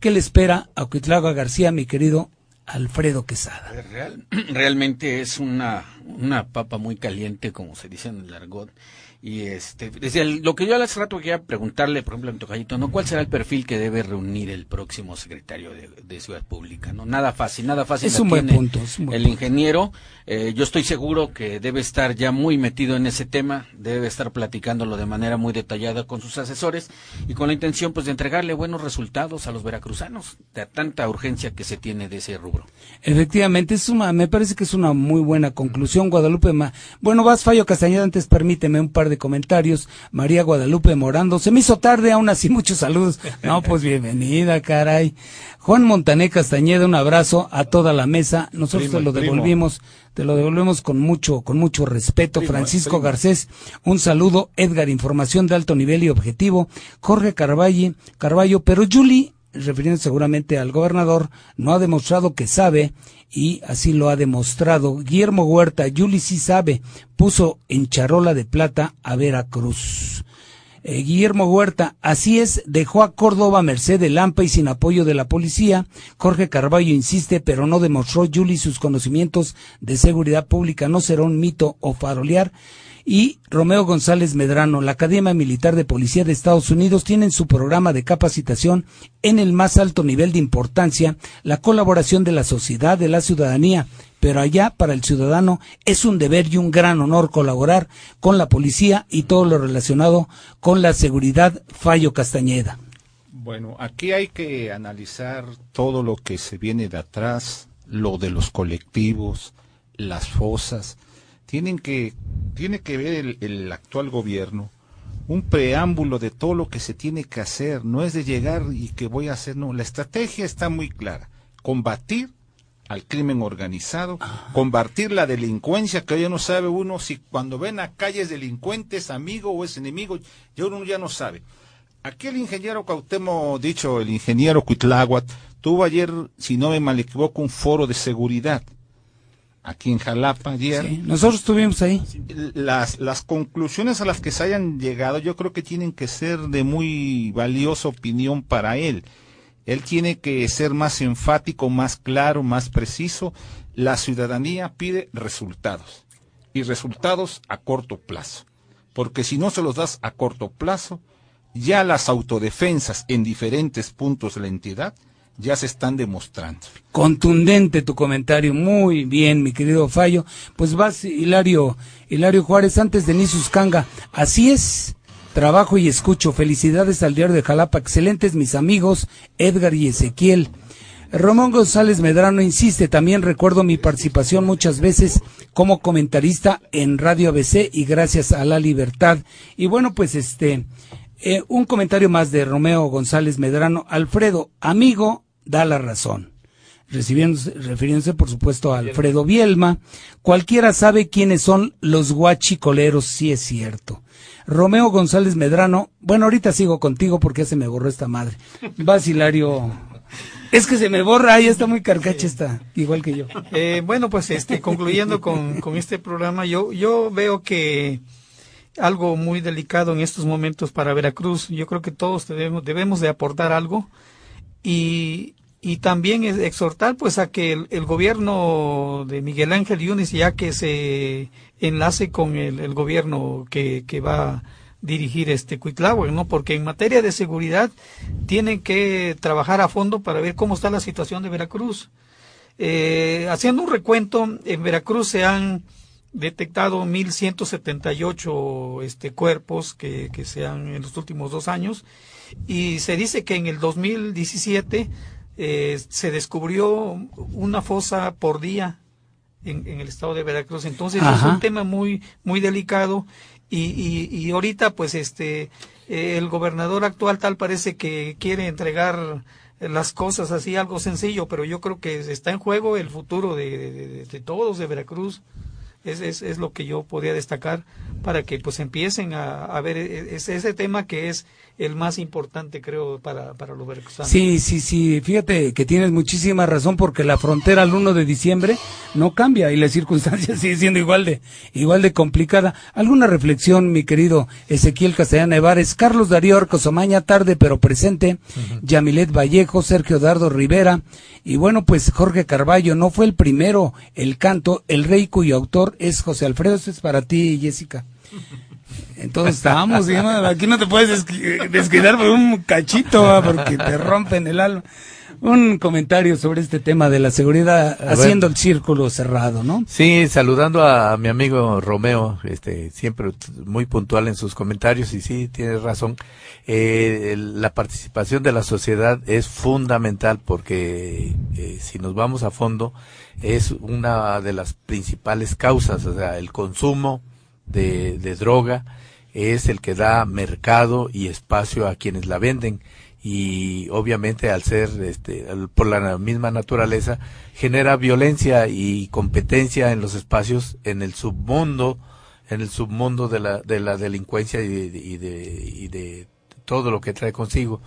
¿qué le espera a Cuitlaga García, mi querido Alfredo Quesada? Real- realmente es una, una papa muy caliente, como se dice en el argot. Y este, desde el- lo que yo hace rato quería preguntarle, por ejemplo, a mi tocallito, ¿no? ¿Cuál será el perfil que debe reunir el próximo secretario de, de Ciudad Pública? ¿no? Nada fácil, nada fácil. Es un buen punto, es un buen el punto. ingeniero, eh, yo estoy seguro que debe estar ya muy metido en ese tema, debe estar platicándolo de manera muy detallada con sus asesores y con la intención pues de entregarle buenos resultados a los veracruzanos, de tanta urgencia que se tiene de ese rubro. Efectivamente, es una, me parece que es una muy buena conclusión, Guadalupe. Ma- bueno, vas, Fallo Castañeda, antes permíteme un par de comentarios. María Guadalupe Morando, se me hizo tarde, aún así, muchos saludos. No, pues bienvenida, caray. Juan Montané Castañeda, un abrazo a toda la mesa. Nosotros Primo, te lo primo. devolvimos, te lo devolvemos con mucho, con mucho respeto. Primo, Francisco. Garcés, un saludo. Edgar, información de alto nivel y objetivo. Jorge Carvallo, Carballo, pero Julie refiriendo seguramente al gobernador, no ha demostrado que sabe y así lo ha demostrado. Guillermo Huerta, Yuli sí sabe, puso en charola de plata a Veracruz. Eh, Guillermo Huerta, así es, dejó a Córdoba merced de Lampa y sin apoyo de la policía. Jorge Carballo insiste, pero no demostró Yuli sus conocimientos de seguridad pública. No será un mito o farolear. Y Romeo González Medrano, la Academia Militar de Policía de Estados Unidos tiene en su programa de capacitación en el más alto nivel de importancia la colaboración de la sociedad, de la ciudadanía, pero allá para el ciudadano es un deber y un gran honor colaborar con la policía y todo lo relacionado con la seguridad Fallo Castañeda. Bueno, aquí hay que analizar todo lo que se viene de atrás, lo de los colectivos, las fosas. Tienen que, tiene que ver el, el actual gobierno un preámbulo de todo lo que se tiene que hacer. No es de llegar y que voy a hacer, no. La estrategia está muy clara. Combatir al crimen organizado, combatir la delincuencia, que ya no sabe uno si cuando ven a calles delincuentes, amigo o es enemigo, ya uno ya no sabe. Aquí el ingeniero Cautemo, dicho el ingeniero Cuitláhuac, tuvo ayer, si no me mal equivoco, un foro de seguridad. Aquí en Jalapa ayer. Sí, nosotros estuvimos ahí. Las, las conclusiones a las que se hayan llegado yo creo que tienen que ser de muy valiosa opinión para él. Él tiene que ser más enfático, más claro, más preciso. La ciudadanía pide resultados y resultados a corto plazo. Porque si no se los das a corto plazo, ya las autodefensas en diferentes puntos de la entidad ya se están demostrando. Contundente tu comentario, muy bien, mi querido Fallo. Pues vas, Hilario, Hilario Juárez, antes de Nisus Canga. Así es, trabajo y escucho. Felicidades al diario de Jalapa, excelentes mis amigos Edgar y Ezequiel. Román González Medrano insiste, también recuerdo mi participación muchas veces como comentarista en Radio ABC y gracias a la libertad. Y bueno, pues este, eh, un comentario más de Romeo González Medrano. Alfredo, amigo, da la razón. Recibiéndose- refiriéndose, por supuesto, a Alfredo Bielma. Cualquiera sabe quiénes son los guachicoleros, sí es cierto. Romeo González Medrano, bueno, ahorita sigo contigo porque se me borró esta madre. Vas, Hilario. Es que se me borra, ya está muy carcacha esta, igual que yo. Eh, bueno, pues este, concluyendo con, con este programa, yo, yo veo que algo muy delicado en estos momentos para Veracruz. Yo creo que todos debemos, debemos de aportar algo y, y también exhortar pues a que el, gobierno de Miguel Ángel Yunes ya que se enlace con el, gobierno que, que va dirigir este Cuitláhuac, ¿no? Porque en materia de seguridad tienen que trabajar a fondo para ver cómo está la situación de Veracruz. Eh, haciendo un recuento, en Veracruz se han detectado 1.178 este, cuerpos que, que se han en los últimos dos años y se dice que en el 2017 eh, se descubrió una fosa por día en, en el estado de Veracruz. Entonces es un tema muy muy delicado y, y, y ahorita pues este eh, el gobernador actual tal parece que quiere entregar las cosas así algo sencillo, pero yo creo que está en juego el futuro de, de- todos de Veracruz. Es, es, es lo que yo podría destacar para que pues empiecen a, a ver e- ese, ese tema que es el más importante creo para, para los veracruzanos. Sí, sí, sí, fíjate que tienes muchísima razón porque la frontera al 1 de diciembre no cambia y la circunstancia sigue siendo igual de igual de complicada. ¿Alguna reflexión, mi querido Ezequiel Castellán Nevares, Carlos Darío Arcosomaña, tarde pero presente, Yamilet Vallejo, Sergio Dardo Rivera y bueno, pues Jorge Carballo no fue el primero, el canto, el rey cuyo autor es José Alfredo, eso es para ti, Jessica. Entonces estábamos, ¿sí, no? aquí no te puedes descuidar por un cachito, ¿va? porque te rompen el alma. Un comentario sobre este tema de la seguridad A ver. haciendo el círculo cerrado, ¿no? Sí, saludando a, mi amigo Romeo, este, siempre muy puntual en sus comentarios y sí, tienes razón. Eh, la participación de la sociedad es fundamental porque eh, si nos vamos a fondo es una de las principales causas, o sea, el consumo de, droga es el que da mercado y espacio a quienes la venden. Y obviamente al ser este por la misma naturaleza genera violencia y competencia en los espacios en el submundo en el submundo de la de la delincuencia y de, y de, y de todo lo que trae consigo.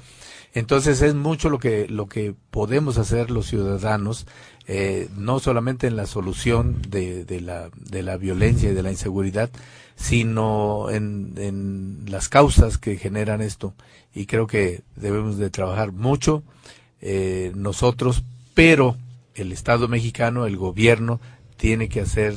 Entonces es mucho lo que lo que podemos hacer los ciudadanos eh, no solamente en la solución de, de la de la violencia y de la inseguridad sino en, las causas que generan esto. Y creo que debemos de trabajar mucho eh, nosotros pero el Estado mexicano el gobierno tiene que hacer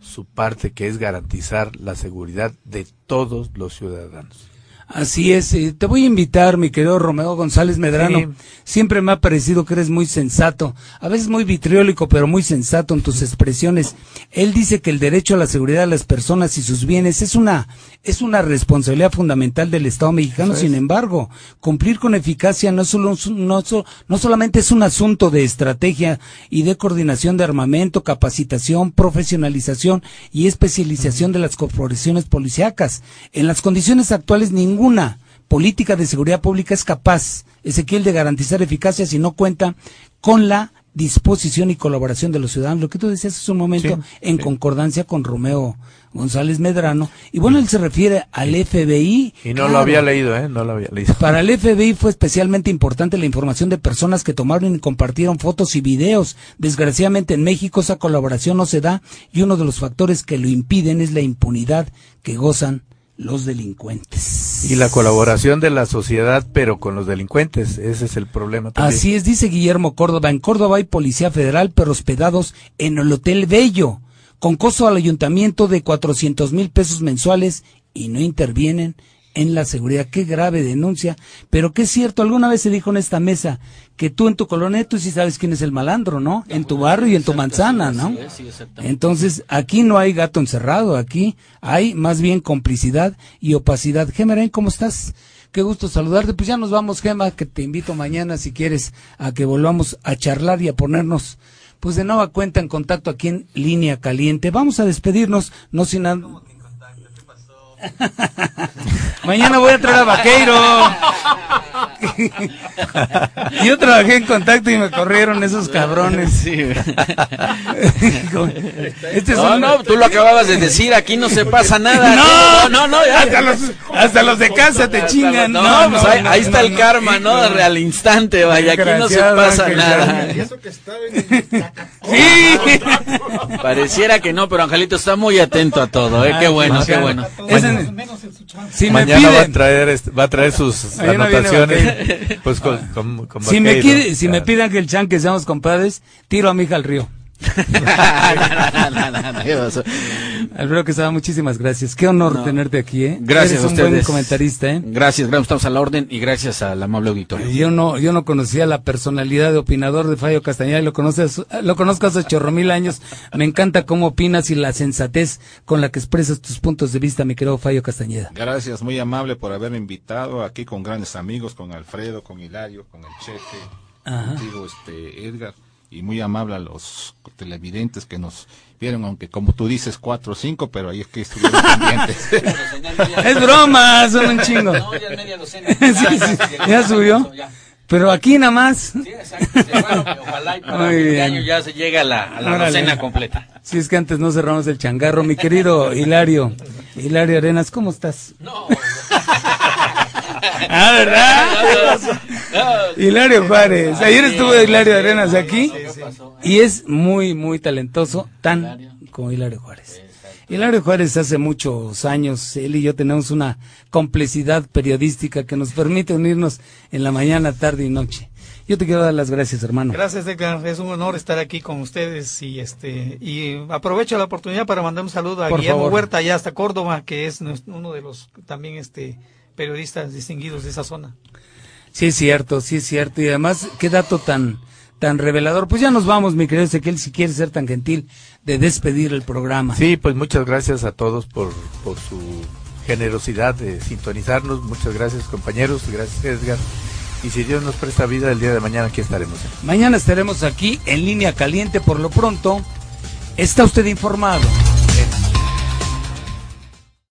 su parte que es garantizar la seguridad de todos los ciudadanos Así es, eh, te voy a invitar, mi querido Romeo González Medrano. Sí. Siempre me ha parecido que eres muy sensato, a veces muy vitriólico, pero muy sensato en tus expresiones. Él dice que el derecho a la seguridad de las personas y sus bienes es una es una responsabilidad fundamental del Estado mexicano. Es. Sin embargo, cumplir con eficacia no solo no, no solamente es un asunto de estrategia y de coordinación de armamento, capacitación, profesionalización y especialización de las corporaciones policíacas. En las condiciones actuales ninguna política de seguridad pública es capaz, Ezequiel, de garantizar eficacia si no cuenta con la disposición y colaboración de los ciudadanos. Lo que tú decías hace un momento, Sí, en sí. concordancia con Romeo González Medrano. Y bueno, él se refiere al FBI. y no lo había leído eh no lo había leído Para el FBI fue especialmente importante la información de personas que tomaron y compartieron fotos y videos. Desgraciadamente en México esa colaboración no se da y uno de los factores que lo impiden es la impunidad que gozan los delincuentes. y la colaboración de la sociedad pero con los delincuentes ese es el problema también. Así es, dice Guillermo Córdoba. En Córdoba hay policía federal, pero hospedados en el Hotel Bello, con costo al ayuntamiento de 400 mil pesos mensuales y no intervienen en la seguridad. Qué grave denuncia. Pero que es cierto, alguna vez se dijo en esta mesa que tú en tu colonia, tú sí sabes quién es el malandro, ¿no? En tu barrio y en tu manzana, ¿no? Entonces, aquí no hay gato encerrado, aquí hay más bien complicidad y opacidad. Gemeren, ¿cómo estás? Qué gusto saludarte. Pues ya nos vamos, Gema, que te invito mañana si quieres a que volvamos a charlar y a ponernos, pues de nueva cuenta en contacto aquí en Línea Caliente. Vamos a despedirnos, no sin Mañana voy a traer a Vaqueiro. Yo trabajé en contacto y me corrieron esos cabrones. Este es no, un- no, tú lo acababas de decir, aquí no se pasa nada. No, no, no, ya. hasta los, hasta los de casa te chingan. los- No, no, pues no, ahí, no, ahí está no, el no. karma, ¿no? Al instante, vaya, aquí no se pasa Ángel, nada. Sí. Pareciera que no, pero Angelito está muy atento a todo, ¿eh? Qué bueno, qué bueno. Ese- si me mañana va a piden, traer este- va a traer sus anotaciones pues con, con- con si me, quiere- si me piden que el chan que seamos compadres, tiro a mi hija al río. Alfredo Quesada, muchísimas gracias. Qué honor No. tenerte aquí, ¿eh? Gracias Eres a un buen ustedes. comentarista, ¿eh? Gracias, gracias, estamos a la orden y gracias al amable auditorio. Yo no, yo no conocía la personalidad de opinador de Fallo Castañeda y lo conoces, lo conozco hace chorro mil años. Me encanta cómo opinas y la sensatez con la que expresas tus puntos de vista, mi querido Fallo Castañeda. Gracias, muy amable por haberme invitado aquí con grandes amigos, con Alfredo, con Hilario, con el Cheque, Ajá. contigo, este, Edgar, y muy amable a los televidentes que nos vieron, aunque como tú dices, cuatro o cinco, pero ahí es que estuvieron pendientes. Es broma, son un chingo. Sí, sí, ya subió. Pero aquí nada más. Ojalá y para Muy fin de bien. año ya se llega a la, a la Órale. docena completa. Si es que antes no cerramos el changarro, mi querido Hilario. Hilario Arenas, ¿cómo estás? No. ah, ¿verdad? Hilario Juárez. Ayer estuvo Hilario Arenas aquí y es muy, muy talentoso, tan como Hilario Juárez. Hilario Juárez hace muchos años, él y yo tenemos una complicidad periodística que nos permite unirnos en la mañana, tarde y noche. Yo te quiero dar las gracias, hermano. Gracias, Edgar. Es un honor estar aquí con ustedes y este y aprovecho la oportunidad para mandar un saludo a Por Guillermo favor. Huerta allá hasta Córdoba, que es uno de los también este periodistas distinguidos de esa zona. Sí es cierto, sí es cierto. Y además, qué dato tan, tan revelador. Pues ya nos vamos, mi querido Ezequiel, si quieres ser tan gentil de despedir el programa. Sí, pues muchas gracias a todos por, por su generosidad de sintonizarnos. Muchas gracias, compañeros. Gracias, Edgar. Y si Dios nos presta vida, el día de mañana aquí estaremos. Mañana estaremos aquí en línea caliente. Por lo pronto, está usted informado.